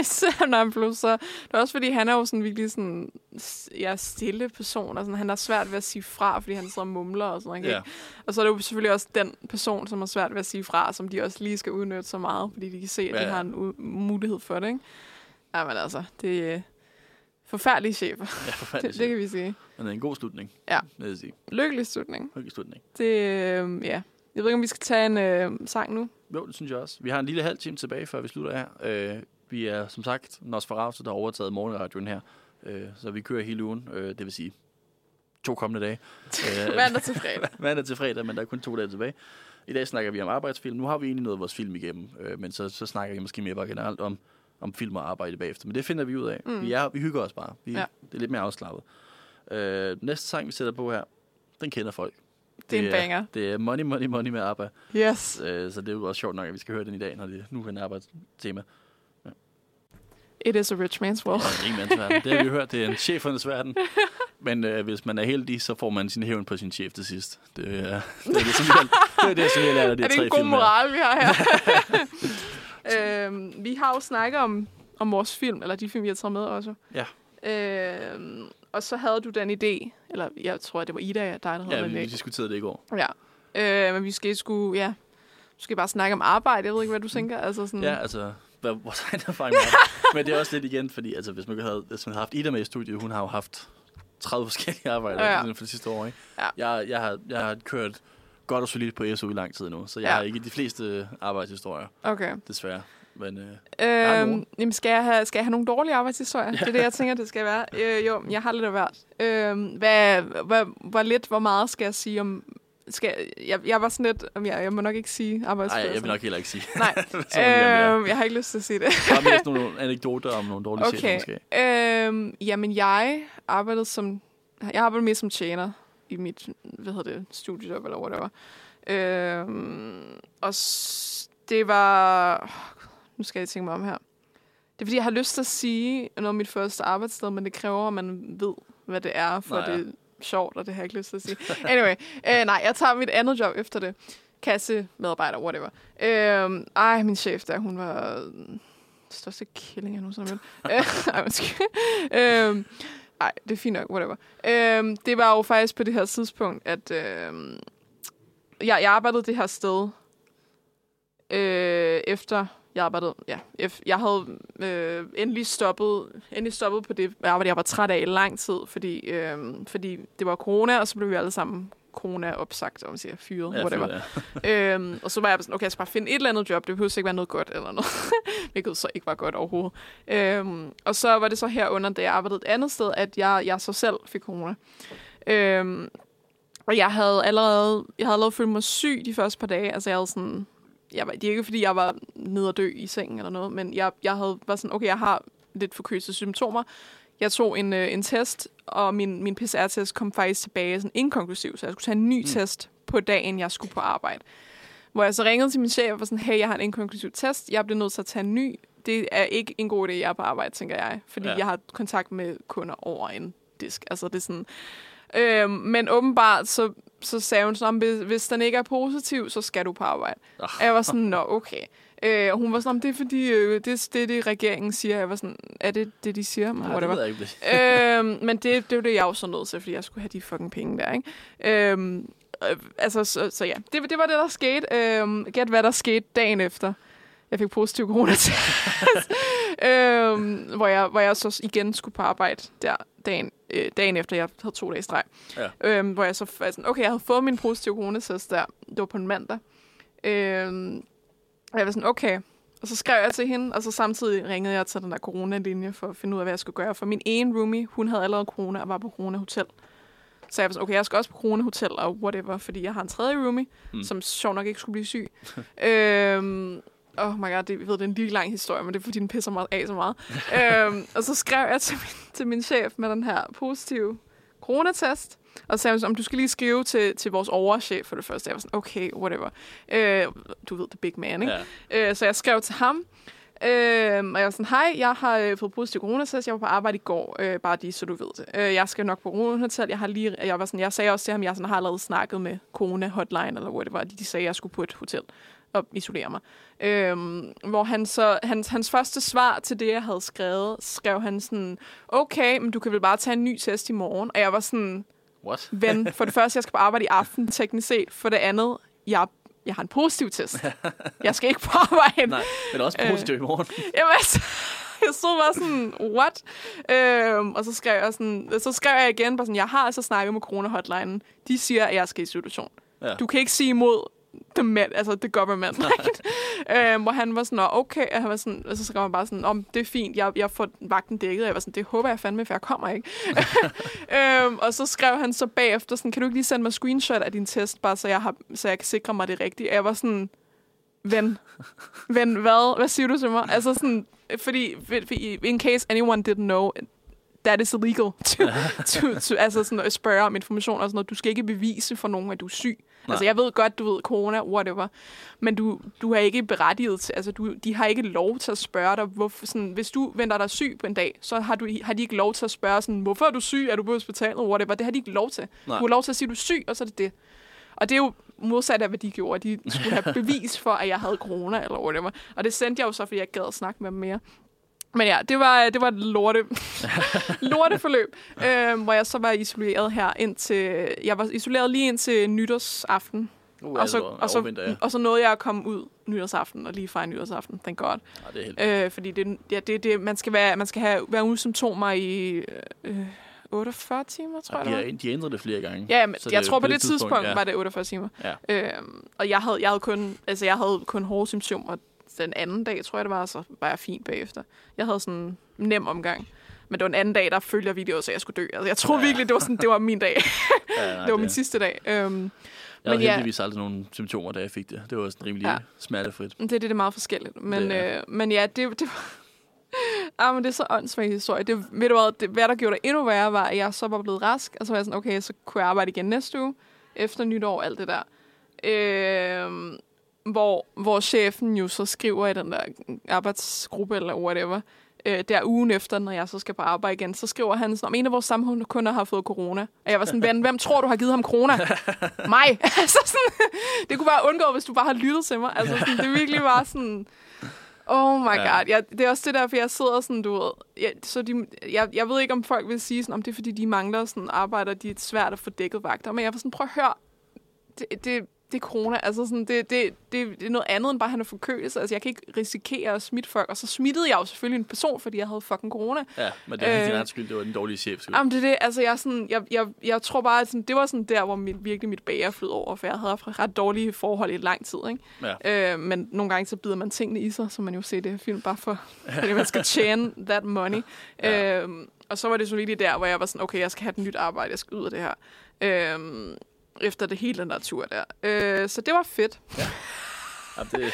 (laughs) Især når han så... Det er også fordi, han er jo sådan virkelig sådan... Ja, stille person. Og sådan, han har svært ved at sige fra, fordi han sidder og mumler og sådan noget. Ja. ikke? Og så er det jo selvfølgelig også den person, som har svært ved at sige fra, som de også lige skal udnytte så meget, fordi de kan se, at Ja, de ja. har en mulighed for det, ikke? Jamen altså, det er forfærdelige chefer. Ja, (laughs) Det, forfærdeligt. det kan vi sige. Men det er en god slutning, Ja. vil jeg sige. Lykkelig slutning. Hyggelig slutning. Det, øh, ja. Jeg ved ikke, om vi skal tage en øh, sang nu. Jo, det synes jeg også. Vi har en lille halv time tilbage, før vi slutter her. Øh, vi er som sagt Nosferatu, der har overtaget morgenradioen her. Øh, så vi kører hele ugen, øh, det vil sige to kommende dage. (laughs) Øh, Mandag til fredag. (laughs) mandag til fredag, men der er kun to dage tilbage. I dag snakker vi om arbejdsfilm. Nu har vi egentlig noget af vores film igennem, øh, men så, så snakker vi måske mere bare generelt om, om film og arbejde bagefter. Men det finder vi ud af. Mm. Vi, er, vi hygger os bare. Vi, ja. Det er lidt mere afslappet. Øh, næste sang, vi sætter på her, den kender folk. Det er en banger. Det er Money, Money, Money med ABBA. Yes. Øh, så det er jo også sjovt nok, at vi skal høre den i dag, når det nu er en arbejdstema. It is a rich man's world. Ja, det er ingen verden. Det har vi jo (laughs) hørt, det er en chefernes verden. Men øh, hvis man er heldig, så får man sin hævn på sin chef til sidst. Det, er, det er det, som jeg, det, er det, som jeg lærer af de er det en god moral, vi har her? (laughs) øhm, vi har jo snakket om, om vores film, eller de film, vi har taget med også. Ja. Øhm, og så havde du den idé, eller jeg tror, det var Ida, dig, der havde Ja, den vi, vi diskuterede det i går. Ja. Øh, men vi skal skulle, ja, skal bare snakke om arbejde. Jeg ved ikke, hvad du tænker. Altså sådan, Ja, altså, hvad, vores egen erfaring er. Men det er også lidt igen, fordi altså, hvis, man havde, hvis man havde haft Ida med i studiet, hun har jo haft 30 forskellige arbejder Ja, ja. ja. for det sidste år. Ikke? Ja. Jeg, jeg, har, jeg har kørt godt og solidt på SU i lang tid nu, så jeg Ja. ja. har ikke de fleste arbejdshistorier, Okay. desværre. Men øh, Øhm, jamen, skal jeg, have, skal jeg have nogle dårlige arbejdshistorier? Ja. Det er det, jeg tænker, det skal være. Øh, jo, jeg har lidt af hvert. Øh, hvad, hvad, hvor lidt, hvor meget skal jeg sige om... Skal, jeg, jeg var sådan lidt... Jeg, jeg må nok ikke sige nej, arbejdspladser. jeg vil nok heller ikke sige. (laughs) Nej, (laughs) Så må vi lade være. øh, jeg har ikke lyst til at sige det. Der er sådan (laughs) nogle anekdoter om nogle dårlige chefer, Okay. måske. Øhm, jamen, jeg arbejdede som... Jeg arbejdede mere som tjener i mit, hvad hedder det, studiejob eller whatever. Øhm, og det var... Nu skal jeg tænke mig om her. Det er, fordi jeg har lyst til at sige noget om mit første arbejdssted, men det kræver, at man ved, hvad det er, for Nå, ja. det er sjovt, og det har jeg ikke lyst til at sige. Anyway, øh, nej, jeg tager mit andet job efter det. Kasse, medarbejder, whatever. Øhm, ej, min chef der, hun var den største killing, jeg nogensinde har mødt. (laughs) Øh, ej, måske. øhm, ej, det er fint nok, whatever. Øhm, det var jo faktisk på det her tidspunkt, at øhm, jeg, jeg arbejdede det her sted øh, efter jeg arbejdede, ja, jeg havde øh, endelig stoppet, endelig stoppet på det arbejde, jeg var træt af i lang tid, fordi, øh, fordi det var corona, og så blev vi alle sammen corona opsagt, om man siger, fyret, Ja, whatever. fyret, ja. (laughs) øhm, og så var jeg sådan, okay, jeg skal bare finde et eller andet job, det behøver ikke være noget godt eller noget, (laughs) hvilket så ikke var godt overhovedet. Øhm, og så var det så herunder, da jeg arbejdede et andet sted, at jeg, jeg så selv fik corona. Øhm, og jeg havde allerede, jeg havde allerede følt mig syg de første par dage, altså jeg havde sådan, jeg var, det er ikke fordi, jeg var nede og dø i sengen eller noget, men jeg, jeg havde var sådan, okay, jeg har lidt forkølelse symptomer. Jeg tog en, øh, en test, og min, min PCR-test kom faktisk tilbage sådan inkonklusiv, så jeg skulle tage en ny mm. test på dagen, jeg skulle på arbejde. Hvor jeg så ringede til min chef og var sådan, hey, jeg har en inkonklusiv test, jeg bliver nødt til at tage en ny. Det er ikke en god idé, jeg er på arbejde, tænker jeg, fordi ja. jeg har kontakt med kunder over en disk. Altså det er sådan... Øhm, men åbenbart, så, så sagde hun sådan, hvis, hvis den ikke er positiv, så skal du på arbejde. Og jeg var sådan, nå, okay. Øh, og hun var sådan, "Om det er fordi, øh, det, det er det, regeringen siger. Jeg var sådan, er det det, de siger? Nej, det Whatever. ved jeg ikke. Det. øhm, men det, det var det, jeg var så nødt til, fordi jeg skulle have de fucking penge der, ikke? Øhm, øh, altså, så, så ja, det, det var det, der skete. Øhm, gæt, hvad der skete dagen efter. Jeg fik positiv coronatest. (laughs) øhm, hvor, jeg, hvor jeg så igen skulle på arbejde der dagen, øh, dagen efter, jeg havde to dage streg. Ja. Øhm, hvor jeg så var sådan, okay, jeg havde fået min positive coronatest der. Det var på en mandag. Øhm, og jeg var sådan, okay. Og så skrev jeg til hende, og så samtidig ringede jeg til den der corona-linje for at finde ud af, hvad jeg skulle gøre. For min ene roomie, hun havde allerede corona og var på corona-hotel. Så jeg var sådan, okay, jeg skal også på corona-hotel og whatever, fordi jeg har en tredje roomie, mm. som sjov nok ikke skulle blive syg. (laughs) øhm, oh my god, det, jeg ved, det er en lille lang historie, men det er fordi, den pisser mig af så meget. (laughs) øhm, og så skrev jeg til min, til min chef med den her positive coronatest, og så sagde hun, om du skal lige skrive til, til vores overchef for det første. Jeg var sådan, okay, whatever. Øh, du ved, the big man, ikke? Ja. Øh, så jeg skrev til ham, øh, og jeg var sådan, hej, jeg har øh, fået positiv coronatest, jeg var på arbejde i går, øh, bare lige så du ved det. Øh, jeg skal nok på coronahotel, jeg har lige, jeg var sådan, jeg sagde også til ham, jeg sådan, har allerede snakket med corona hotline, eller whatever, de, de sagde, jeg skulle på et hotel og isolere mig. Øhm, hvor han så, hans, hans første svar til det, jeg havde skrevet, skrev han sådan, okay, men du kan vel bare tage en ny test i morgen. Og jeg var sådan, What? ven, for det (laughs) første, jeg skal på arbejde i aften, teknisk set. For det andet, jeg, jeg har en positiv test. Jeg skal ikke på (laughs) arbejde. Nej, men også Øh. positivt i morgen. (laughs) Jamen, altså, jeg stod bare sådan, what? Øhm, og så skrev jeg sådan, så skrev jeg igen, bare sådan, jeg har altså snakket med corona hotline. De siger, at jeg skal i institution. Ja. Du kan ikke sige imod the, med, altså the government. Right? øhm, hvor han var sådan, "Nå, okay, og han var sådan, og så skrev han bare sådan, om det er fint, jeg, jeg får vagten dækket. Og jeg var sådan, det håber jeg fandme, for jeg kommer ikke. (laughs) øhm, og så skrev han så bagefter sådan, kan du ikke lige sende mig screenshot af din test, bare så jeg, har, så jeg kan sikre mig det rigtige. Og jeg var sådan, ven, ven, hvad? Hvad siger du til mig? Altså sådan, fordi, fordi in case anyone didn't know, that is illegal to, to, to altså sådan at spørge om information og sådan noget. Du skal ikke bevise for nogen, at du er syg. Nej. Altså jeg ved godt, du ved, corona, whatever, men du, du er ikke berettiget til, altså du, de har ikke lov til at spørge dig, hvorfor, sådan, hvis du venter dig syg på en dag, så har, du, har de ikke lov til at spørge sådan, hvorfor er du syg, er du på hospitalet, whatever, det har de ikke lov til. Nej. Du har lov til at sige, at du er syg, og så er det det. Og det er jo modsat af, hvad de gjorde. De skulle have (laughs) bevis for, at jeg havde corona, eller whatever. Og det sendte jeg jo så, fordi jeg gad at snakke med dem mere. Men ja, det var, det var et lorte, (laughs) lorteforløb, øh, hvor jeg så var isoleret her indtil... Jeg var isoleret lige indtil nytårsaften. Uh, og, så, og, så, og så nåede jeg at komme ud nytårsaften, og lige fejre nytårsaften, thank god. Ja, det er. Øh, fordi det, ja, det, det, man skal, være, man skal have, være uden symptomer i øh, 48 timer, tror Ja, jeg. de, de ændret det flere gange. Ja, men jeg det tror jo på det tidspunkt, ja. var det 48 timer. Ja. Øhm, og jeg havde, jeg havde kun, altså jeg havde kun hårde symptomer den anden dag, tror jeg det var, så var jeg fint bagefter. Jeg havde sådan en nem omgang. Men det var den anden dag, der følte jeg video, så jeg skulle dø. Altså, jeg tror Ja. virkelig, det var, sådan, det var min dag. (laughs) Ja, nej, det var min sidste dag. Øhm, Jeg men havde ja. heldigvis aldrig nogen symptomer, da jeg fik det. Det var sådan rimelig Ja. ja. smertefrit. det, det er meget forskelligt. Men, Det er- øh, men ja, det, det var... (laughs) Ah, men det er så åndssvagt historie. Det, ved du hvad, det, hvad der gjorde det endnu værre, var, at jeg så var blevet rask, og så var jeg sådan, okay, så kunne jeg arbejde igen næste uge, efter nytår, alt det der. Øh, hvor, hvor chefen jo så skriver i den der arbejdsgruppe eller whatever, øh, der ugen efter, når jeg så skal på arbejde igen, så skriver han sådan, om en af vores samkunder har fået corona. Og jeg var sådan, ven, hvem tror du har givet ham corona? (laughs) Mig! (laughs) altså sådan, det kunne bare undgå, hvis du bare har lyttet til mig. Altså sådan, det virkelig var sådan... Oh my Ja. god. Jeg, det er også det der, for jeg sidder sådan, du ved... Jeg, så de, jeg, jeg ved ikke, om folk vil sige sådan, om det er, fordi de mangler sådan arbejder, de er svært at få dækket vagter. Men jeg var sådan, prøv at høre. Det, det, det er corona. Altså sådan, det, det, det, det er noget andet end bare, at han er forkølet. Altså, jeg kan ikke risikere at smitte folk. Og så smittede jeg jo selvfølgelig en person, fordi jeg havde fucking corona. Ja, men det er øh, din skyld. Det var den dårlige chef. Jamen, det er det. Altså, jeg, sådan, jeg, jeg, jeg tror bare, at sådan, det var sådan der, hvor mit, virkelig mit bager flød over, for jeg havde haft ret dårlige forhold i lang tid, ikke? Ja. Øh, men nogle gange så bider man tingene i sig, som man jo ser i det her film, bare for, fordi man skal (laughs) tjene that money. Ja. Øh, og så var det så lige der, hvor jeg var sådan, okay, jeg skal have et nyt arbejde, jeg skal ud af det her. Øh, efter det hele den der tur der. Øh, så det var fedt. Jamen, det, (laughs) men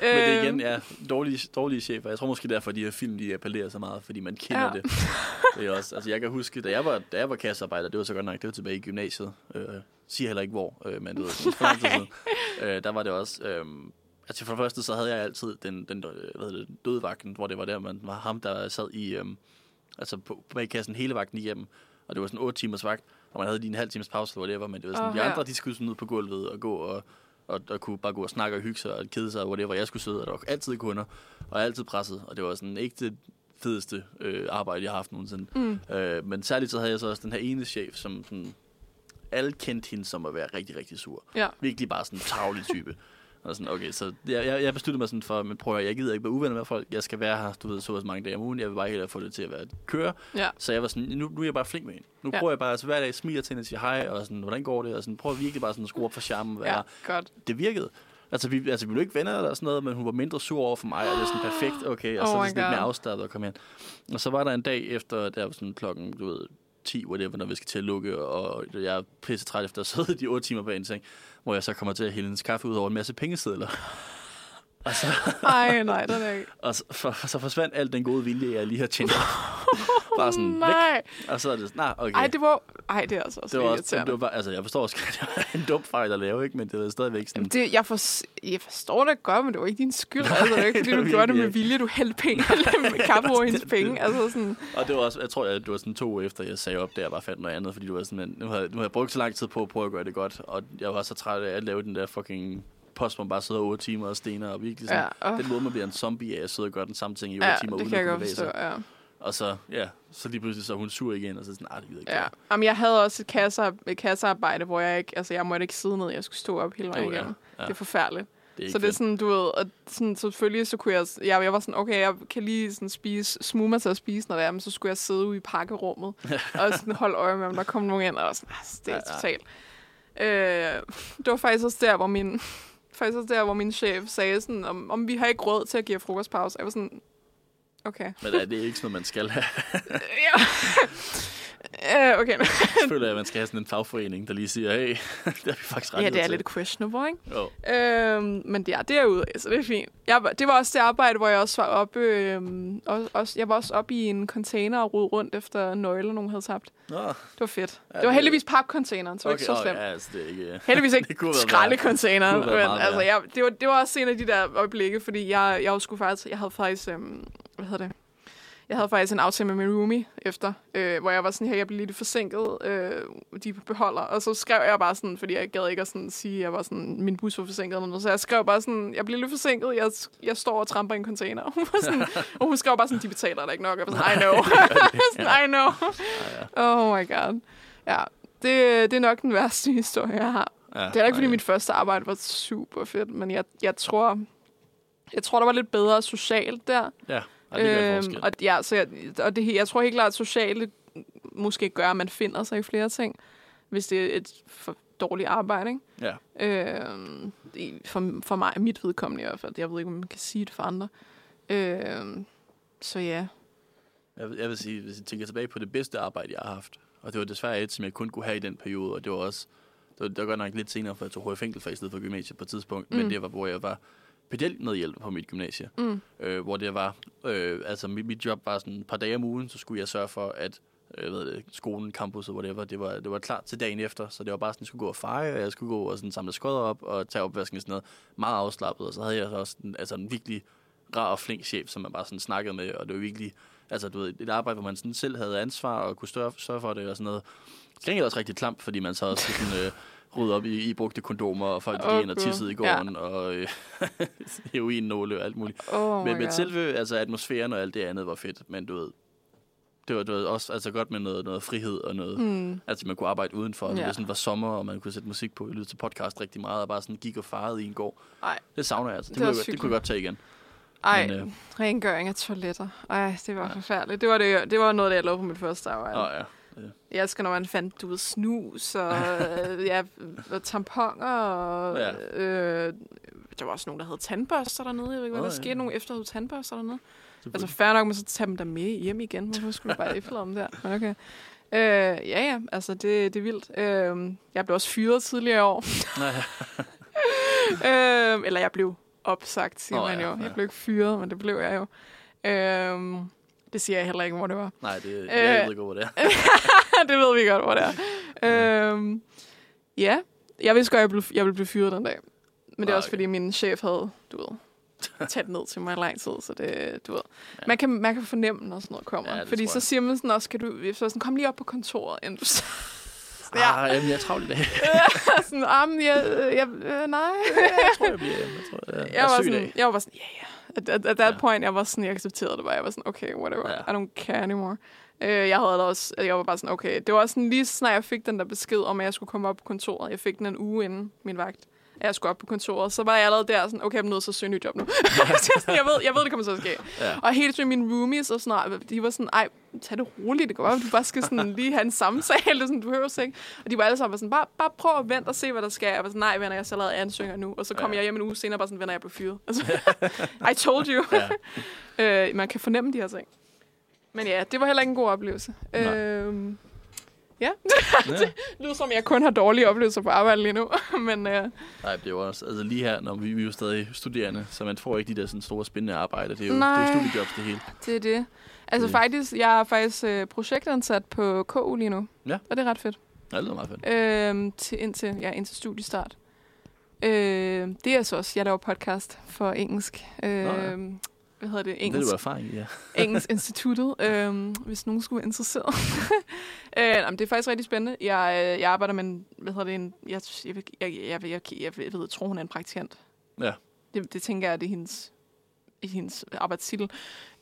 det er igen, ja, dårlige, dårlige chefer. Jeg tror måske derfor, at de her film, de appellerer så meget, fordi man kender Ja. ja. det. det er også, altså jeg kan huske, da jeg var, da jeg var kassearbejder, det var så godt nok, det var tilbage i gymnasiet. Øh, siger heller ikke hvor, øh, men var sådan for lang tid siden. (laughs) Øh, der var det også, øh, altså for det første, så havde jeg altid den, den øh, hvad det, dødvagten, hvor det var der, man var ham, der sad i, øh, altså på, på kassen hele vagten igennem. Og det var sådan 8 timers vagt, og man havde lige en halv times pause, eller whatever, men det var sådan, Åh, de andre, de skulle sådan ud på gulvet og gå og, og, og kunne bare gå og snakke og hygge sig og kede sig, og whatever. Jeg skulle sidde, og der var altid kunder, og altid presset, og det var sådan ikke det fedeste øh, arbejde, jeg har haft nogensinde. Mm. Øh, men særligt så havde jeg så også den her ene chef, som sådan, alle kendte hende som at være rigtig, rigtig sur. Ja. Virkelig bare sådan en travlig type. Og sådan, okay, så jeg, jeg, jeg besluttede mig sådan for, men prøv at, jeg gider ikke være uvenner med folk. Jeg skal være her, du ved, så så mange dage om ugen. Jeg vil bare hellere få det til at være køre. Ja. Så jeg var sådan, nu, nu er jeg bare flink med hende. Nu Ja. prøver jeg bare, altså hver dag smiler til hende og siger hej, og sådan, hvordan går det? Og sådan, prøver virkelig bare sådan at skrue op for charmen. og Være. Ja, godt. Det virkede. Altså vi, altså, vi blev ikke venner eller sådan noget, men hun var mindre sur over for mig, og det er sådan perfekt, okay, og (gasps) så Oh er my det sådan lidt mere afslappet at komme ind. Og så var der en dag efter, der var sådan klokken, du ved, 10, whatever, når vi skal til at lukke, og jeg er pisse træt efter at sidde de 8 timer bag en seng, hvor jeg så kommer til at hælde hendes kaffe ud over en masse pengesedler og så, Ej, nej, det er ikke. og så, for, så forsvandt al den gode vilje, jeg lige har tjent. (laughs) Bare sådan Nej. væk. Og så er det sådan, nej, okay. Ej, det var... Ej, det er altså også det var, også, det var bare, altså, jeg forstår også, at (laughs) det var en dum fejl at lave, ikke? men det var stadigvæk sådan... Det, jeg, for, jeg forstår det godt, men det var ikke din skyld. Nej, altså, det var ikke, fordi det var du gjorde det med vilje. Du hældte penge (laughs) med kaffe over hendes penge. Altså sådan, Og det var også, jeg tror, at det var sådan to uger efter, jeg sagde op, der jeg bare fandt noget andet, fordi du var sådan, nu har, nu har jeg brugt så lang tid på at prøve at gøre det godt, og jeg var så træt af at lave den der fucking post, hvor man bare sidder otte timer og stener, og virkelig sådan, Ja, åh. den måde, man bliver en zombie af, at sidde og gøre den samme ting i otte ja, timer, det uden at kunne bevæge sig. ja. Og så, ja, så lige pludselig så hun sur igen, og så sådan, nej, det gider jeg ikke. Ja. Jamen, jeg havde også et, kasser, et kassearbejde, hvor jeg ikke, altså jeg måtte ikke sidde ned, jeg skulle stå op hele vejen Oh, ja. igennem. Ja. Det er forfærdeligt. Det er så det er sådan, du ved, og sådan, selvfølgelig så kunne jeg, jeg, jeg var sådan, okay, jeg kan lige sådan spise, smue mig til at spise, når det er, men så skulle jeg sidde ude i pakkerummet, (laughs) og sådan holde øje med, om der kom nogen ind, og sådan, "Ah, det er Ja, ja. totalt. Øh, det var faktisk også der, hvor min, faktisk også der, hvor min chef sagde sådan, om, om vi har ikke råd til at give frokostpause. Jeg var sådan, okay. Men er det ikke sådan noget, man skal have? (laughs) ja. Øh, okay. Så (laughs) føler jeg, at man skal have sådan en fagforening, der lige siger, hey, (laughs) det har vi faktisk ret ja, det er til. lidt questionable, ikke? Jo. Øhm, men det er derude, så det er fint. Jeg, var- det var også det arbejde, hvor jeg også var oppe, øhm, også, jeg var også oppe i en container og rode rundt efter nøgler, nogen havde tabt. Nå, Det var fedt. Ja, det var det- heldigvis papcontaineren, så okay, ikke så slemt. Ja, altså, det er ikke... Heldigvis ikke (laughs) Det kunne være skraldecontainer. værre. Det kunne være Men, altså, jeg, det, var, det var også en af de der øjeblikke, fordi jeg, jeg skulle faktisk, jeg havde faktisk, øhm, hvad hedder det? Jeg havde faktisk en aftale med min roomie efter, øh, hvor jeg var sådan her, jeg blev lidt forsinket, øh, de beholder, og så skrev jeg bare sådan, fordi jeg gad ikke at sådan sige, at jeg var sådan, min bus var forsinket, eller noget, så jeg skrev bare sådan, jeg bliver lidt forsinket, jeg, jeg står og tramper i en container. (laughs) Hun var sådan, (laughs) og hun skrev bare sådan, de betaler dig ikke nok, jeg var sådan, I know, (laughs) sådan, I know. Oh my god. Ja, det, det er nok den værste historie, jeg har. Ja, Det er da ikke, fordi mit første arbejde var super fedt, men jeg, jeg tror, jeg tror, der var lidt bedre socialt der. Ja, ej, det Øhm, og, ja, så jeg, og det, jeg tror helt klart, at sociale måske gør, at man finder sig i flere ting, hvis det er et for dårligt arbejde. Ikke? Ja. Øhm, i- for, for mig, mit vedkommende i hvert fald. Jeg ved ikke, om man kan sige det for andre. Øhm, så ja. Jeg, vil- jeg vil sige, hvis jeg tænker tilbage på det bedste arbejde, jeg har haft, og det var desværre et, som jeg kun kunne have i den periode, og det var også, det var, det var godt nok lidt senere, for jeg tog HF Enkelfag i stedet for gymnasiet på et tidspunkt. Mm. men det var, hvor jeg var pedelmedhjælper på mit gymnasie, Mm. øh, hvor det var, øh, altså mit, mit job var sådan et par dage om ugen, så skulle jeg sørge for, at øh, hvad det, skolen, campus og whatever. Det var, det var klart til dagen efter, så det var bare sådan, jeg skulle gå og feje, og jeg skulle gå og sådan samle skodder op og tage opvasken og sådan noget. Meget afslappet, og så havde jeg så også en, altså en virkelig rar og flink chef, som man bare sådan snakkede med, og det var virkelig, altså du ved, et arbejde, hvor man sådan selv havde ansvar og kunne sørge for det og sådan noget. Det er også rigtig klamt, fordi man så også sådan, øh, rydde op i, i brugte kondomer, og folk Åh, gik ind og tissede i gården, ja. og øh, (laughs) heroin-nåle og alt muligt. Oh men God. selve altså, atmosfæren og alt det andet var fedt, men du ved, det var, det var også altså, godt med noget, noget frihed og noget, Mm. altså man kunne arbejde udenfor, og Ja. det sådan var sommer, og man kunne sætte musik på, lytte til podcast rigtig meget, og bare sådan gik og farede i en gård. Ej, Det savner jeg altså. Det, Det kunne, jeg, godt- det kunne jeg godt tage igen. Ej, Men, øh, rengøring af toiletter. Ej, det var ja. forfærdeligt. Det var, det, det var noget, det, jeg lavede på mit første arbejde. Åh, ja. Jeg elsker, når man fandt, du ved, snus og øh, (laughs) ja, og tamponer og... Ja. Ja. Øh, der var også nogen, der havde tandbørster dernede. Jeg ved ikke, hvad der ja. skete. Nogle efterhøvede tandbørster dernede. Altså, fair nok, men så tage dem der med hjem igen. Hvorfor skulle du bare (laughs) efterlade dem der? Men okay. Øh, ja, ja, altså det, det er vildt. Øh, jeg blev også fyret tidligere i år. (laughs) Øh, eller jeg blev opsagt, siger Nå, man ja, jo. Jeg ja. blev ikke fyret, men det blev jeg jo. Øh, det siger jeg heller ikke, hvor det var. nej, det, Øh. jeg ved ikke, hvor det er. (laughs) det ved vi godt, hvor det er. øhm, ja, jeg vidste godt, at jeg ville, jeg ville blive fyret den dag. Men det er Ah, også, okay. fordi min chef havde, du ved, (laughs) tæt ned til mig i lang tid, så det, du ved. Man, kan, man kan fornemme, når sådan noget kommer. Ja, Ja, fordi så siger man sådan også, kan du, så sådan, kom lige op på kontoret, inden du (laughs) så Ja. Ah, jamen, jeg er travlt i dag. sådan, ah, men jeg, jeg, øh, nej. jeg tror, jeg bliver. Jeg, tror, jeg, jeg, jeg, var sådan, dag. jeg var bare sådan, ja, yeah, ja. At, at, at that ja. point, jeg var sådan, jeg accepterede det bare. Jeg var sådan, okay, whatever. Ja. I don't care anymore. Øh, jeg havde også, jeg var bare sådan, okay. Det var sådan, lige snart jeg fik den der besked om, at jeg skulle komme op på kontoret. Jeg fik den en uge inden min vagt. At jeg skulle op på kontoret. Så var jeg allerede der sådan, okay, jeg er nødt til at søge nyt job nu. (laughs) jeg, ved, jeg ved, det kommer til at ske. Ja. Og helt til mine roomies og sådan noget, de var sådan, ej, tag det roligt. Det går bare, du bare skal sådan lige have en (laughs) samtale. Sådan, du hører ikke. Og de var alle sammen bare sådan, bare, bare prøv at vente og se, hvad der sker. Jeg var sådan, nej, venner, jeg så lavet ansøgninger nu. Og så kom Ja. jeg hjem en uge senere, bare sådan, venner, jeg blev fyret. (laughs) Altså, I told you. Ja. øh, man kan fornemme de her ting. Men ja, det var heller ikke en god oplevelse. Nej. Øhm, ja, Ja. (laughs) det lyder som, jeg kun har dårlige oplevelser på arbejde lige nu. (laughs) Men øh, Nej, det er jo også, altså lige her, når vi, vi er jo stadig studerende, så man får ikke de der sådan store spændende arbejde. Det er jo, det er Nej. jo studiejobs det hele. det er det. Altså Det- faktisk, jeg er faktisk øh, projektansat på KU lige nu. Ja. Og det er ret fedt. Ja, det lyder meget fedt. Øhm, til, indtil, ja, indtil studiestart. Øh, det er så også, jeg laver podcast for engelsk. Øh, ja. Hvad hedder det? Det er Engelsk, erfaring ja. (laughs) Engelsk Instituttet, øh, hvis nogen skulle være interesseret. (laughs) øh, jamen, det er faktisk rigtig spændende. Jeg, øh, jeg arbejder med en, hvad hedder det, en, jeg, jeg, jeg, jeg, jeg, jeg, jeg, jeg, tror, hun er en praktikant. Ja. Det, det tænker jeg, det er hendes, i hendes arbejdstitel.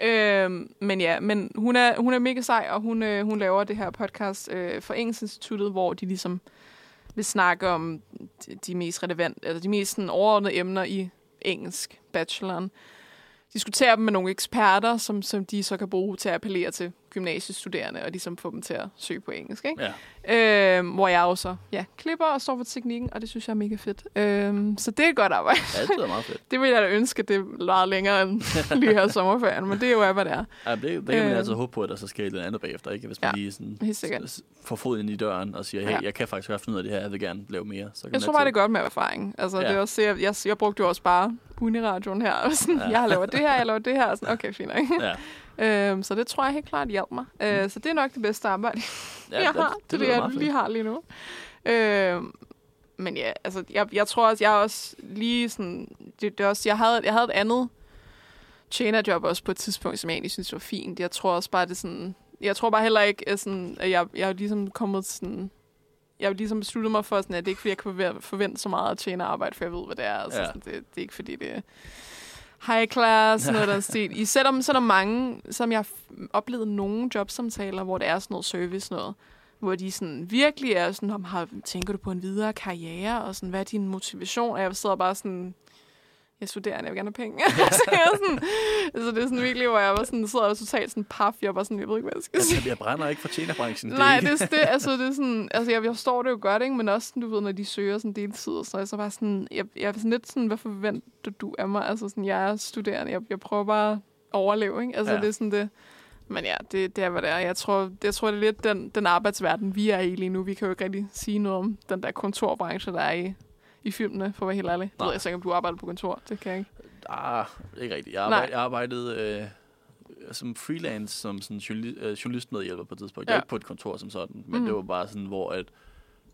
Øh, men ja, men hun er, hun er mega sej, og hun, øh, hun laver det her podcast øh, for Engelsk Instituttet, hvor de ligesom vil snakke om de, de mest relevante, eller de mest sådan, overordnede emner i engelsk bacheloren diskutere dem med nogle eksperter, som, som de så kan bruge til at appellere til gymnasiestuderende, og ligesom få dem til at søge på engelsk. Ikke? Ja. Øhm, hvor jeg også ja, klipper og står for teknikken, og det synes jeg er mega fedt. Øhm, så det er et godt arbejde. Ja, det lyder meget fedt. (laughs) det ville jeg da ønske, det var længere end (laughs) lige her sommerferien, men det er jo, hvad det er. Ja, det, det kan man Øh. altid håbe på, at der så sker noget andet bagefter, ikke? Hvis man Ja, lige sådan får foden ind i døren og siger, hey, Ja. jeg kan faktisk godt finde ud af det her, jeg vil gerne lave mere. Så kan Jeg tror bare, det er godt med erfaring. Altså, Ja. det er også, jeg, jeg, jeg brugte jo også bare uniradioen her. Og sådan, Ja. Jeg laver det her, jeg laver det her. Og sådan, okay, fint. Ikke? Ja. (laughs) Øhm, så det tror jeg helt klart hjalp mig. Øh, så det er nok det bedste arbejde, (laughs) Ja, jeg det- har. det Det, det, jeg lige har lige nu. Øhm, men ja, altså, jeg, jeg tror også, jeg er også lige sådan... Det, det er også, jeg, havde, jeg havde et andet tjenerjob også på et tidspunkt, som jeg egentlig synes var fint. Jeg tror også bare, det sådan... Jeg tror bare heller ikke, at, sådan, at jeg, jeg er ligesom kommet sådan... Jeg har ligesom besluttet mig for, sådan, at det er ikke fordi, jeg kan forve- forvente så meget af tjenerarbejde, for jeg ved, hvad det er. Altså, Ja. sådan, det, det er ikke fordi, det high class, noget af den stil. I, selvom så er der mange, som jeg har oplevet nogle jobsamtaler, hvor det er sådan noget service noget, hvor de sådan virkelig er sådan, om, har, tænker du på en videre karriere, og sådan, hvad er din motivation? Og jeg sidder bare sådan, jeg er studerende, jeg vil gerne have penge. (laughs) så, jeg er sådan, altså, det er sådan virkelig, hvor jeg var sådan, sidder og totalt sådan paf, jeg var sådan, jeg ved ikke, hvad jeg skal sige. Jeg, jeg brænder ikke for tjenerbranchen. Nej, er det er det, altså, det er sådan, altså, jeg, jeg forstår det jo godt, ikke? men også, sådan, du ved, når de søger sådan deltid og sådan noget, så var sådan, jeg, jeg er sådan lidt sådan, hvad forventer du af mig? Altså, sådan, jeg er studerende, jeg, jeg prøver bare at overleve, ikke? Altså, Ja. det er sådan det. Men ja, det, det er, hvad det er. Jeg tror, jeg tror, det er lidt den, den arbejdsverden, vi er i lige nu. Vi kan jo ikke rigtig sige noget om den der kontorbranche, der er i, i filmene, for at være helt ærlig. Det Nej. ved jeg så ikke, om du arbejder på kontor. Det kan jeg ikke. Ah, ikke rigtigt. Jeg, arbejde, jeg arbejdede øh, som freelance, som sådan journalist, øh, journalistmedhjælper på et tidspunkt. Ja. Jeg er ikke på et kontor som sådan, men Mhm. det var bare sådan, hvor at,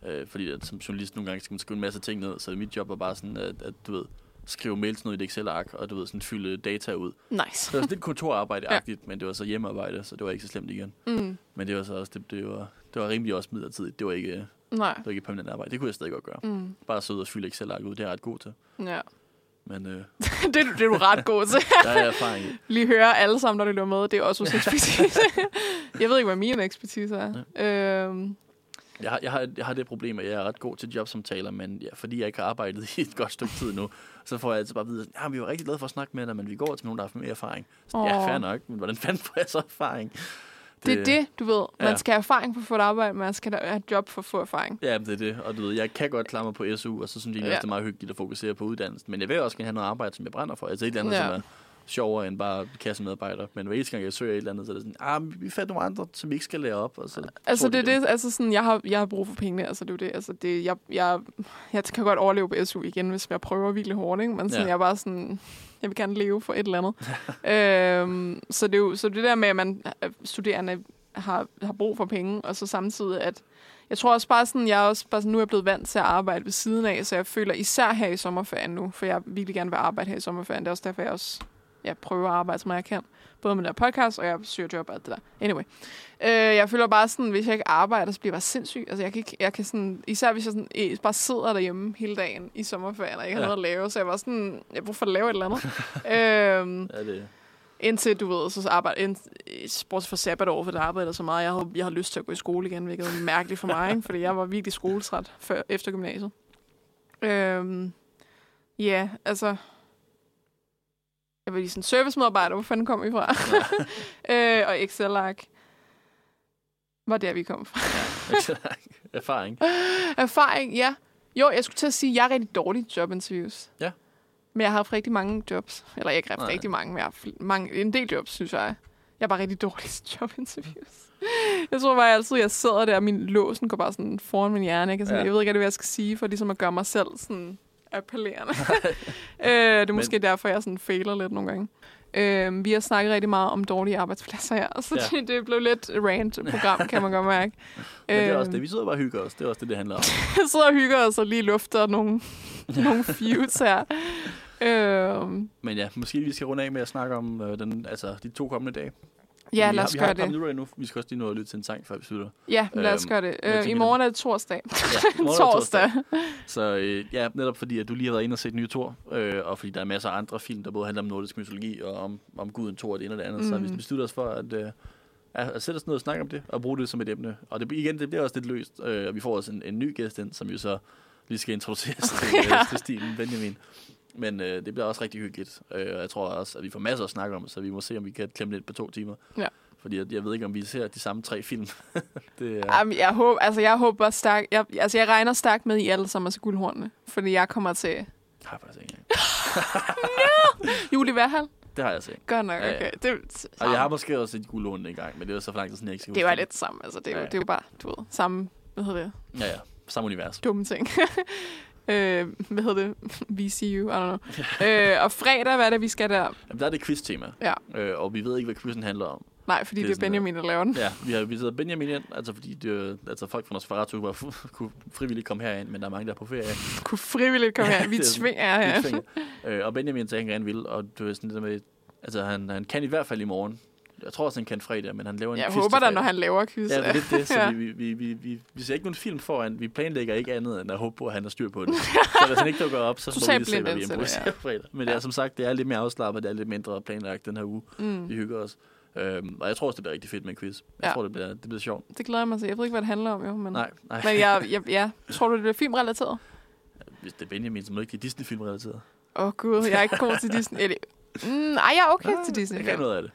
øh, fordi at som journalist nogle gange skal man skrive en masse ting ned, så mit job var bare sådan, at, at du ved, skrive mails ned i et Excel-ark, og du ved, sådan fylde data ud. Nice. Det var sådan lidt kontorarbejde-agtigt, ja. men det var så hjemmearbejde, så det var ikke så slemt igen. Mm. Men det var så også, det, det var, det var rimelig også midlertidigt. Det var ikke, det Nej. var ikke permanent arbejde. Det kunne jeg stadig godt gøre. Mm. Bare sidde og fylde Excel-ark ud, det er jeg ret god til. Ja. Men øh, (laughs) det, er du- det er du ret god til. (laughs) der er erfaring i. Lige høre alle sammen, når de lytter med. Det er også (laughs) vores ekspertise. jeg ved ikke, hvad min ekspertise er. Øhm, Jeg har, jeg, har, jeg har det problem, at jeg er ret god til jobsamtaler, men ja, fordi jeg ikke har arbejdet i et godt stykke tid nu, så får jeg altid bare at vide, at vi var rigtig glade for at snakke med dig, men vi går til nogen, der har haft mere erfaring. Så, oh. Ja, fair nok, men hvordan fanden får jeg så erfaring? Det er det, du ved. Man Ja. skal have erfaring for at få et arbejde, man skal have et job for at få erfaring. Ja, det er det. Og du ved, jeg kan godt klare mig på SU, og så synes jeg egentlig Ja. også, det er meget hyggeligt at fokusere på uddannelsen. Men jeg vil også gerne have noget arbejde, som jeg brænder for. Altså et eller andet, Ja. som er sjovere end bare kassemedarbejder. Men hver eneste gang, jeg søger et eller andet, så er det sådan, ah, vi fandt nogle andre, som vi ikke skal lære op. Og så Altså, det de er det, altså sådan, jeg har, jeg har brug for pengene, altså det er det, altså det, jeg, jeg, jeg kan godt overleve på SU igen, hvis jeg prøver virkelig hårdt, ikke? men sådan, Ja. jeg er bare sådan, jeg vil gerne leve for et eller andet. (laughs) øhm, så, det er jo, så det der med, at man øh, studerende har, har brug for penge, og så samtidig, at jeg tror også bare sådan, jeg er også bare sådan, nu er jeg blevet vant til at arbejde ved siden af, så jeg føler især her i sommerferien nu, for jeg virkelig gerne vil arbejde her i sommerferien, det er også derfor, jeg også jeg prøver at arbejde, som jeg kan. Både med der podcast, og jeg søger job og alt det der. Anyway. Øh, jeg føler bare sådan, hvis jeg ikke arbejder, så bliver jeg bare sindssyg. Altså, jeg kan, ikke, jeg kan sådan, især hvis jeg sådan, eh, bare sidder derhjemme hele dagen i sommerferien, og ikke har Ja. noget at lave, så jeg var sådan, jeg for at lave et eller andet. (laughs) øhm, Ja, det, indtil, du ved, så arbejder, ind, bortset for sabbatår, for der arbejder så meget. Jeg havde, jeg havde lyst til at gå i skole igen, hvilket er mærkeligt for mig, ikke? fordi jeg var virkelig skoletræt før, efter gymnasiet. Øhm, ja, altså... Jeg var lige sådan servicemedarbejder, hvor fanden kom vi fra? (laughs) øh, og Excel-ark var der, vi kom fra. erfaring. (laughs) Erfaring, ja. Jo, jeg skulle til at sige, at jeg er rigtig dårlig til jobinterviews. Ja. Men jeg har haft rigtig mange jobs. Eller ikke haft Nej. rigtig mange, men jeg har haft mange, en del jobs, synes jeg. Jeg er bare rigtig dårlig til (laughs) jobinterviews. Jeg tror bare altid, jeg sidder der, og min låsen går bare sådan foran min hjerne. Ikke? Og Sådan, Ja. Jeg ved ikke, hvad jeg skal sige, for ligesom at gøre mig selv sådan appellerende. (laughs) øh, det er måske derfor, jeg sådan fejler lidt nogle gange. Øh, vi har snakket rigtig meget om dårlige arbejdspladser her, så Ja. det, det blev lidt rant-program, (laughs) kan man godt mærke. Men det er også Øhm, det. Vi sidder bare og hygger os. Det er også det, det handler om. (laughs) jeg sidder og hygger os og lige lufter nogle, nogle feuds her. Øhm, Men ja, måske vi skal runde af med at snakke om øh, den, altså, de to kommende dage. Ja, lad os vi har gøre et par det. endnu. Vi skal også lige nå at lytte til en sang, før vi slutter. Ja, lad os Øhm, gøre det. Øh, I morgen er det torsdag. Ja, i morgen (laughs) det Torsdag. Så øh, ja, netop fordi, at du lige har været inde og set nye Thor, øh, og fordi der er masser af andre film, der både handler om nordisk mytologi og om, om guden Thor og det ene og det andet, mm. så vi besluttet os for at, øh, at sætte os ned og snakke om det, og bruge det som et emne. Og det, igen, det bliver også lidt løst, øh, og vi får også en, en ny gæst ind, som jo så lige skal introduceres (laughs) til, Ja. ja. til Stine Benjamin. Men øh, det bliver også rigtig hyggeligt, øh, og jeg tror også, at vi får masser at snakke om, så vi må se, om vi kan klemme lidt på to timer. Ja. Fordi jeg, jeg ved ikke, om vi ser de samme tre film. (laughs) det er, Jamen, jeg håber, altså jeg håber stærkt, jeg, altså jeg regner stærkt med, I alle sammen er til guldhornene, fordi jeg kommer til har jeg faktisk ikke engang. (laughs) Juli Værhal. Det har jeg set. Godt nok, Ja, ja. okay. Det, Og jeg har måske også set guldhånden en gang, men det var så for lang tid siden, jeg ikke skal det var lidt samme, altså det er, Ja, ja. det er jo bare, du ved, samme, hvad hedder det, Ja, ja. Samme univers. dumme ting. (laughs) øh, hvad hedder det? (laughs) VCU, I don't know. øh, og fredag, hvad er det, vi skal der? Jamen, der er det quiz-tema. Ja. Øh, og vi ved ikke, hvad quizzen handler om. Nej, fordi Det det er sådan, Benjamin, der laver den. Ja, vi har visiteret Benjamin ind, altså fordi det, altså folk fra Nosferatu var, (laughs) kunne frivilligt komme herind, men der er mange, der er på ferie. (laughs) Kunne frivilligt komme her. Vi er- tvinger jer Vi her. tvinger. øh, og Benjamin sagde, han gerne ville, og det var sådan det med, altså han, han kan i hvert fald i morgen. Jeg tror også, han kan fredag, men han laver en Jeg quiz håber da, når han laver quiz. Ja, det er lidt det, (laughs) så Ja. vi, vi, vi, vi, vi ser ikke nogen film foran. Vi planlægger ikke andet, end at håbe på, at han har styr på det. (laughs) så hvis han ikke dukker op, så må vi se, hvad vi improviserer ja. (laughs) fredag. Men det er som sagt, det er lidt mere afslappet, det er lidt mindre planlagt den her uge. Mm. Vi hygger os. Øhm, og jeg tror også, det bliver rigtig fedt med en quiz. Jeg Ja. tror, det bliver, det bliver sjovt. Det glæder jeg mig til. Jeg ved ikke, hvad det handler om, jo. Men, Nej, nej. men jeg, jeg, ja. Tror du, det bliver filmrelateret? Hvis det er Benjamin, så må det ikke det er Disney-film relateret. Åh, oh, gud. Jeg er ikke god til Disney. Eller, mm, nej, jeg er okay til Disney. Jeg kan noget af det.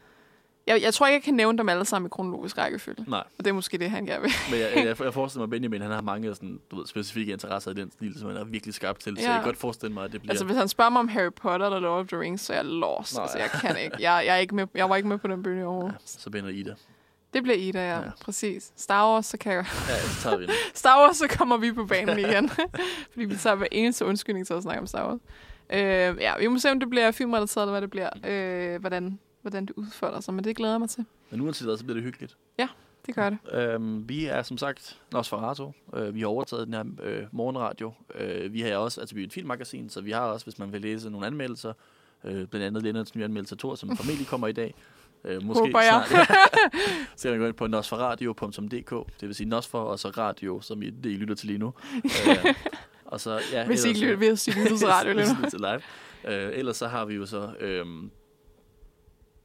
Jeg, jeg tror ikke, jeg kan nævne dem alle sammen i kronologisk rækkefølge. Nej, Og det er måske det, han gerne vil. men jeg, jeg, (laughs) jeg forestiller mig, at Benjamin han har mange sådan, du ved, specifikke interesser i den stil, som han er virkelig skarp til. Så Ja. jeg kan godt forestille mig, at det bliver... Altså, hvis han spørger mig om Harry Potter eller Lord of the Rings, så er jeg lost. Nej. Altså, jeg kan ikke. Jeg, jeg, er ikke med, jeg var ikke med på den bølge overhovedet. ja, så binder Ida. Det bliver Ida, ja. Ja. ja. Præcis. Star Wars, så kan jeg... Ja, så tager vi den. (laughs) Star Wars, så kommer vi på banen igen. (laughs) Fordi vi tager hver eneste undskyldning til at snakke om Star Wars. Øh, ja, vi må se, om det bliver filmrelateret, eller hvad det bliver. Øh, hvordan, hvordan det udfolder sig, men det glæder jeg mig til. Men uanset hvad, så bliver det hyggeligt. Det gør det. Øhm, vi er som sagt Nosferatu. Øh, vi har overtaget den her øh, morgenradio. Øh, vi har også, altså vi er et filmmagasin, så vi har også, hvis man vil læse nogle anmeldelser, øh, blandt andet Lennarts nye anmeldelse Tor, som formentlig kommer i dag. Øh, Håber jeg. snart, (laughs) så kan man gå ind på nosferadio.dk, det vil sige Nosfer, og så radio, som I, det I lytter til lige nu. øh, og så, ja, Hvis I ikke lytter, hvis I lytter til radio lige nu. (laughs) live. Øh, ellers så har vi jo så... Øh,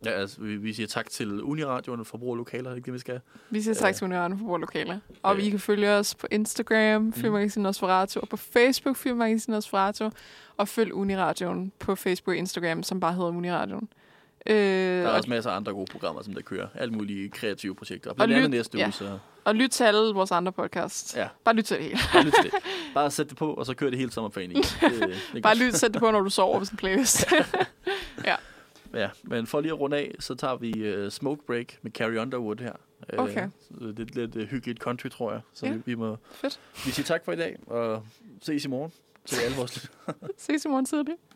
ja, altså, vi, vi siger tak til Uniradioen for brug lokaler, er det ikke det, vi skal? Vi siger tak Øh. til Unionen for vores lokaler. Og Øh. vi kan følge os på Instagram, Mhm. Filmmagasinet Nosferatu, og på Facebook, Filmmagasinet Nosferatu, og følg Uniradioen på Facebook og Instagram, som bare hedder Uniradioen. Øh, Der er og, også masser af andre gode programmer, som der kører. Alle mulige kreative projekter. Og Blandt andet næste ja. uge, så og lyt til alle vores andre podcasts. Ja. Bare lyt til det hele. bare lyt til det. (laughs) Bare sæt det på, og så kør det hele sommerferien igen. Det, det Bare lyt, sæt det på, når du sover sådan en playlist. (laughs) Ja, men for lige at runde af, så tager vi uh, Smoke Break med Carrie Underwood her. Øh, Okay. så det er lidt uh, hyggeligt country, tror jeg. Så Ja. vi, vi, må, Fedt. vi siger tak for i dag, og ses i morgen til alle vores (laughs) Ses i morgen tidlig.